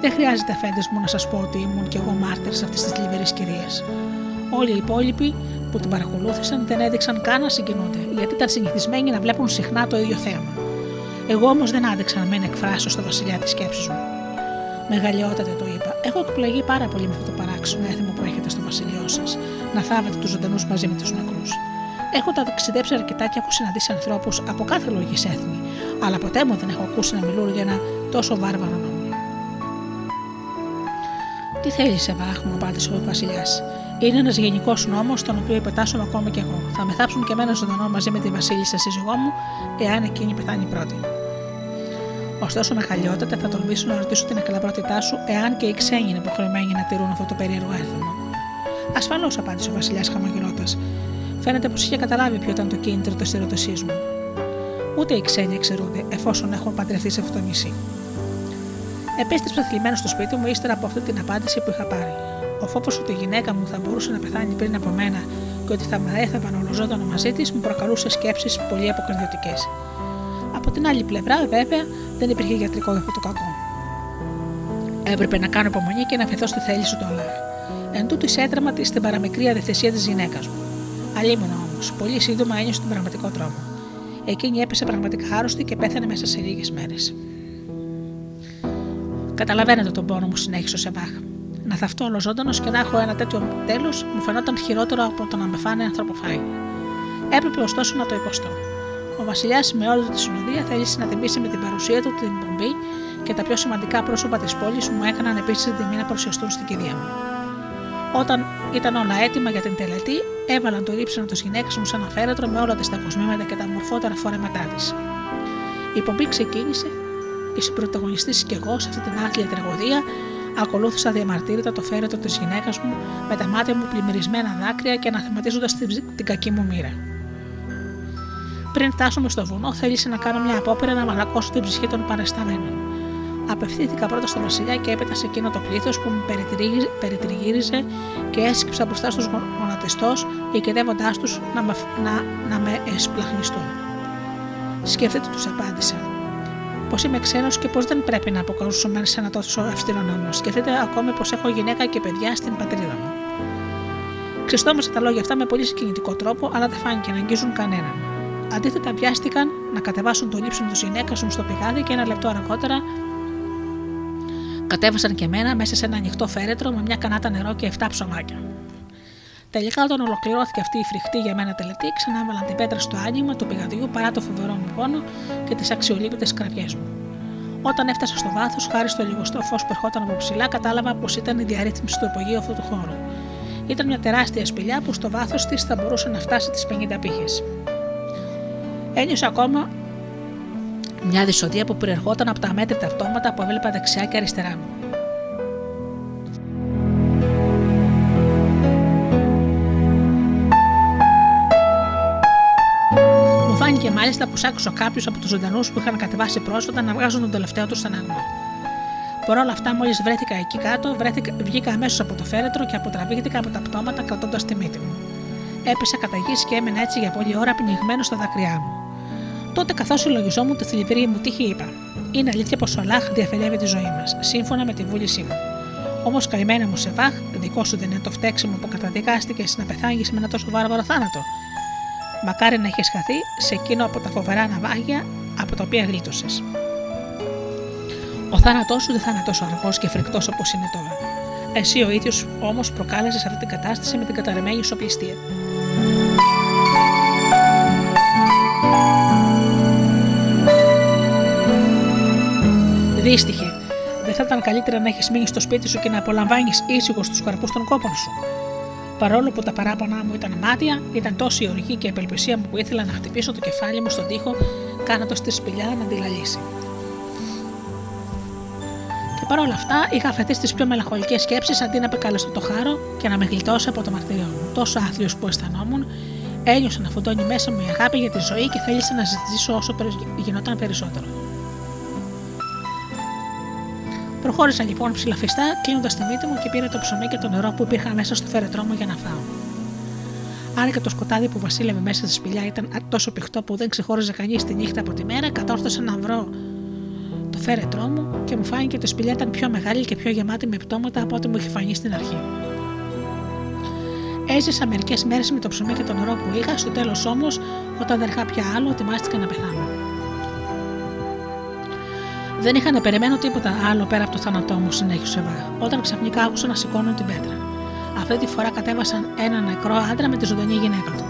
Δεν χρειάζεται, αφέντε μου, να σας πω ότι ήμουν κι εγώ μάρτυρ αυτής της θλιβερής κυρίας. Όλοι οι υπόλοιποι που την παρακολούθησαν δεν έδειξαν καν να συγκινούνται, γιατί ήταν συνηθισμένοι να βλέπουν συχνά το ίδιο θέμα. Εγώ όμως δεν άδειξα να μην εκφράσω στο βασιλιά τη σκέψη μου. Μεγαλειότατε το είπα. Έχω εκπλαγεί πάρα πολύ με αυτό το παράξενο έθιμο που έχετε στο βασιλειό σας, να θάβετε τους ζωντανούς μαζί με τους νεκρούς. Έχω ταξιδέψει αρκετά και έχω συναντήσει ανθρώπους από κάθε λογική έθνη, αλλά ποτέ μου δεν έχω ακούσει να μιλούν για ένα τόσο βάρβαρο νόμο. Τι θέλεις, Σεβάχ, μου απάντησε ο Βασιλιάς. Είναι ένας γενικός νόμος, τον οποίο υπετάσσομαι ακόμα κι εγώ. Θα με θάψουν και εμένα ζωντανό μαζί με τη Βασίλισσα σύζυγό μου, εάν εκείνη πεθάνει πρώτη. Ωστόσο, με χαλιότατα θα τολμήσω να ρωτήσω την εκλαβρότητά σου, εάν και οι ξένοι είναι υποχρεωμένοι να τηρούν αυτό το περίεργο έθιμο. Ασφαλώς, απάντησε ο Βασιλιάς χαμογελώντας. Φαίνεται πως είχε καταλάβει ποιο ήταν το κίνητρο της ερώτησή μου. Ούτε οι ξένοι εξαιρούνται, εφόσον έχουν παντρευτεί σε αυτό το νησί. Επέστρεψα θλιμμένο στο σπίτι μου ύστερα από αυτή την απάντηση που είχα πάρει. Ο φόβος ότι η γυναίκα μου θα μπορούσε να πεθάνει πριν από μένα και ότι θα με έθαβαν ολοζώντανο μαζί της μου προκαλούσε σκέψεις πολύ αποκριτικέ. Από την άλλη πλευρά, βέβαια, δεν υπήρχε γιατρικό για αυτό το κακό. Έπρεπε να κάνω υπομονή και να φεθώ στη θέληση του Αλλάχ. Εν τούτη έτραμα τη στην παραμικρή αδεθεσία της γυναίκας μου. Αλίμονα όμως, πολύ σύντομα ένιωσε τον πραγματικό τρόμο. Εκείνη έπεσε πραγματικά άρρωστη και πέθανε μέσα σε λίγες μέρες. Καταλαβαίνετε τον πόνο μου, συνέχισε ο Σεβάχ. Να θαυτώ ολοζώντανο και να έχω ένα τέτοιο τέλος μου φαινόταν χειρότερο από το να με φάνε ανθρωποφάι. Έπρεπε ωστόσο να το υποστώ. Ο Βασιλιάς με όλη τη συνοδεία θέλησε να τιμήσει με την παρουσία του την πομπή και τα πιο σημαντικά πρόσωπα της πόλης μου έκαναν επίσης την τιμή να παρουσιαστούν στην κηδεία μου. Όταν ήταν όλα έτοιμα για την τελετή, έβαλαν το ύψανο τη γυναίκα μου σε ένα φέρετρο με όλα τα κοσμήματα και τα μορφότερα φόρεματά της. Η πομπή ξεκίνησε και συμπροταγωνιστή και εγώ σε αυτή την άθλια τραγωδία ακολούθησα διαμαρτύρητα το φέρετρο της γυναίκας μου με τα μάτια μου πλημμυρισμένα δάκρυα και αναθεματίζοντας την, την κακή μου μοίρα. Πριν φτάσουμε στο βουνό, θέλησε να κάνω μια απόπειρα να μαλακώσω την ψυχή των παρεσταμένων. Απευθύνθηκα πρώτα στο Βασιλιά και έπειτα σε εκείνο το πλήθος που με περιτριγύριζε και έσκυψα μπροστά στους γονατιστός, οικεδεύοντά τους να, με, να, να με εσπλαχνιστούν. Σκέφτεται, τους απάντησα. Πως είμαι ξένος και πως δεν πρέπει να αποκαλούσουμε σε ένα τόσο αυστηρό νόμο. Σκεφτείτε ακόμη πως έχω γυναίκα και παιδιά στην πατρίδα μου. Ξεστόμασα τα λόγια αυτά με πολύ συγκινητικό τρόπο, αλλά δεν φάνηκε να αγγίζουν κανέναν. Αντίθετα, βιάστηκαν να κατεβάσουν το λείψιμο του γυναίκας μου στο πηγάδι και ένα λεπτό αργότερα κατέβασαν και εμένα μέσα σε ένα ανοιχτό φέρετρο με μια κανάτα νερό και 7 ψωμάκια. Τελικά, όταν ολοκληρώθηκε αυτή η φρικτή για μένα τελετή, ξανάβαλαν την πέτρα στο άνοιγμα του πηγαδιού παρά το φοβερό μου πόνο και τις αξιολύπητες κραυγές μου. Όταν έφτασα στο βάθος, χάρη στο λιγοστό φω που ερχόταν από ψηλά, κατάλαβα πως ήταν η διαρρύθμιση του υπογείου αυτού του χώρου. Ήταν μια τεράστια σπηλιά που στο βάθος της θα μπορούσε να φτάσει τις 50 πύχες. Ένιωσα ακόμα μια δυσοδεία που προερχόταν από τα αμέτρητα αυτόματα που έβλεπα δεξιά και αριστερά μου. Μου φάνηκε μάλιστα πω άκουσα κάποιου από τους ζωντανούς που είχαν κατεβάσει πρόσφατα να βγάζουν τον τελευταίο τους στεναγμό. Παρ' όλα αυτά, μόλις βρέθηκα εκεί κάτω, βρέθηκα, βγήκα αμέσως από το φέρετρο και αποτραβήθηκα από τα πτώματα κρατώντας τη μύτη μου. Έπεσα κατά γης και έμενα έτσι για πολλή ώρα πνιγμένος στα δάκρυά μου. Τότε, καθώς συλλογιζόμουν τη θλιβρή μου τύχη, είπα: Είναι αλήθεια πως ο Αλάχ διαφελεύει τη ζωή μας, σύμφωνα με τη βούλησή μου. Όμως, καημένα μου σε βάχ, δικό σου δεν είναι το φταίξιμο που καταδικάστηκες να πεθάνεις με ένα τόσο βάρβαρο θάνατο. Μακάρι να έχεις χαθεί σε εκείνο από τα φοβερά ναυάγια από τα οποία γλίτωσες. Ο θάνατός σου δεν θα είναι τόσο αργός και φρικτός όπως είναι τώρα. Εσύ ο ίδιος όμως προκάλεσε αυτή την κατάσταση με την καταρρεμένη σου απληστία. Δύστιχε, δεν θα ήταν καλύτερα να έχεις μείνει στο σπίτι σου και να απολαμβάνεις ήσυχος τους καρπούς των κόπων σου. Παρόλο που τα παράπονά μου ήταν μάτια, ήταν τόση η οργή και η απελπισία μου που ήθελα να χτυπήσω το κεφάλι μου στον τοίχο, κάνοντας τη σπηλιά να αντιλαλήσει. Και παρόλα αυτά, είχα αφαιθεί στις πιο μελαγχολικές σκέψεις αντί να επεκαλεστώ το χάρο και να με γλιτώσει από το μαρτύριό μου. Τόσο άθλιος που αισθανόμουν, ένιωσα να φωτώνει μέσα μου η αγάπη για τη ζωή και θέλησα να ζητήσω όσο γινόταν περισσότερο. Προχώρησα λοιπόν ψηλαφιστά, κλείνοντας τη μύτη μου και πήρα το ψωμί και το νερό που υπήρχαν μέσα στο φέρετρό μου για να φάω. Αν και το σκοτάδι που βασίλευε μέσα στη σπηλιά ήταν τόσο πηχτό που δεν ξεχώριζε κανείς τη νύχτα από τη μέρα, κατόρθωσα να βρω το φέρετρό μου και μου φάνηκε ότι η σπηλιά ήταν πιο μεγάλη και πιο γεμάτη με πτώματα από ό,τι μου είχε φανεί στην αρχή. Έζησα μερικές μέρες με το ψωμί και το νερό που είχα, στο τέλος όμως, όταν δεν είχα πια άλλο, ετοιμάστηκα να πεθάνω. Δεν είχα να περιμένω τίποτα άλλο πέρα από το θάνατό μου, συνέχισε Βά, όταν ξαφνικά άκουσα να σηκώνουν την πέτρα. Αυτή τη φορά κατέβασαν ένα νεκρό άντρα με τη ζωντανή γυναίκα του.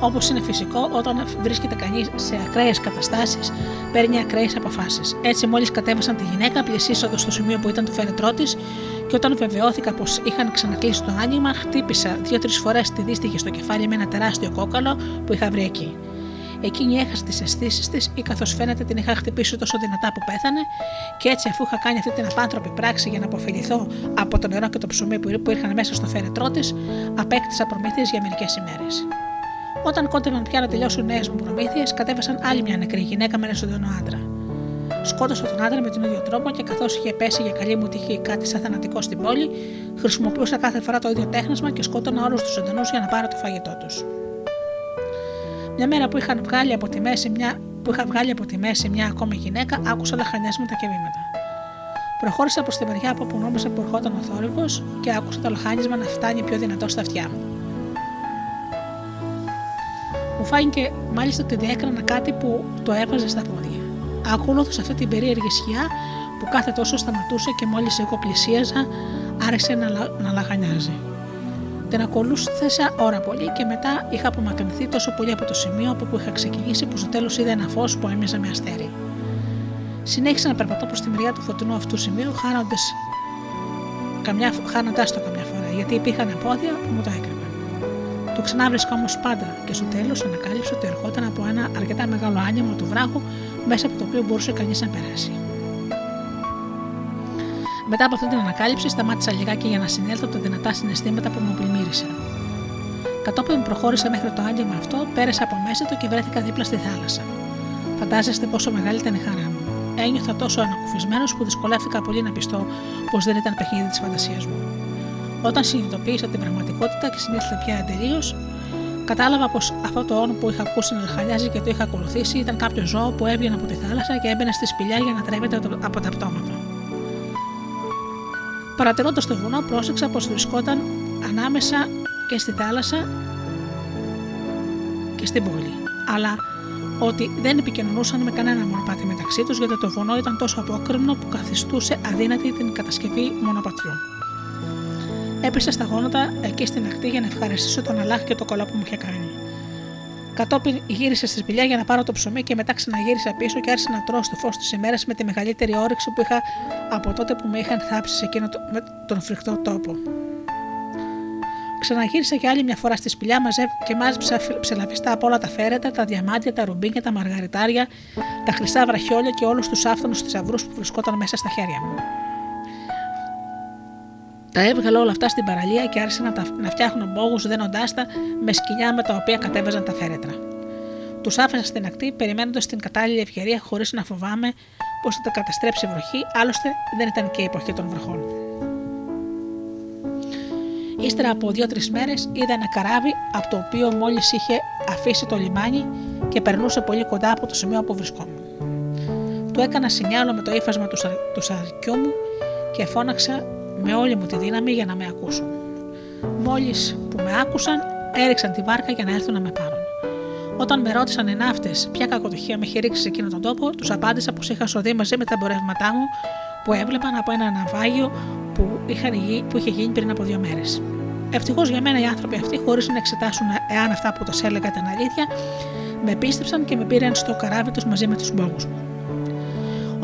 Όπως είναι φυσικό, όταν βρίσκεται κανείς σε ακραίες καταστάσεις, παίρνει ακραίες αποφάσεις. Έτσι, μόλις κατέβασαν τη γυναίκα, πλησίσα στο σημείο που ήταν το φέρετρό της και όταν βεβαιώθηκα πως είχαν ξανακλείσει το άνοιγμα, χτύπησα δύο-τρεις φορές τη δύστιχη στο κεφάλι με ένα τεράστιο κόκαλο που είχα βρει εκεί. Εκείνη έχασε τι αισθήσεις της ή καθώς φαίνεται την είχα χτυπήσει τόσο δυνατά που πέθανε, και έτσι αφού είχα κάνει αυτή την απάνθρωπη πράξη για να αποφεληθώ από το νερό και το ψωμί που ήρθαν μέσα στο φέρετρό της, απέκτησα προμήθειες για μερικές ημέρες. Όταν κόντευαν πια να τελειώσουν νέες μου προμήθειες, κατέβασαν άλλη μια νεκρή γυναίκα με ένα ζωντανό άντρα. Σκότωσα τον άντρα με τον ίδιο τρόπο και καθώς είχε πέσει για καλή μου τύχη κάτι σαν θανατικό στην πόλη, χρησιμοποιούσα κάθε φορά το ίδιο τέχνασμα και σκότωνα όλους τους ζωντανούς για να πάρω το φαγητό τους. Μια μέρα που, είχαν βγάλει από τη μέση μια, που είχα βγάλει από τη μέση μια ακόμη γυναίκα, άκουσα λαχανιάσματα και βήματα. Προχώρησα προς τη μεριά από όπου νόμιζα που ερχόταν ο θόρυβος και άκουσα το λαχάνισμα να φτάνει πιο δυνατό στα αυτιά μου. Μου φάνηκε μάλιστα ότι διέκρανα κάτι που το έβαζε στα πόδια. Ακολούθως αυτή την περίεργη σκιά που κάθε τόσο σταματούσε και μόλις εγώ πλησίαζα άρχισε να, να λαχανιάζει. Την ακολούθησα ώρα πολύ και μετά είχα απομακρυνθεί τόσο πολύ από το σημείο από που είχα ξεκινήσει που στο τέλος είδα ένα φως που έμοιαζε με αστέρι. Συνέχισα να περπατώ προς τη μεριά του φωτεινού αυτού σημείου, χάνοντας το καμιά φορά, γιατί υπήρχαν πόδια που μου το έκρυβαν. Το ξανάβρισκα όμως πάντα και στο τέλος ανακάλυψα ότι ερχόταν από ένα αρκετά μεγάλο άνοιγμα του βράχου μέσα από το οποίο μπορούσε κανείς να περάσει. Μετά από αυτή την ανακάλυψη, σταμάτησα λιγάκι για να συνέλθω από τα δυνατά συναισθήματα που μου πλημμύρισαν. Κατόπιν προχώρησα μέχρι το άνοιγμα αυτό, πέρασα από μέσα του και βρέθηκα δίπλα στη θάλασσα. Φαντάζεστε πόσο μεγάλη ήταν η χαρά μου. Ένιωθα τόσο ανακουφισμένος που δυσκολεύτηκα πολύ να πιστώ πως δεν ήταν παιχνίδι της φαντασίας μου. Όταν συνειδητοποίησα την πραγματικότητα και συνήθισα πια εντελείως, κατάλαβα πως αυτό το όνομα που είχα ακούσει να χαλιάζει και το είχα ακολουθήσει ήταν κάποιο ζώο που έβγαινε από τη θάλασσα και έμπαινε στη σπηλιά για να τρέβεται από τα πτώματα. Παρατηρώντας το βουνό, πρόσεξα πως βρισκόταν ανάμεσα και στη θάλασσα και στην πόλη. Αλλά ότι δεν επικοινωνούσαν με κανένα μονοπάτι μεταξύ τους γιατί το βουνό ήταν τόσο απόκρημνο που καθιστούσε αδύνατη την κατασκευή μονοπατιού. Έπεσα στα γόνατα εκεί στην ακτή για να ευχαριστήσω τον Αλάχ και το κολλά που μου είχε κάνει. Κατόπιν γύρισα στη σπηλιά για να πάρω το ψωμί και μετά ξαναγύρισα πίσω και άρχισα να τρώω στο φως της ημέρας με τη μεγαλύτερη όρεξη που είχα από τότε που με είχαν θάψει σε εκείνο το, με τον φρικτό τόπο. Ξαναγύρισα για άλλη μια φορά στη σπηλιά μαζεύ και μάζεψα φυ- ψελαβιστά από όλα τα φέρετα, τα διαμάντια, τα ρουμπίνια, τα μαργαριτάρια, τα χρυσά βραχιόλια και όλους τους άφθονους θησαυρούς που βρισκόταν μέσα στα χέρια μου. Τα έβγαλα όλα αυτά στην παραλία και άρχισα να, τα, να φτιάχνω μπόγους δένοντάς τα με σκοινιά με τα οποία κατέβαζαν τα φέρετρα. Τους άφησα στην ακτή, περιμένοντας την κατάλληλη ευκαιρία χωρίς να φοβάμαι πως θα τα καταστρέψει η βροχή, άλλωστε δεν ήταν και η εποχή των βροχών. Ύστερα από δύο-τρεις μέρες είδα ένα καράβι από το οποίο μόλις είχε αφήσει το λιμάνι και περνούσε πολύ κοντά από το σημείο που βρισκόμουν. Του έκανα σινιάλο με το ύφασμα του, σα... του σαρκιού μου και φώναξα με όλη μου τη δύναμη για να με ακούσουν. Μόλις που με άκουσαν, έριξαν τη βάρκα για να έρθουν να με πάρουν. Όταν με ρώτησαν οι ναύτες ποια κακοτυχία με είχε ρίξει σε εκείνον τον τόπο, τους απάντησα πως είχα σωθεί μαζί με τα εμπορεύματά μου που έβλεπαν από ένα ναυάγιο που, είχαν, γι- που είχε γίνει πριν από δύο μέρες. Ευτυχώς για μένα οι άνθρωποι αυτοί, χωρίς να εξετάσουν εάν αυτά που τους έλεγα ήταν αλήθεια, με πίστεψαν και με πήραν στο καράβι τους μαζί με τους μπόγους μου.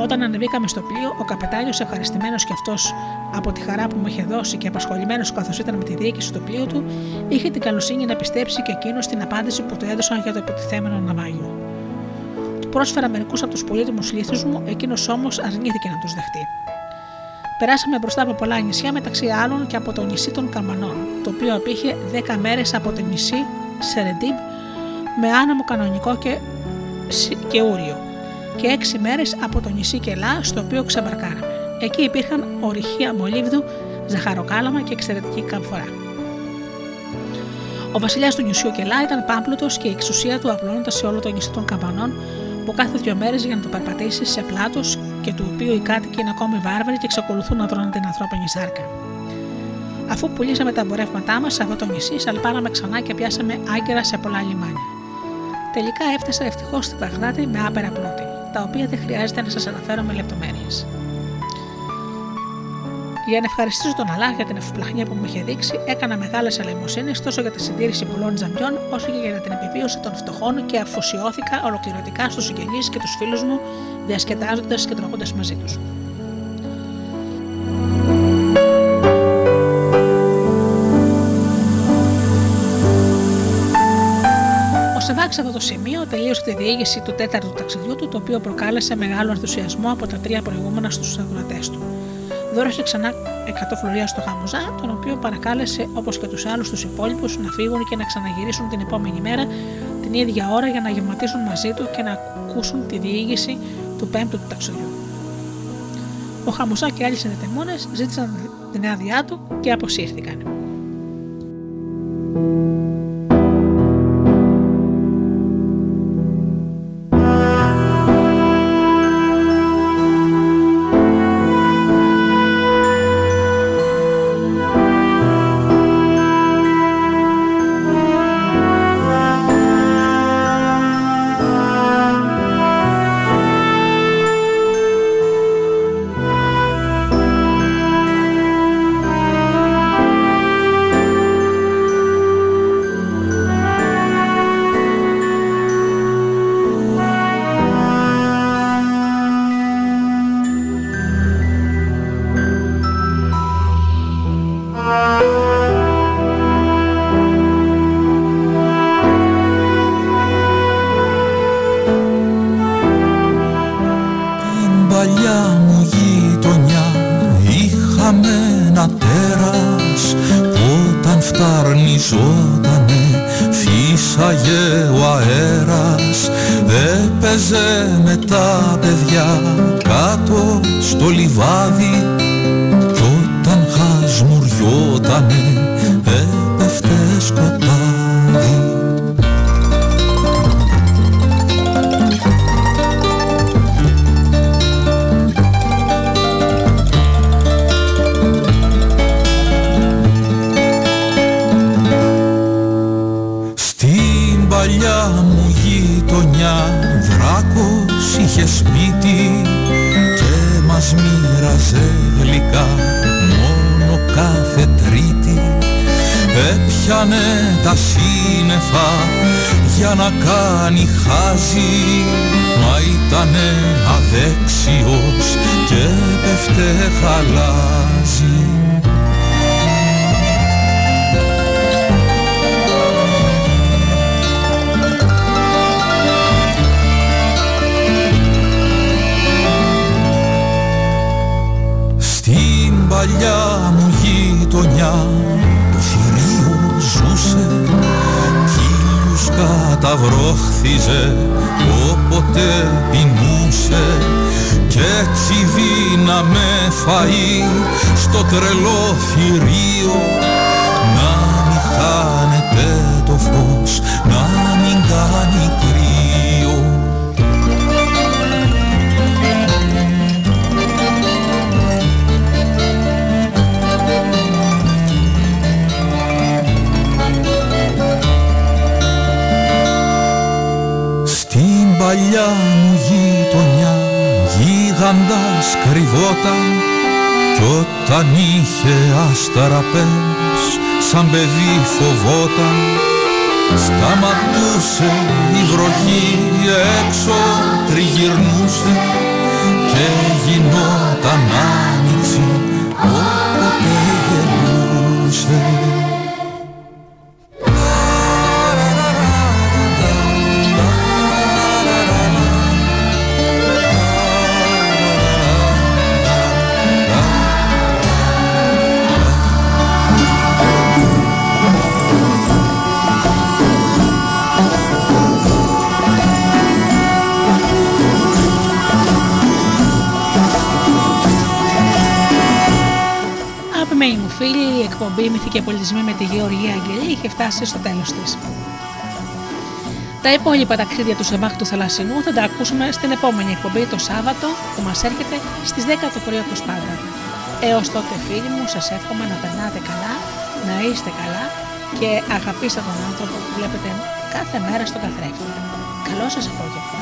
Όταν ανεβήκαμε στο πλοίο, ο καπετάνιο, ευχαριστημένος κι αυτός από τη χαρά που μου είχε δώσει και απασχολημένος καθώς ήταν με τη διοίκηση του πλοίου του, είχε την καλοσύνη να πιστέψει και εκείνος στην απάντηση που του έδωσαν για το υποτιθέμενο ναυάγιο. Του πρόσφερα μερικούς από τους πολύτιμους λίθους μου, εκείνος όμως αρνήθηκε να τους δεχτεί. Περάσαμε μπροστά από πολλά νησιά, μεταξύ άλλων και από το νησί των Καμπανών, το οποίο απήχε 10 μέρες από το νησί Σερεντίμπ με άνεμο κανονικό και, σι- και ούριο και έξι μέρες από το νησί Κελά, στο οποίο ξεμπαρκάραμε. Εκεί υπήρχαν ορυχεία μολύβδου, ζαχαροκάλαμα και εξαιρετική καμφορά. Ο βασιλιάς του νησιού Κελά ήταν πάμπλουτος και η εξουσία του απλώνονταν σε όλο το νησί των Καμπανών, που κάθε δύο μέρες για να το περπατήσει σε πλάτος και του οποίου οι κάτοικοι είναι ακόμη βάρβαροι και εξακολουθούν να τρώνε την ανθρώπινη σάρκα. Αφού πουλήσαμε τα εμπορεύματά μας σε αυτό το νησί, σαλπάραμε ξανά και πιάσαμε άγκυρα σε πολλά λιμάνια. Τελικά έφτασα ευτυχώς στη Βαγδάτη με άπερα πλούτη, τα οποία δεν χρειάζεται να σας αναφέρω με λεπτομέρειες. Για να ευχαριστήσω τον Αλάχ για την ευπλαχνία που μου είχε δείξει, έκανα μεγάλες αλεμοσύνε τόσο για τη συντήρηση πολλών τζαμιών, όσο και για την επιβίωση των φτωχών και αφοσιώθηκα ολοκληρωτικά στους συγγενείς και τους φίλους μου, διασκεδάζοντας και τρώγοντας μαζί τους. Ο Σεβάκ σε αυτό το σημείο τελείωσε τη διήγηση του τέταρτου ταξιδιού του, το οποίο προκάλεσε μεγάλο ενθουσιασμό από τα τρία προηγούμενα στους ακροατέ του. Δώρωσε ξανά 100 φλωρία στο Χαμουζά, τον οποίο παρακάλεσε όπως και τους άλλους τους υπόλοιπους να φύγουν και να ξαναγυρίσουν την επόμενη μέρα την ίδια ώρα για να γευματίσουν μαζί του και να ακούσουν τη διήγηση του πέμπτου του ταξιδιού. Ο Χαμουζά και άλλοι συνδετεμόνε ζήτησαν την άδειά του και αποσύρθηκαν. Ταξίδια του Σεμάχ του Θαλασσινού θα τα ακούσουμε στην επόμενη εκπομπή το Σάββατο που μας έρχεται στις 10 το πρωί όπως πάντα. Έως τότε, φίλοι μου, σας εύχομαι να περνάτε καλά, να είστε καλά και αγαπήστε τον άνθρωπο που βλέπετε κάθε μέρα στον καθρέφτη. Καλό σας απόγευμα.